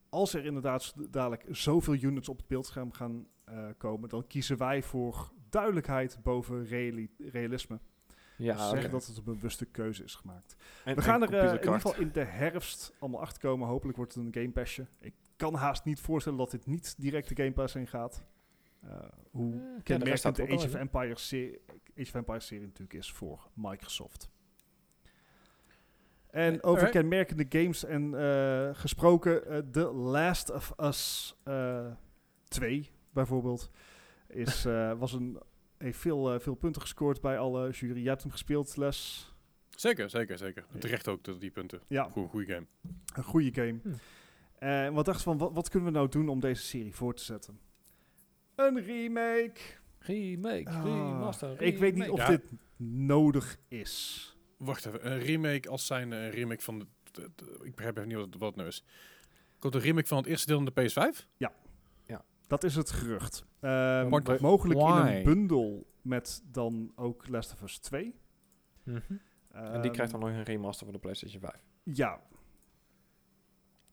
als er inderdaad dadelijk zoveel units op het beeldscherm gaan eh, komen, dan kiezen wij voor duidelijkheid boven reali- realisme. Ja, dus zeggen dat het een bewuste keuze is gemaakt. En- We en gaan er eh, in ieder geval in de herfst allemaal achter komen. Hopelijk wordt het een Game Passje. Ik kan haast niet voorstellen dat dit niet direct de Game Pass in gaat. Eh, hoe ja, de rest kenmerkend de Age of. Empires serie, Age of Empires serie natuurlijk is voor Microsoft. En over kenmerkende games en eh, gesproken, The Last of Us eh 2 bijvoorbeeld, is, eh, was een, heeft veel, eh, veel punten gescoord bij alle jury. Jij hebt hem gespeeld, Les. Zeker, zeker, zeker. Terecht ook tot die punten. Ja, Goeie, goeie game. een goede game. Hm. En wat dacht je van, wat, wat kunnen we nou doen om deze serie voor te zetten? Een remake. Remake, Ah, remaster, ik weet niet of Ja. dit nodig is. Wacht even, een remake als zijn een remake van... De, de- de- ik begrijp even niet wat, wat het nou is. Komt een remake van het eerste deel in de PS5? Dat is het gerucht. Ehm, Maar- mogelijk in een bundel met dan ook Last of Us 2. Mhm. En die Ehm, krijgt dan nog een remaster voor de PlayStation 5. Ja.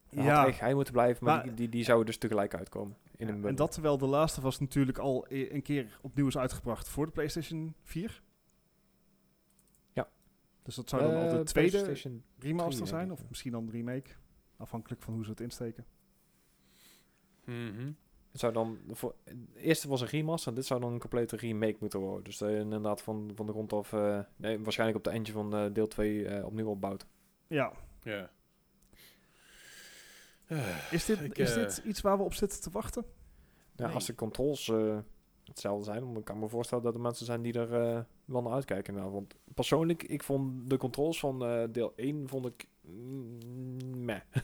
Hij Ja, had hij moeten blijven, maar, Maar- die, die, die zouden dus tegelijk uitkomen. In Ja, een en dat terwijl Last of Us natuurlijk al e- een keer opnieuw is uitgebracht voor de PlayStation 4. Ja. Dus dat zou dan al de Eh, tweede PlayStation remaster zijn, of misschien dan een remake. Afhankelijk van hoe ze het insteken. Mhm. Het zou dan voor, het eerste was een remaster en dit zou dan een complete remake moeten worden. Dus eh, inderdaad van, van de grond af, eh, nee, waarschijnlijk op de engine van eh, deel 2 eh, opnieuw opbouwt. Ja. Ja. Is dit, Ik, is dit iets waar we op zitten te wachten? Ja, Nee. Als de controls eh, hetzelfde zijn, dan kan ik me voorstellen dat er mensen zijn die er eh, wel naar uitkijken. Nou, want persoonlijk, ik vond de controls van eh, deel 1 vond ik mm, meh. [laughs]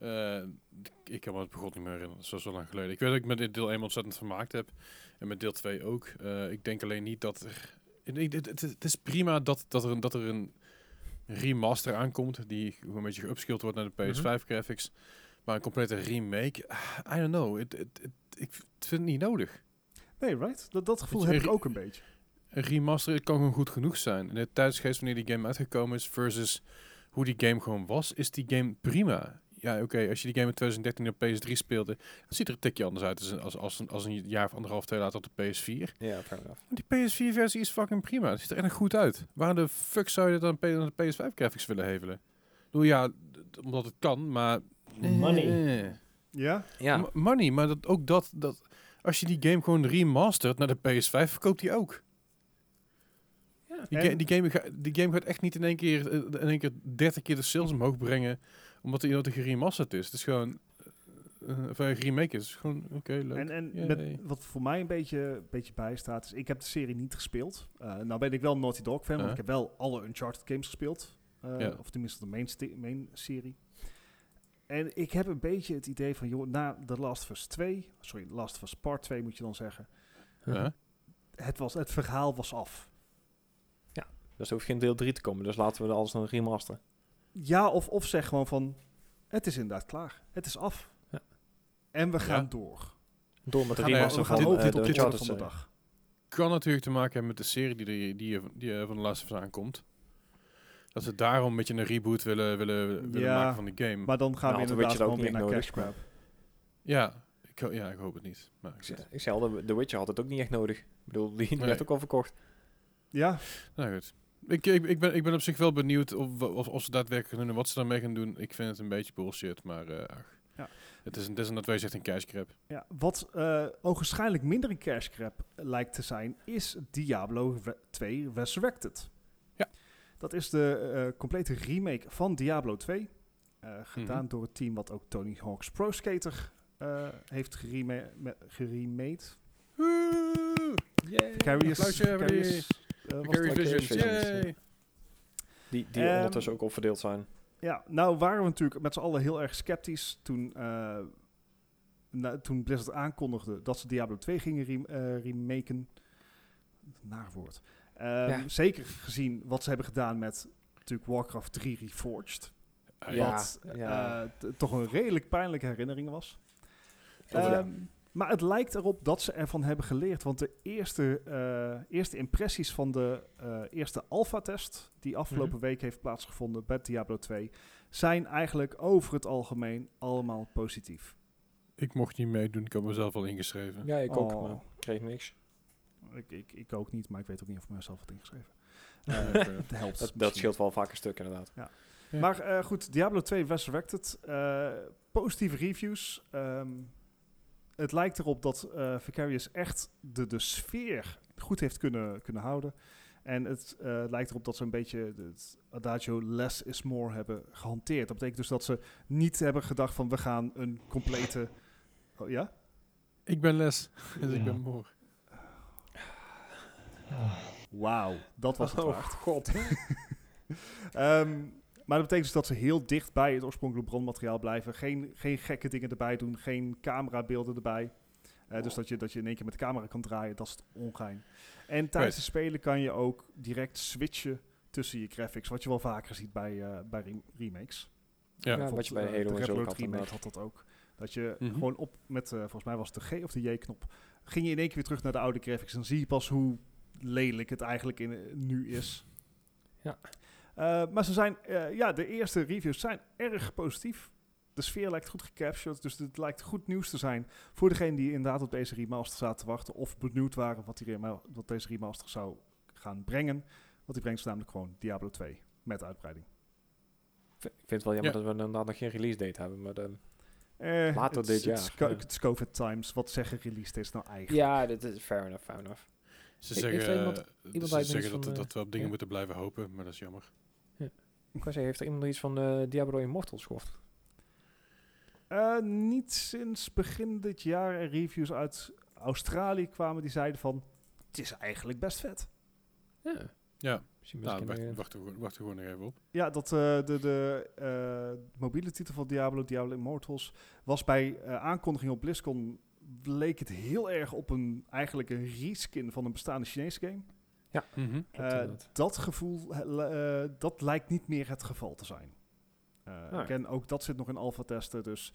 Eh, ik kan me het begon niet meer herinneren. Dat is zo lang geleden. Ik weet dat ik met dit deel 1 ontzettend vermaakt heb. En met deel 2 ook. Eh, ik denk alleen niet dat er... Het, is prima dat, dat, er, een- dat er een remaster aankomt. Die een beetje geupskilled wordt naar de PS5 Mhm. graphics. Maar een complete remake... ah, I don't know. Ik vind het niet nodig. Nee, right? Dat, dat gevoel heb ik ook een beetje. Een remaster het kan gewoon goed genoeg zijn. In de tijdsgeest wanneer die game uitgekomen is versus hoe die game gewoon was, is die game prima. Ja, oké, als je die game in 2013 op PS3 speelde, dan ziet er een tikje anders uit als, als, als, een, als een jaar of anderhalf, twee later op de PS4. Ja, fair enough. Die PS4-versie is fucking prima. Het ziet er echt goed uit. Waarom de fuck zou je dan de PS5-graphics willen hevelen? Bedoel, ja, omdat het kan, maar... Money. Eh. Ja? Ja, M- money, maar dat, ook dat, dat... als je die game gewoon remastert naar de PS5, verkoopt die ook. Ja. Die, ga- die, game, ga- die game gaat echt niet in één keer, eh, in één keer 30 keer de sales omhoog brengen, omdat hij geremasterd is. Het is gewoon, eh, of een remake is. Gewoon, oké, leuk. En, en met, wat voor mij een beetje, beetje bijstaat, is ik heb de serie niet gespeeld. Eh, nou ben ik wel een Naughty Dog fan, want ik heb wel alle Uncharted games gespeeld. Eh, Ja. Of tenminste de main, main serie. En ik heb een beetje het idee van, joh, na The Last of Us 2, sorry, The Last of Us Part 2 moet je dan zeggen, Ja. het, was, het verhaal was af. Dus er hoeft geen deel 3 te komen, dus laten we alles dan remasteren. Ja, of, of zeg gewoon van, het is inderdaad klaar. Het is af. Ja. En we gaan Ja. door. Door met de gaan- we gaan eh, de op dit Uncharted van de serie. dag. Kan natuurlijk te maken hebben met de serie die, die, die van de laatste van aankomt. Dat ze daarom een beetje een reboot willen, willen, willen Ja, maken van de game. Maar dan gaan Nou, we inderdaad gewoon weer naar cash grab. ja, ik, ja, ik hoop het niet. Maar Ik Ik zei al, de- The Witcher had het ook niet echt nodig. Ik bedoel, die, die Nee. werd ook al verkocht. Ja, Nou goed. Ik, ik, ik, ben, ik ben op zich wel benieuwd of, of, of ze daadwerkelijk gaan doen en wat ze daarmee gaan doen. Ik vind het een beetje bullshit, maar eh, ach. Ja. Het is een desnoods wij zegt een cash grab. Ja, wat eh ogenschijnlijk minder een cash grab lijkt te zijn, is Diablo Re- 2 Resurrected. Ja. Dat is de eh, complete remake van Diablo 2. eh, gedaan Mhm. door het team wat ook Tony Hawk's Pro Skater heeft geremade. Vicarious, Applausje, Vicarious, eh, Visions, Visions, yay! Die, die Ehm, ondertussen ook al verdeeld zijn. Ja, nou waren we natuurlijk met z'n allen heel erg sceptisch toen, eh, na- toen Blizzard aankondigde dat ze Diablo 2 gingen rem eh, remaken. Naar woord. Ehm, Ja. Zeker gezien wat ze hebben gedaan met natuurlijk Warcraft 3 Reforged. Ja. wat ja. toch een redelijk pijnlijke herinnering was. Ja. Ehm, Maar het lijkt erop dat ze ervan hebben geleerd. Want de eerste, eh, eerste impressies van de eh, eerste alpha-test... die afgelopen Mhm. week heeft plaatsgevonden bij Diablo 2... zijn eigenlijk over het algemeen allemaal positief. Ik mocht niet meedoen, ik heb mezelf al ingeschreven. Ja, ik ook, Oh. maar ik kreeg niks. Ik, ik, ik ook niet, maar ik weet ook niet of ik mezelf had ingeschreven. Eh. Het [laughs] helpt. Dat, dat scheelt wel vaak een stuk inderdaad. Ja. Maar eh, goed, Diablo 2 Resurrected. eh, positieve reviews. Ehm, het lijkt erop dat eh, Vicarious echt de, de sfeer goed heeft kunnen, kunnen houden. En het eh, lijkt erop dat ze een beetje het adagio less is more hebben gehanteerd. Dat betekent dus dat ze niet hebben gedacht van we gaan een complete... Oh, ja? Ik ben les, [laughs] dus ik ben moe. Wauw, dat was het Oh, waard. god. [laughs] Ehm, maar dat betekent dus dat ze heel dicht bij het oorspronkelijke bronmateriaal blijven. Geen, geen gekke dingen erbij doen, geen camerabeelden erbij. Eh, Dus dat je, dat je in één keer met de camera kan draaien, dat is het ongein. En tijdens het spelen kan je ook direct switchen tussen je graphics, wat je wel vaker ziet bij, eh, bij rem- remakes. Ja. Ja, wat je bij eh, Halo de en zo Reload had remake had dat ook. Dat je Mhm. gewoon op met, eh, volgens mij was het de G of de J-knop, ging je in één keer weer terug naar de oude graphics. Dan zie je pas hoe lelijk het eigenlijk in, nu is. Ja. Eh, maar ze zijn, eh, ja, de eerste reviews zijn erg positief. De sfeer lijkt goed gecaptured, dus het lijkt goed nieuws te zijn voor degene die inderdaad op deze remaster zaten te wachten of benieuwd waren wat, die wat deze remaster zou gaan brengen. Want die brengt ze namelijk gewoon Diablo 2 met uitbreiding. Ik vind het wel jammer Ja. dat we inderdaad nog geen release date hebben. Maar de, Eh, Later het- dit het is jaar. Het is COVID times. Wat zeggen release dates nou eigenlijk? ja, dit is fair enough, fair enough. Ze Ik- zeggen, iemand- eh, iemand ze uit zeggen dat, van, dat we op dingen ja. moeten blijven hopen, maar dat is jammer. Ik zeggen, heeft er iemand nog iets van eh, Diablo Immortals gehoord? Eh, niet sinds begin dit jaar er reviews uit Australië kwamen die zeiden van... Het is eigenlijk best vet. Ja, Ja, nou, wacht, eh, wacht, er gewoon- wacht er gewoon nog even op. Ja, dat eh, de, de eh, mobiele titel van Diablo, Diablo Immortals, was bij aankondiging op BlizzCon... leek het heel erg op een, eigenlijk een reskin van een bestaande Chinese game. Mhm. klopt Eh, dat gevoel, eh, dat lijkt niet meer het geval te zijn. Eh Ah. again, ook dat zit nog in alpha-testen, dus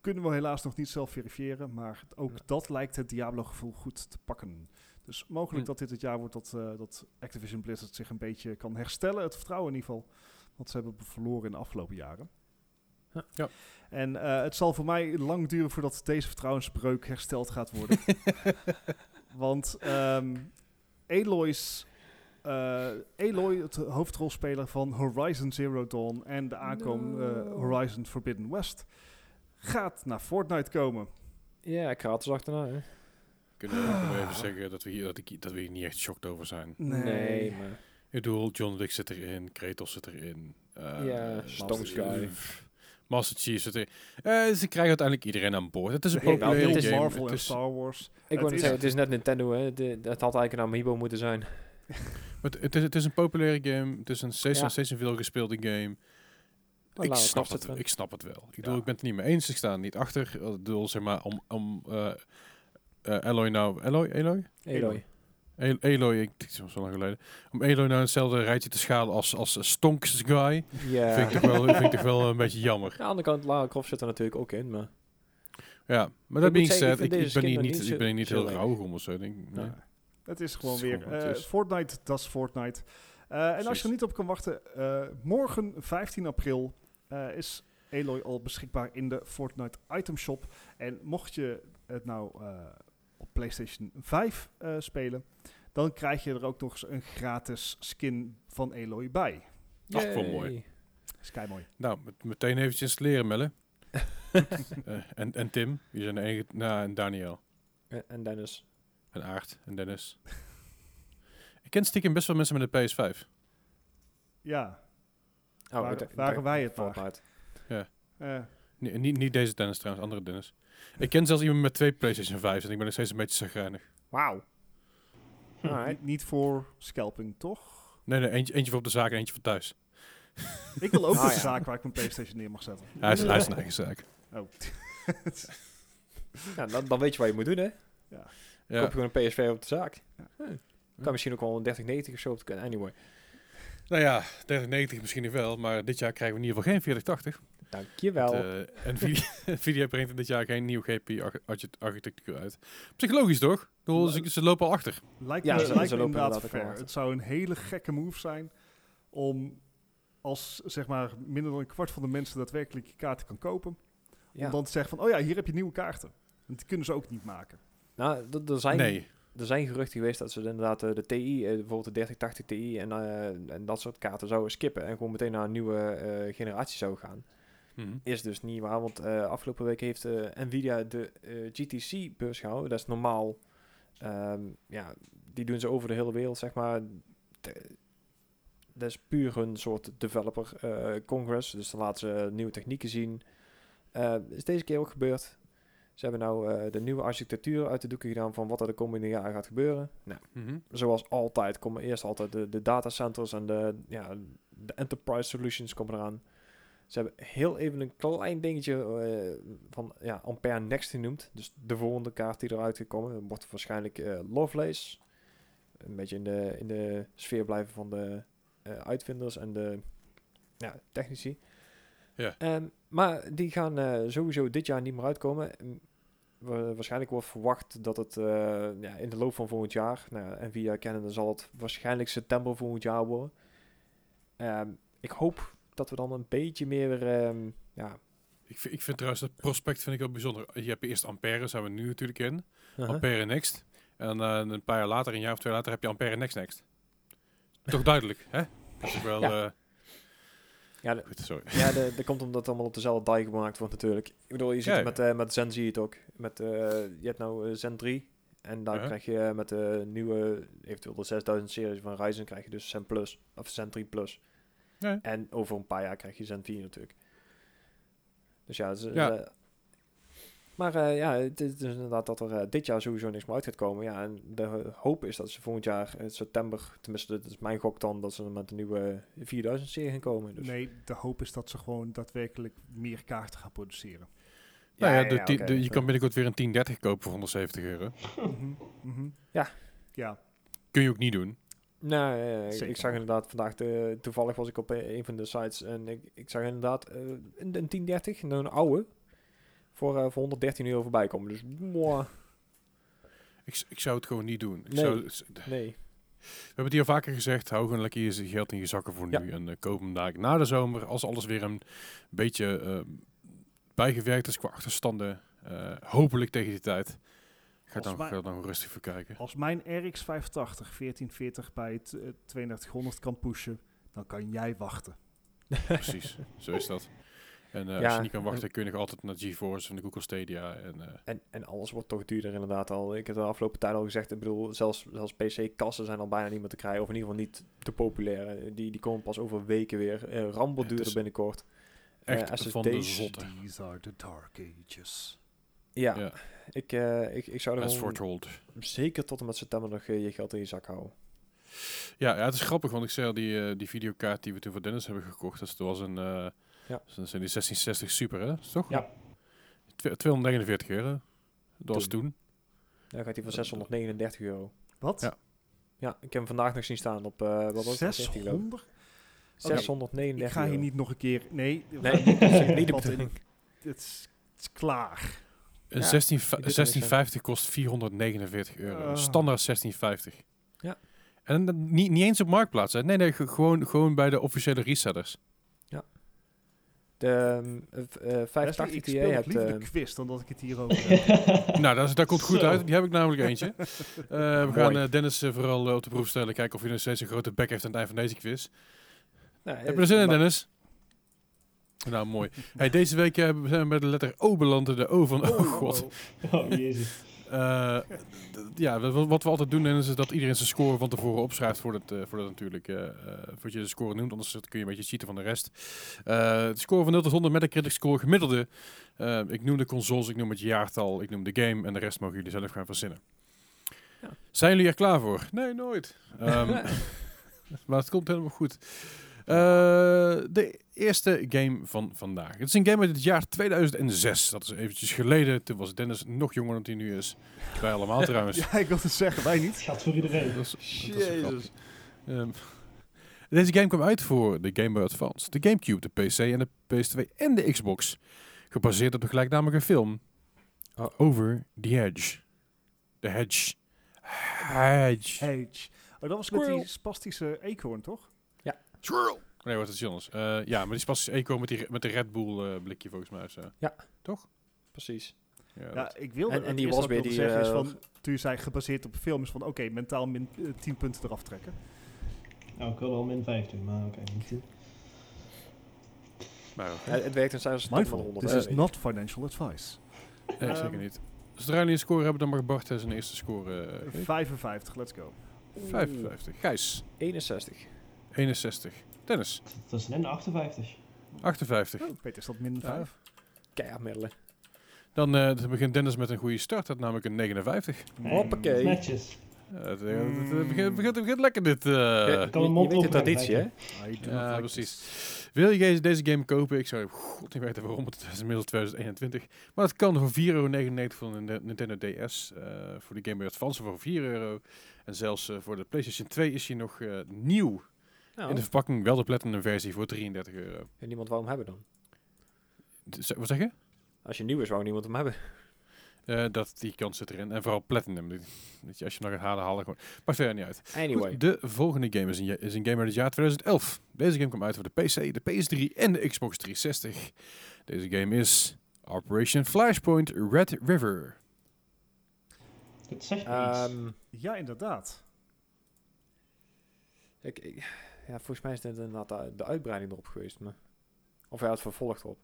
kunnen we helaas nog niet zelf verifiëren. Maar ook Ja. dat lijkt het Diablo-gevoel goed te pakken. Dus mogelijk Hm. dat dit het jaar wordt dat, eh, dat Activision Blizzard zich een beetje kan herstellen. Het vertrouwen in ieder geval, wat ze hebben verloren in de afgelopen jaren. Ja. Ja. En eh, het zal voor mij lang duren voordat deze vertrouwensbreuk hersteld gaat worden. [laughs] Want ehm Aloy's, eh, Aloy, het hoofdrolspeler van Horizon Zero Dawn en de aankomende No. Horizon Forbidden West, gaat naar Fortnite komen. Ja, gratis achterna. Hè? Kunnen we, kunnen we even zeggen dat we, hier, dat, ik, dat we hier niet echt shocked over zijn. Nee. maar... Ik bedoel, John Wick zit erin, Kratos zit erin. eh, Ja, Stone Sky. Master Chief zit erin. Eh, ze krijgen uiteindelijk iedereen aan boord. Het is een populaire het heel is game. Marvel Het en Star Wars. Ik Het wou zeggen, het is net Nintendo, hè. De, het had eigenlijk een Amiibo moeten zijn. [laughs] het, het, is, het is een populaire game. Het is een steeds, Ja. steeds een veel gespeelde game. Maar ik, het snap het, ik snap het wel. Ik, bedoel, Ja. ik ben het er niet mee eens. Ik sta er niet achter. Ik bedoel, zeg maar, om, om eh eh, Eloy nou... Eloy? Eloy? Eloy. El- Eloy, ik, het is al zo lang geleden. Om Eloy nou in hetzelfde rijtje te schalen als, als Stonks Guy, Ja. vind, ik toch wel, vind ik toch wel een beetje jammer. Aan de andere kant, Lara Croft zit er natuurlijk ook in, maar... Ja, maar dat being said, ik, ik ben hier niet, ik niet ben hier niet heel rauw om of zo. Denk, ik. nee. Het is gewoon weer eh. Fortnite, dat is Fortnite. Eh, en als je er niet op kan wachten, eh, morgen 15 april eh, is Aloy al beschikbaar in de Fortnite item shop. En mocht je het nou eh, op PlayStation 5 eh, spelen, dan krijg je er ook nog eens een gratis skin van Aloy bij. Ach, wel Yay. mooi. Sky mooi. Nou, met- meteen eventjes installeren, Melle. [laughs] Eh, en, en Tim, die zijn de enige... Nou, en Daniel. En- En Dennis. En Aart. En Dennis. ik ken stiekem best wel mensen met een PS5. Ja, Oh, ik waren wij het maar? Fortnite. eh, Nee, niet, niet deze Dennis trouwens, andere Dennis. Ik ken zelfs iemand met twee PlayStation 5 en ik ben nog steeds een beetje zagrijnig. Wauw. Hm. Alright. niet, niet voor scalping, toch? Nee, nee, eentje, eentje voor op de zaak en eentje voor thuis. [laughs] Ik wil ook Ah, een ja. zaak waar ik mijn PlayStation neer mag zetten. Hij is, hij is een eigen zaak. [laughs] Oh. Ja, dan, dan weet je wat je moet doen, hè. Ja. Koop je gewoon een PSV op de zaak. Ja. Hm. Kan misschien ook wel een 3090 of zo op kunnen. Anyway. Nou ja, 3090 misschien wel, maar dit jaar krijgen we in ieder geval geen 4080. Dankjewel. Eh, Nvidia, [laughs] Nvidia brengt dit jaar geen nieuw GPU-architectuur uit. Psychologisch toch? Ze, ze lopen al achter. Lijkt Ja, me, ze- lijkt ze me lopen inderdaad wel achter. Het zou een hele gekke move zijn om als zeg maar minder dan een kwart van de mensen daadwerkelijk je kaarten kan kopen. ja. Om dan te zeggen van, oh ja, hier heb je nieuwe kaarten. Die kunnen ze ook niet maken. Nou, d- er zijn, Nee. er zijn geruchten geweest dat ze inderdaad eh, de TI, eh, bijvoorbeeld de 3080 Ti en, eh, en dat soort kaarten zouden skippen en gewoon meteen naar een nieuwe eh, generatie zouden gaan. Mhm. Is dus niet waar, want eh, afgelopen week heeft eh, Nvidia de eh, GTC-beurs gehouden. Dat is normaal. Ehm, ja, die doen ze over de hele wereld, zeg maar. De- dat is puur een soort developer congress. Dus dan laten ze nieuwe technieken zien. Is deze keer ook gebeurd. Ze hebben nou de nieuwe architectuur uit de doeken gedaan van wat er de komende jaren gaat gebeuren. Nou, Mhm. zoals altijd komen eerst altijd de, de datacenters en de, ja, de enterprise solutions komen eraan. Ze hebben heel even een klein dingetje eh, van ja, Ampere Next genoemd. Dus de volgende kaart die eruit gekomen wordt waarschijnlijk eh Lovelace. Een beetje in de, in de sfeer blijven van de eh, uitvinders en de ja, technici. Ja. Ehm, maar die gaan sowieso dit jaar niet meer uitkomen. En wa- waarschijnlijk wordt verwacht dat het ja, in de loop van volgend jaar, nou, en via Canada zal het waarschijnlijk september volgend jaar worden. Ehm, ik hoop dat we dan een beetje meer, ehm, ja, Ik, vind, ik vind trouwens dat prospect vind ik wel bijzonder. Je hebt eerst Ampère, zijn we nu natuurlijk in. uh-huh. Ampère Next. En eh, een paar jaar later, een jaar of twee later, heb je Ampère Next Next. Toch duidelijk, hè? Dat is wel... Ja. eh, ja, de- goed, sorry. ja de- dat komt omdat het allemaal op dezelfde die gemaakt wordt natuurlijk. Ik bedoel, je ziet Ja, het met, eh, met Zen zie je het ook. Met, je hebt nou Zen 3 en dan krijg je met de nieuwe, eventueel de 6000 series van Ryzen, krijg je dus Zen Plus, of Zen 3 Plus. En over een paar jaar krijg je Zen 4 natuurlijk. Dus ja, ze, Ja. ze- maar eh, ja, het is dus inderdaad dat er eh, dit jaar sowieso niks meer uit gaat komen. Ja, en de hoop is dat ze volgend jaar in september, tenminste dat is mijn gok dan, dat ze met een nieuwe 4000 serie gaan komen. Dus. Nee, de hoop is dat ze gewoon daadwerkelijk meer kaarten gaan produceren. nou ja, de- je kan binnenkort weer een 1030 kopen voor 170 euro. Mhm, mhm. Ja. Ja, Kun je ook niet doen. Nou, ik- zag inderdaad vandaag, de, toevallig was ik op eh, een van de sites en ik, ik zag inderdaad eh, een, een 1030, een oude, voor, eh, voor 113 euro voorbij komen. Dus, mwah, Ik, zou het gewoon niet doen. Ik Nee. zou, nee. we hebben het hier al vaker gezegd. Hou gewoon lekker je geld in je zakken voor Ja. nu. En koop hem daar na de zomer. Als alles weer een beetje bijgewerkt is qua achterstanden. hopelijk tegen die tijd. Ga dan, mij- ga dan rustig voor kijken. als mijn RX 580 1440 bij het eh, 3200 kan pushen, dan kan jij wachten. [laughs] Precies, zo is dat. En eh, als je niet kan wachten, en- kun je nog altijd naar GeForce of de Google Stadia. En, eh, En, en alles wordt toch duurder inderdaad al. Ik heb de afgelopen tijd al gezegd, ik bedoel, zelfs, zelfs PC-kassen zijn al bijna niet meer te krijgen. Of in ieder geval niet te populair. Eh, Die, die komen pas over weken weer. Eh Rambo duurder binnenkort. echt van de zotte. These are the dark ages. Ja, Ja. Ik, eh, ik, ik zou er gewoon foretold. zeker tot en met september nog eh, je geld in je zak houden. Ja, ja, het is grappig, want ik zei al, die, eh, die videokaart die we toen voor Dennis hebben gekocht, dat was een, eh Ja. dat zijn die 1660 Super, hè? Is toch? Ja. Twe- 249 euro. Dat was toen. Dan gaat hij voor 639 euro. Wat? Ja. Ja, ik heb hem vandaag nog zien staan op, eh wat was het? 13 geloof ik. 600? 639 Ik ga hier niet nog een keer... Nee, Nee, [laughs] [laughs] niet de bedoeling. Het is, het is klaar. Een Ja, 16, die doet er niks 1650 kost 449 euro. Ah. Standaard 1650. Ja. En dan niet, niet eens op Marktplaats. Hè. Nee, nee, ge- gewoon, gewoon bij de officiële resellers. De ehm, eh, eh, 85 ik speel hebt... liever de quiz dan dat ik het hier over [laughs] heb. nou, dat, is- dat komt goed Zo. uit. Die heb ik namelijk eentje. [laughs] Eh, we Mooi. gaan eh, Dennis eh, vooral op de proef stellen. Kijken of hij nog steeds een grote bek heeft aan het eind van deze quiz. nou, Heb je er zin in, maar- Dennis? Nou, mooi. Hey, deze week eh, zijn we bij de letter O beland. De O van oh, god. [laughs] Oh, jezus. Eh, ja, wat we altijd doen is dat iedereen zijn score van tevoren opschrijft voordat, eh voordat natuurlijk, eh, eh, voordat je de score noemt. Anders kun je een beetje cheaten van de rest. Eh, de score van 0 tot 100 met de critic score gemiddelde. Ik noem de consoles, ik noem het jaartal, ik noem de game en de rest mogen jullie zelf gaan verzinnen. Ja. Zijn jullie er klaar voor? Nee, nooit. [laughs] Ehm, [laughs] maar het komt helemaal goed. Eh, de eerste game van vandaag. Het is een game uit het jaar 2006. Dat is eventjes geleden. Toen was Dennis nog jonger dan hij nu is. Wij allemaal [laughs] trouwens. ja, ik wilde zeggen, wij Het niet. gaat voor iedereen. Dat is, dat is wel grappig. Ehm, deze game kwam uit voor de Game Boy Advance, de Gamecube, de PC en de PS2 en de Xbox. Gebaseerd op de gelijknamige film Oh. Over the Edge. The Hedge. Hedge. Hedge. Oh, dat was met Squirrel. die spastische eekhoorn, toch? Squirrel. Nee, wat is het anders? Eh, ja, maar die spastische eco met, die, met de Red Bull eh, blikje volgens mij. zo. Precies. Ja, Ja, dat- ik wilde En- en die was weer wilde die, zeggen is eh, van, toen je zei gebaseerd op een film, is van, oké, mentaal min eh, 10 punten eraf trekken. Nou, ik wil wel min 5 doen, maar oké. niet. maar oké. Eh, het werkt in met Mindful, 100. this is not financial advice. Nee, zeker Ehm, niet. Zodra jullie een score hebben, dan mag Bart zijn eerste score. eh, geven. 55, let's go. 55. Gijs. 61. 61. Dennis. Tussenin 58. 58. Peter, is dat min Ja. 5? Keihard middelen. Dan eh, dan begint Dennis met een goede start. Dat namelijk een 59. Hoppakee. Netjes. Ja, het, eh, het, het begint, begint, begint lekker dit. eh. Ja, kan een je, je weet traditie, hè? Ja, precies. Wil je deze, game kopen? Ik zou god niet weten waarom. Het is inmiddels 2021. Maar het kan voor 4,99 euro voor een Nintendo DS. eh, voor de Game Boy Advance voor 4 euro. En zelfs eh, voor de PlayStation 2 is hij nog eh, nieuw. Nou, In de verpakking wel de Platinum versie voor 33 euro. en niemand wou hem hebben dan. Wat zeg je? Als je nieuw is, wou niemand hem hebben. Eh, dat, die kans zit erin. En vooral Platinum. Dat je, als je nog gaat halen, halen gewoon. Maakt verder niet uit. Anyway. Goed, de volgende game is een, is een game uit het jaar 2011. Deze game kwam uit voor de PC, de PS3 en de Xbox 360. Deze game is Operation Flashpoint Red River. Het zegt. Ehm, Ja, inderdaad. ik, ik- ja, volgens mij is dit inderdaad de, de uitbreiding erop geweest. Maar, of hij had vervolgd op.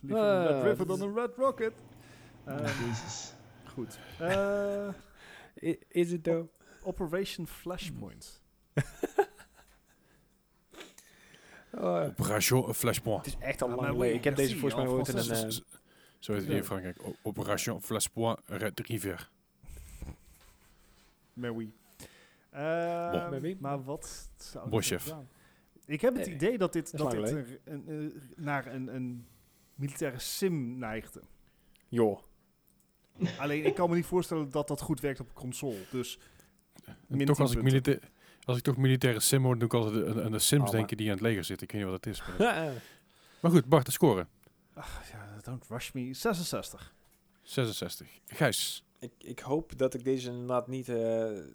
Liever een Red River dat dan een Red Rocket. Eh, Jezus. goed. Eh, [laughs] Is het though? Operation Flashpoint. [laughs] Oh, Operation Flashpoint. het is echt al Ah, lang geleden. Ik heb deze volgens mij en ooit in een... eh, Zo heet het hier in Frankrijk. Operation Flashpoint Red River. Maar oui. Eh, Bon. Oui. Maar wat zou ik Boschef. gedaan? Ik heb het Nee, idee dat dit, dat een, een, eh, naar een, een militaire sim neigde. joh. Alleen ik kan me niet voorstellen dat dat goed werkt op een console. Dus En toch 10 als ik, militair, als ik toch militaire sim hoor, doe ik altijd aan- aan de sims Oh, maar- denken die aan het leger zitten. Ik weet niet wat het is. Maar, [laughs] maar goed, Bart, de score. ach, ja, don't rush me. 66. 66. Gijs. ik, ik hoop dat ik deze inderdaad niet eh, me-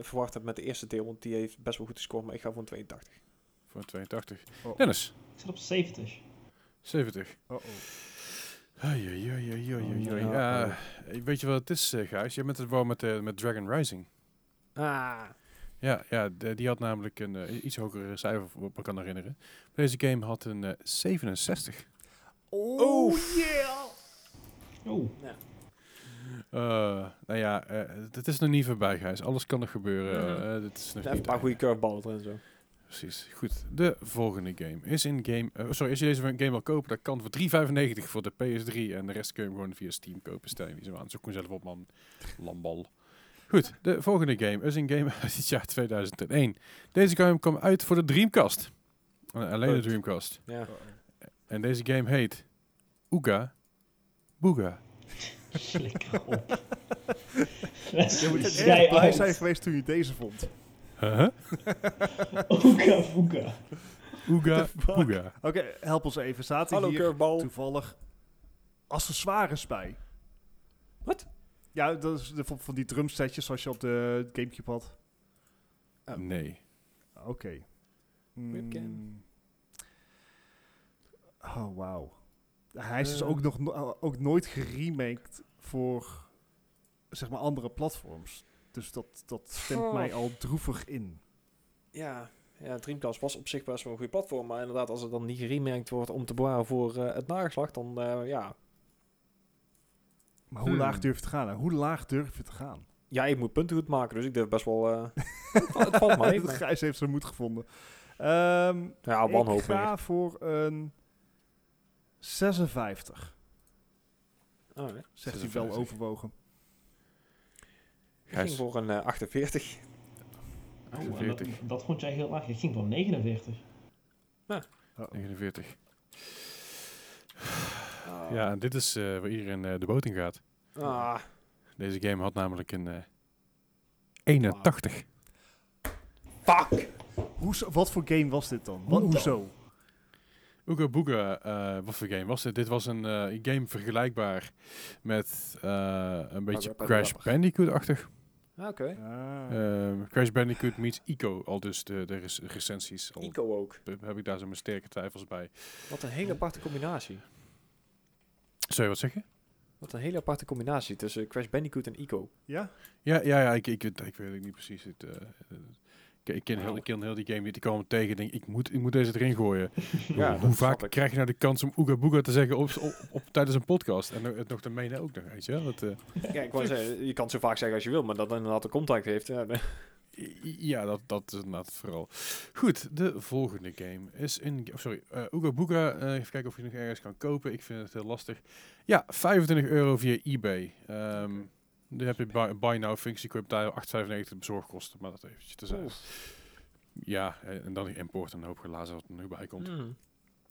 verwacht heb met de eerste deel. Want die heeft best wel goed gescoord. Maar ik ga voor een 82. Voor 82. Oh. Dennis. Ik zit op 70. 70. Oh, oh. Oh, Ja, weet je wat het is, eh, Gijs? Jij bent het wel met, eh, met Dragon Rising. Ah. Ja, ja de- die had namelijk een eh, iets hoger cijfer, wat ik me kan herinneren. Deze game had een eh, 67. Oh, yeah! Oeh. Eh, nou ja, eh, het is nog niet voorbij, Gijs. Alles kan nog gebeuren. Mhm. eh, dit is nog Even niet een paar goede curveballen erin zo. Precies. Goed. De volgende game is in game... sorry, als je deze game wil kopen, dat kan voor 3,95 voor de PS3. En de rest kun je hem gewoon via Steam kopen. Stel je niet zo aan. Zoek hem zelf op, man. Lambal. Goed. De volgende game is een game [laughs] uit het jaar 2001. Deze game kwam uit voor de Dreamcast. Alleen de. Dreamcast. Ja. En deze game heet... Ooga Booga. Flikker op. [laughs] Je moet blij zijn geweest toen je deze vond. Huh? [laughs] The fuck? Booga. Oké, help ons even. Zaten Hallo hier curveball. toevallig accessoires bij? Wat? Ja, dat is de, van, van die drumsetjes zoals je op de Gamecube had. Oh. Nee. Oké. Webcam. Mm. Oh, wauw. Hij is dus Eh. ook nog no- ook nooit geremaked voor zeg maar andere platforms. Dus dat, dat stemt Oh. mij al droevig in. Ja, ja, Dreamcast was op zich best wel een goede platform. Maar inderdaad, als het dan niet geremerkt wordt om te bewaren voor eh, het nageslacht, dan eh, ja. Maar hoe Hmm. laag durf je te gaan? hè? Hoe laag durf je te gaan? Ja, ik moet punten goed maken, dus ik durf best wel... eh, [laughs] het valt- het valt mee. maar- Gijs heeft zijn moed gevonden. Ehm Ja, ik wanhoop ga meer. voor een 56. Oh, nee. Zegt hij wel 56. overwogen. Ik ging voor een eh, 48. Oh, en dat, 48. dat vond jij heel laag. Ik ging voor 49. Uh-oh. 49. Ah. Ja, en dit is eh, waar iedereen eh, de boot in gaat. Ah, Deze game had namelijk een eh 81. fuck! Hoezo- wat voor game was dit dan? Wat, hoezo? Ooga Booga, eh, wat voor game was dit? Dit was een eh, game vergelijkbaar met eh, een beetje Crash. Bandicoot-achtig. Ah, Oké. Ah. Ehm, Crash Bandicoot meets Ico, al dus de, de rec- recensies. Al Ico ook. heb ik daar zo mijn sterke twijfels bij. Wat een hele aparte combinatie. Sorry, wat zeg je? Wat een hele aparte combinatie tussen Crash Bandicoot en Ico. ja? Ja, ja, ja ik, ik, ik, ik weet het niet precies. Het, ik, ik, ken heel, ik ken heel die game niet. Ik kwam hem tegen en denk, ik moet, ik moet deze erin gooien. [laughs] Ja, Hoe vaak krijg je nou de kans om Ooga Booga te zeggen op, op, op- tijdens een podcast? En het nog te menen ook nog, weet je? Dat, eh, Ja, ik wou zeggen, je kan het zo vaak zeggen als je wil, maar dat dan inderdaad een contact heeft. Ja, nee. I- Ja, dat, dat is inderdaad vooral. Goed, de volgende game is een... Oh, sorry, eh Ooga Booga. eh, even kijken of je nog ergens kan kopen. Ik vind het heel lastig. Ja, 25 euro via eBay. Ehm dan heb je buy, buy now functie. Kun je betalen 8,95 bezorgkosten. Maar dat eventjes te zeggen. Ja, eh, en dan die import en een hoop glazen wat er nu bij komt. Hmm.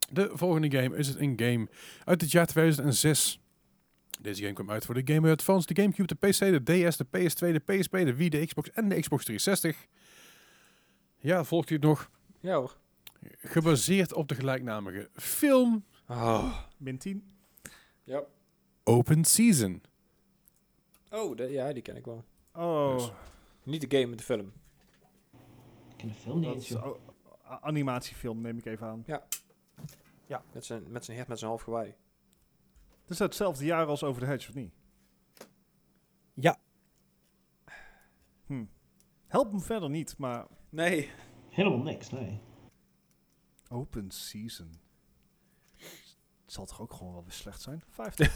De volgende game is het een game uit het jaar 2006. Deze game kwam uit voor de Game Boy Advance, de Gamecube, de PC, de DS, de PS2, de PSP, de Wii, de Xbox en de Xbox 360. Ja, volgt u het nog? Ja hoor. Gebaseerd op de gelijknamige film Oh. Min 10? Ja. Open Season. Oh, de- ja, die ken ik wel. Oh, Dus- Niet de game, maar de film. Ik ken de film niet eens, oh, animatiefilm neem ik even aan. Met zijn, met zijn hert met zijn half gewaai. Het is hetzelfde jaar als Over the Hedge, of niet? Ja. Hm. Help me verder niet, maar Nee. Helemaal niks, nee. Open Season. Het zal toch ook gewoon wel weer slecht zijn? [laughs] 50.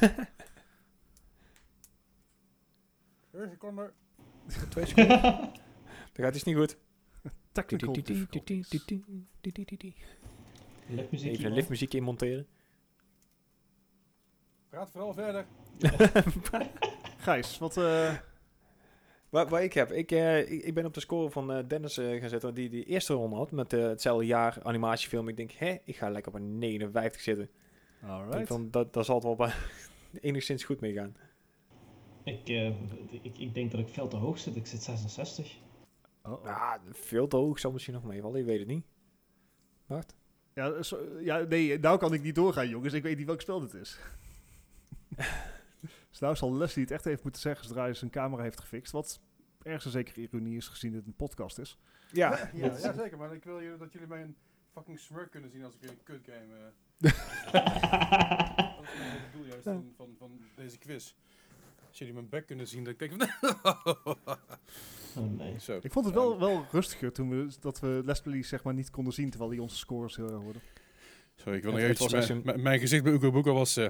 [laughs] Twee seconden. [laughs] Dan gaat iets niet goed. [laughs] Technical. Liftmuziek. Even een liftmuziekje inmonteren. Praat vooral verder. Gijs, wat... eh, Waar, waar ik heb, ik, eh, ik, ik ben op de score van eh, Dennis eh, gaan zitten, die die eerste ronde had met eh, hetzelfde jaar animatiefilm. Ik denk, hè, ik ga lekker op een 59 zitten. Denk Alright. van, dat, daar zal het wel bij enigszins goed mee gaan. Ik, eh, ik, ik denk dat ik veel te hoog zit. Ik zit 66. Oh, oh. Ah, veel te hoog zou misschien nog meevallen, je weet het niet. Wacht. Ja, ja, nee, nou kan ik niet doorgaan, jongens. Ik weet niet welk spel dit is. [laughs] dus nou zal Leslie het echt even moeten zeggen zodra hij zijn camera heeft gefixt. Wat ergens een zekere ironie is, gezien dit een podcast is. Ja, ja, ja, zeker. Maar ik wil jullie, dat jullie mij een fucking smirk kunnen zien als ik een kut game... eh, [laughs] dat is mijn doel juist van, van, van deze quiz. Jullie mijn bek kunnen zien, dat ik denk van... [laughs] Oh nee. Zo. Ik vond het wel, wel rustiger toen we, dat we Leslie zeg maar niet konden zien terwijl hij onze scores heel erg hoorde. Sorry, ik wil nog eventjes... Mijn, een- mijn- mijn gezicht bij Oeko Boeko was... eh,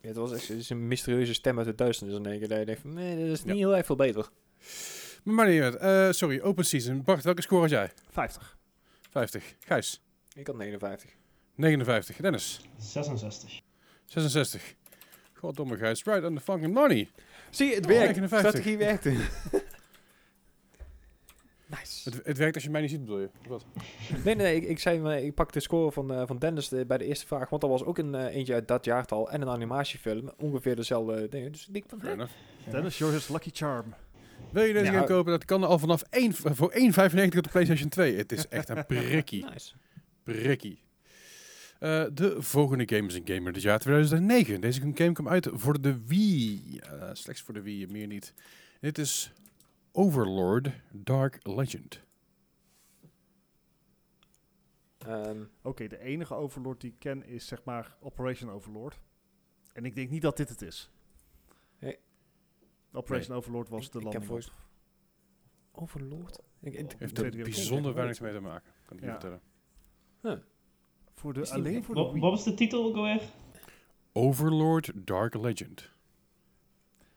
Ja, het was echt een mysterieuze stem uit de duisternis. En dat je denkt van, nee, dat is Ja. niet heel erg veel beter. maar niet uit. Eh, sorry, open season. Bart, welke score had jij? 50. 50. Gijs? Ik had 59. 59. Dennis? 66. 66. Goddomme Gijs. Right on the fucking money. Zie je, het Oh, werkt. 59. Strategie werkte. nice. Het, het werkt als je mij niet ziet, bedoel je? Wat? Nee, nee, ik, ik zei, maar ik pak de score van, eh, van Dennis eh, bij de eerste vraag, want dat was ook een eh, eentje uit dat jaartal en een animatiefilm, ongeveer dezelfde dingen. Dus ik denk van. Dennis, you're his lucky charm. Wil je deze Ja. gaan kopen? Dat kan al vanaf 1, voor 1,95 op de PlayStation 2. Het is echt een [laughs] prikkie. Nice. Prikkie. Eh, de volgende game is een game uit het jaar 2009. Deze game kwam uit voor de Wii. Eh, slechts voor de Wii, meer niet. Dit is Overlord Dark Legend. Ehm, Oké, de enige Overlord die ik ken is zeg maar Operation Overlord. En ik denk niet dat dit het is. Nee. Operation Overlord was Ik- de ik landing. heb Overlord? Ik, ik, Heeft er bijzonder weinig mee te maken, kan ik je Ja. vertellen. Voor de, alleen voor de Wat, was de titel ook alweer? Overlord Dark Legend.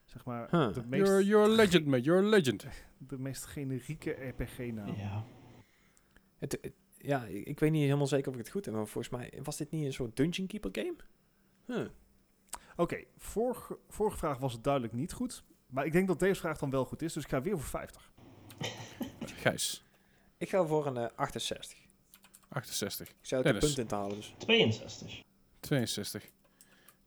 Zeg maar Huh. de, meest, You're, you're a legend, mate. You're a legend. [laughs] de meest generieke RPG-naam. Ja. het, het- ja, ik, weet niet helemaal zeker of ik het goed heb, maar volgens mij was dit niet een soort Dungeon Keeper game? Huh. Oké, vorige, vorige vraag was het duidelijk niet goed. Maar ik denk dat deze vraag dan wel goed is. Dus ik ga weer voor 50. Gijs, Ik ga voor een eh, 68. 68. Ik zou het punt in te halen, dus. 62. 62.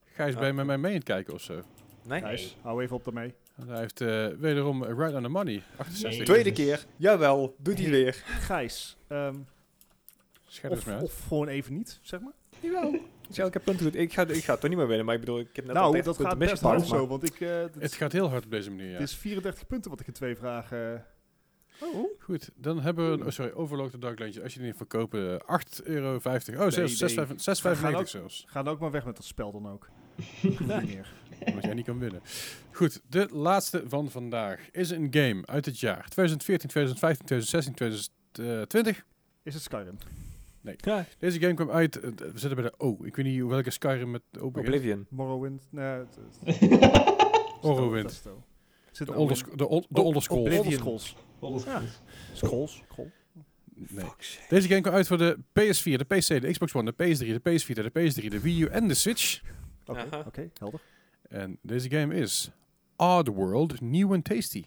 Gijs, ben je met mij mee aan het kijken of zo? Nee? Gijs, hou even op daarmee. Hij heeft eh, wederom eh, right on the money. 68. Nee. Tweede keer. Jawel, doet hij weer. Gijs, eens of, of gewoon even niet, zeg maar. Jawel. Ik heb punten goed. Ik ga, ik ga het toch niet meer winnen, maar ik bedoel, ik heb net al nou, 30 dat gaat best hard zo. Want ik, eh, Het gaat heel hard op deze manier, ja. het is 34 punten wat ik in twee vragen... Oh, Goed, dan hebben we... Oh, sorry, Overlord de Dark Legend. Als je die niet verkopen, 8,50 euro. Oh, Nee, zelfs nee. 6,95 6,95 Gaan ook- zelfs. Ga dan ook maar weg met dat spel dan ook. Niet meer. Omdat jij niet kan winnen. Goed, de laatste van vandaag is een game uit het jaar 2014, 2015, 2016, 2020. Is het Skyrim? ja. Deze game kwam uit... eh, we zitten bij de O. Ik weet niet hoe- welke Skyrim met O begint. Oblivion. Morrowind? Nee, Morrowind. De er de ol- de Older Scrolls. Alles Ja. Scrolls. Scroll. Nee. Deze game kwam uit voor de PS4, de PC, de Xbox One, de PS3, de PS4, de PS3, de Wii U en de Switch. Oké, oké, helder. En deze game is Oddworld New and Tasty.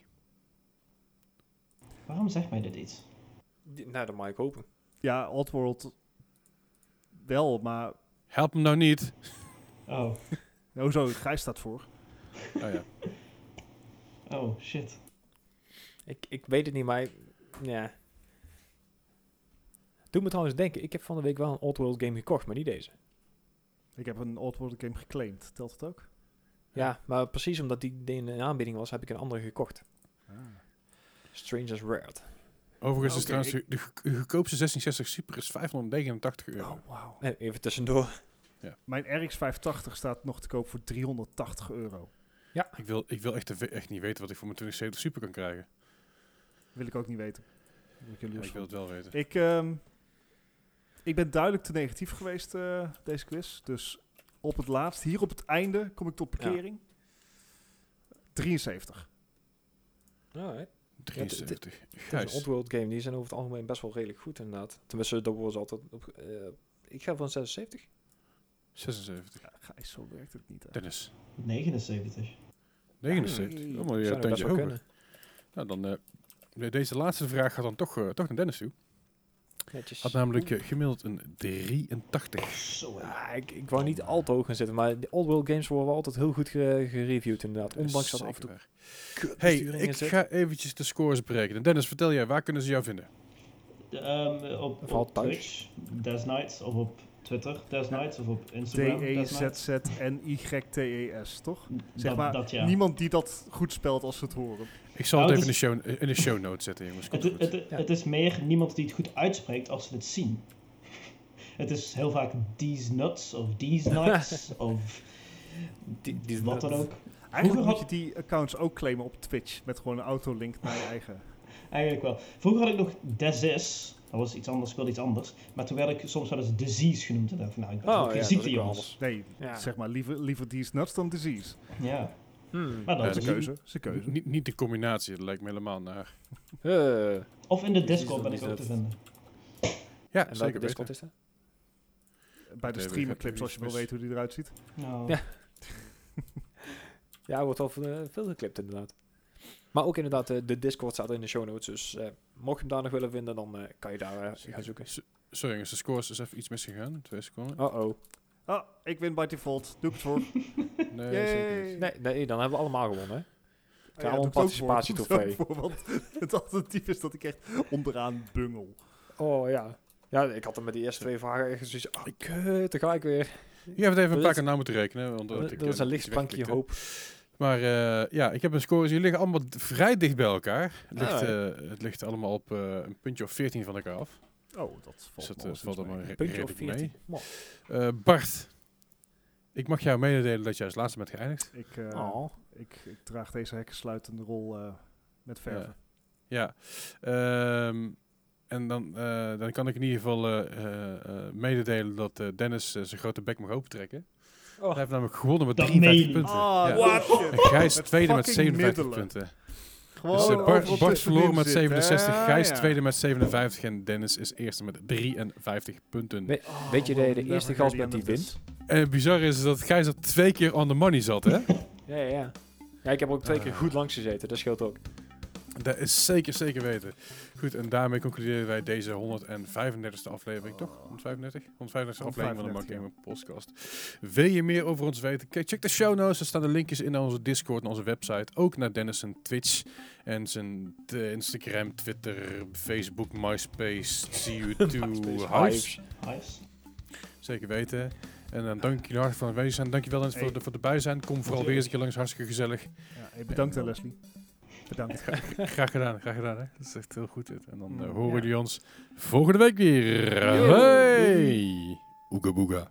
Waarom zegt mij dit iets? Die- Nou, dat mag ik hopen. Ja, Oddworld wel, maar... Help hem nou niet. Oh. [laughs] Hoezo, Gijs staat voor. Oh ja. Oh, shit. Ik, ik weet het niet, maar... Ja. Doe me trouwens denken, ik heb van de week wel een Oddworld game gekocht, maar niet deze. Ik heb een Oddworld game geclaimd. Telt het ook? Ja, maar precies omdat die in een aanbieding was, heb ik een andere gekocht. Strange as Rared. Overigens is trouwens de, de de goedkoopste 1660 Super is 589 euro. Oh. Eh, Even tussendoor. Mijn RX 580 staat nog te koop voor 380 euro. Ik, wil, ik wil echt, echt niet weten wat ik voor mijn 2070 Super kan krijgen. Wil ik ook niet weten. Wil ik Ja, wil van. het wel weten. Ik, ehm, ik ben duidelijk te negatief geweest, eh, deze quiz. Dus op het laatst, hier op het einde, kom ik tot parkering. 73. Alright. 73. Het is een Gijs. Oddworld game, die zijn over het algemeen best wel redelijk goed inderdaad. Tenminste, dat ze altijd op... eh, ik ga voor een 76. 76. Ja, Gijs, zo werkt het niet. Hè. Dennis. 79. 79. Hey. Oh, maar je tandje hoger. Nou, dan... eh, deze laatste vraag gaat dan toch, eh, toch naar Dennis toe. Netjes. Had namelijk eh, gemiddeld een 83. Zo. Ja, ik, ik wou niet al te hoog gaan zitten, maar de Oddworld games worden altijd heel goed ge- gereviewd inderdaad. Ondanks dat af en toe Hey, ik ga eventjes de scores berekenen. Dennis, vertel jij, waar kunnen ze jou vinden? De, ehm, op. Twitch, Des Nights, of op Twitter, Des Nights, of op Instagram, Des Nights. D-E-Z-Z-N-Y-T-E-S, toch? Zeg Dat- maar, dat ja. Niemand die dat goed spelt als ze het horen. Ik zal Nou, het even het in de, show, in de show notes zetten, jongens. Het, het, het, Ja. het is meer niemand die het goed uitspreekt als ze het zien. [laughs] Het is heel vaak these nuts of these [laughs] nuts of Die, die wat dan ook. Eigenlijk Vroeger moet je die accounts ook claimen op Twitch. Met gewoon een autolink naar je eigen. [laughs] Eigenlijk wel. Vroeger had ik nog Desis. Dat was iets anders, ik wilde iets anders. Maar toen werd ik soms wel eens disease genoemd. En dacht ik van, nou, ik ben Oh, ook geen ja, ziekte, wel jongens. Nee, Ja. zeg maar liever, liever these nuts dan disease. Ja, Hmm. maar Ja, dat een keuze. Is een keuze. Niet, niet de combinatie, dat lijkt me helemaal naar. Eh, Of in de Discord ben ik ook te vinden. Ja, en welke zeker Discord is dat? Bij de Even streamer gaat clips, als je wil weten hoe die eruit ziet. Nou, Ja. Ja, er wordt wel veel, veel geklipt inderdaad. Maar ook inderdaad, eh, de Discord staat in de show notes. Dus eh, mocht je hem daar nog willen vinden, dan eh, kan je daar eh, gaan zoeken. S- Sorry jongens, de scores is even iets misgegaan. Twee seconden. Oh-oh. Ah, ik win by default. Doe ik het voor. [laughs] Nee, Yay. zeker niet. Nee, nee, dan hebben we allemaal gewonnen. hè? Ah ja, allemaal doe een ik ik Want [laughs] het alternatief is dat ik echt onderaan bungel. Oh ja. Ja, ik had hem met die eerste twee vragen echt zoiets. Oh, kut, daar ga ik weer. Je hebt even een paar keer na moeten rekenen. Want Dat, ik, is een wegklikte. hoop. Maar eh, ja, ik heb een score. Jullie liggen allemaal vrij dicht bij elkaar. Het ligt, Ah, eh, het ligt allemaal op eh, een puntje of 14 van elkaar af. Oh, dat Dus valt, dat eh, valt allemaal re- Puntje of redelijk 14. mee. Eh, Bart, ik mag jou mededelen dat jij als laatste bent geëindigd. Ik, eh, Oh. ik, ik draag deze hekkensluitende rol eh, met verven. Ja. Ehm, en dan, eh, dan kan ik in ieder geval eh, eh, eh, mededelen dat Dennis zijn grote bek mag opentrekken. Oh. Hij heeft namelijk gewonnen met Dat 53 meen je punten. Ah, ja. Gijs tweede met fucking 57 middelen. punten. Gewoon Dus eh, Bart, Bart verloor met zitten, 67, hè? Gijs tweede met 57 en Dennis is eerste met 53 punten. We- Oh, Weet je de eerste gast die wint? En het bizarre is dat Gijs er twee keer on the money zat, hè? [laughs] Ja, ja, ja. Ja, ik heb ook twee keer Ah. goed langs gezeten. Dat scheelt ook. Dat is zeker, zeker weten. Goed, en daarmee concluderen wij deze 135e aflevering, toch? 135? 135e aflevering van de Mark 135, Gamer podcast. Wil je meer over ons weten? Kijk, check de show notes. Er staan de linkjes in naar onze Discord en onze website. Ook naar Dennis' zijn Twitch en zijn eh, Instagram, Twitter, Facebook, MySpace, [laughs] CU2, Hives. Zeker weten. En dan dank jullie hartelijk voor het aanwezig zijn. Dankjewel Dennis, voor, Hey. de, voor erbij zijn. Kom vooral weer eens een keer langs, hartstikke gezellig. Ja, hey, bedankt hè, Leslie. Bedankt. Graag gedaan, graag gedaan. Hè? Dat is echt heel goed dit. En dan eh, Mm, horen ja. jullie ons volgende week weer. Yo. Hey! Oega boega.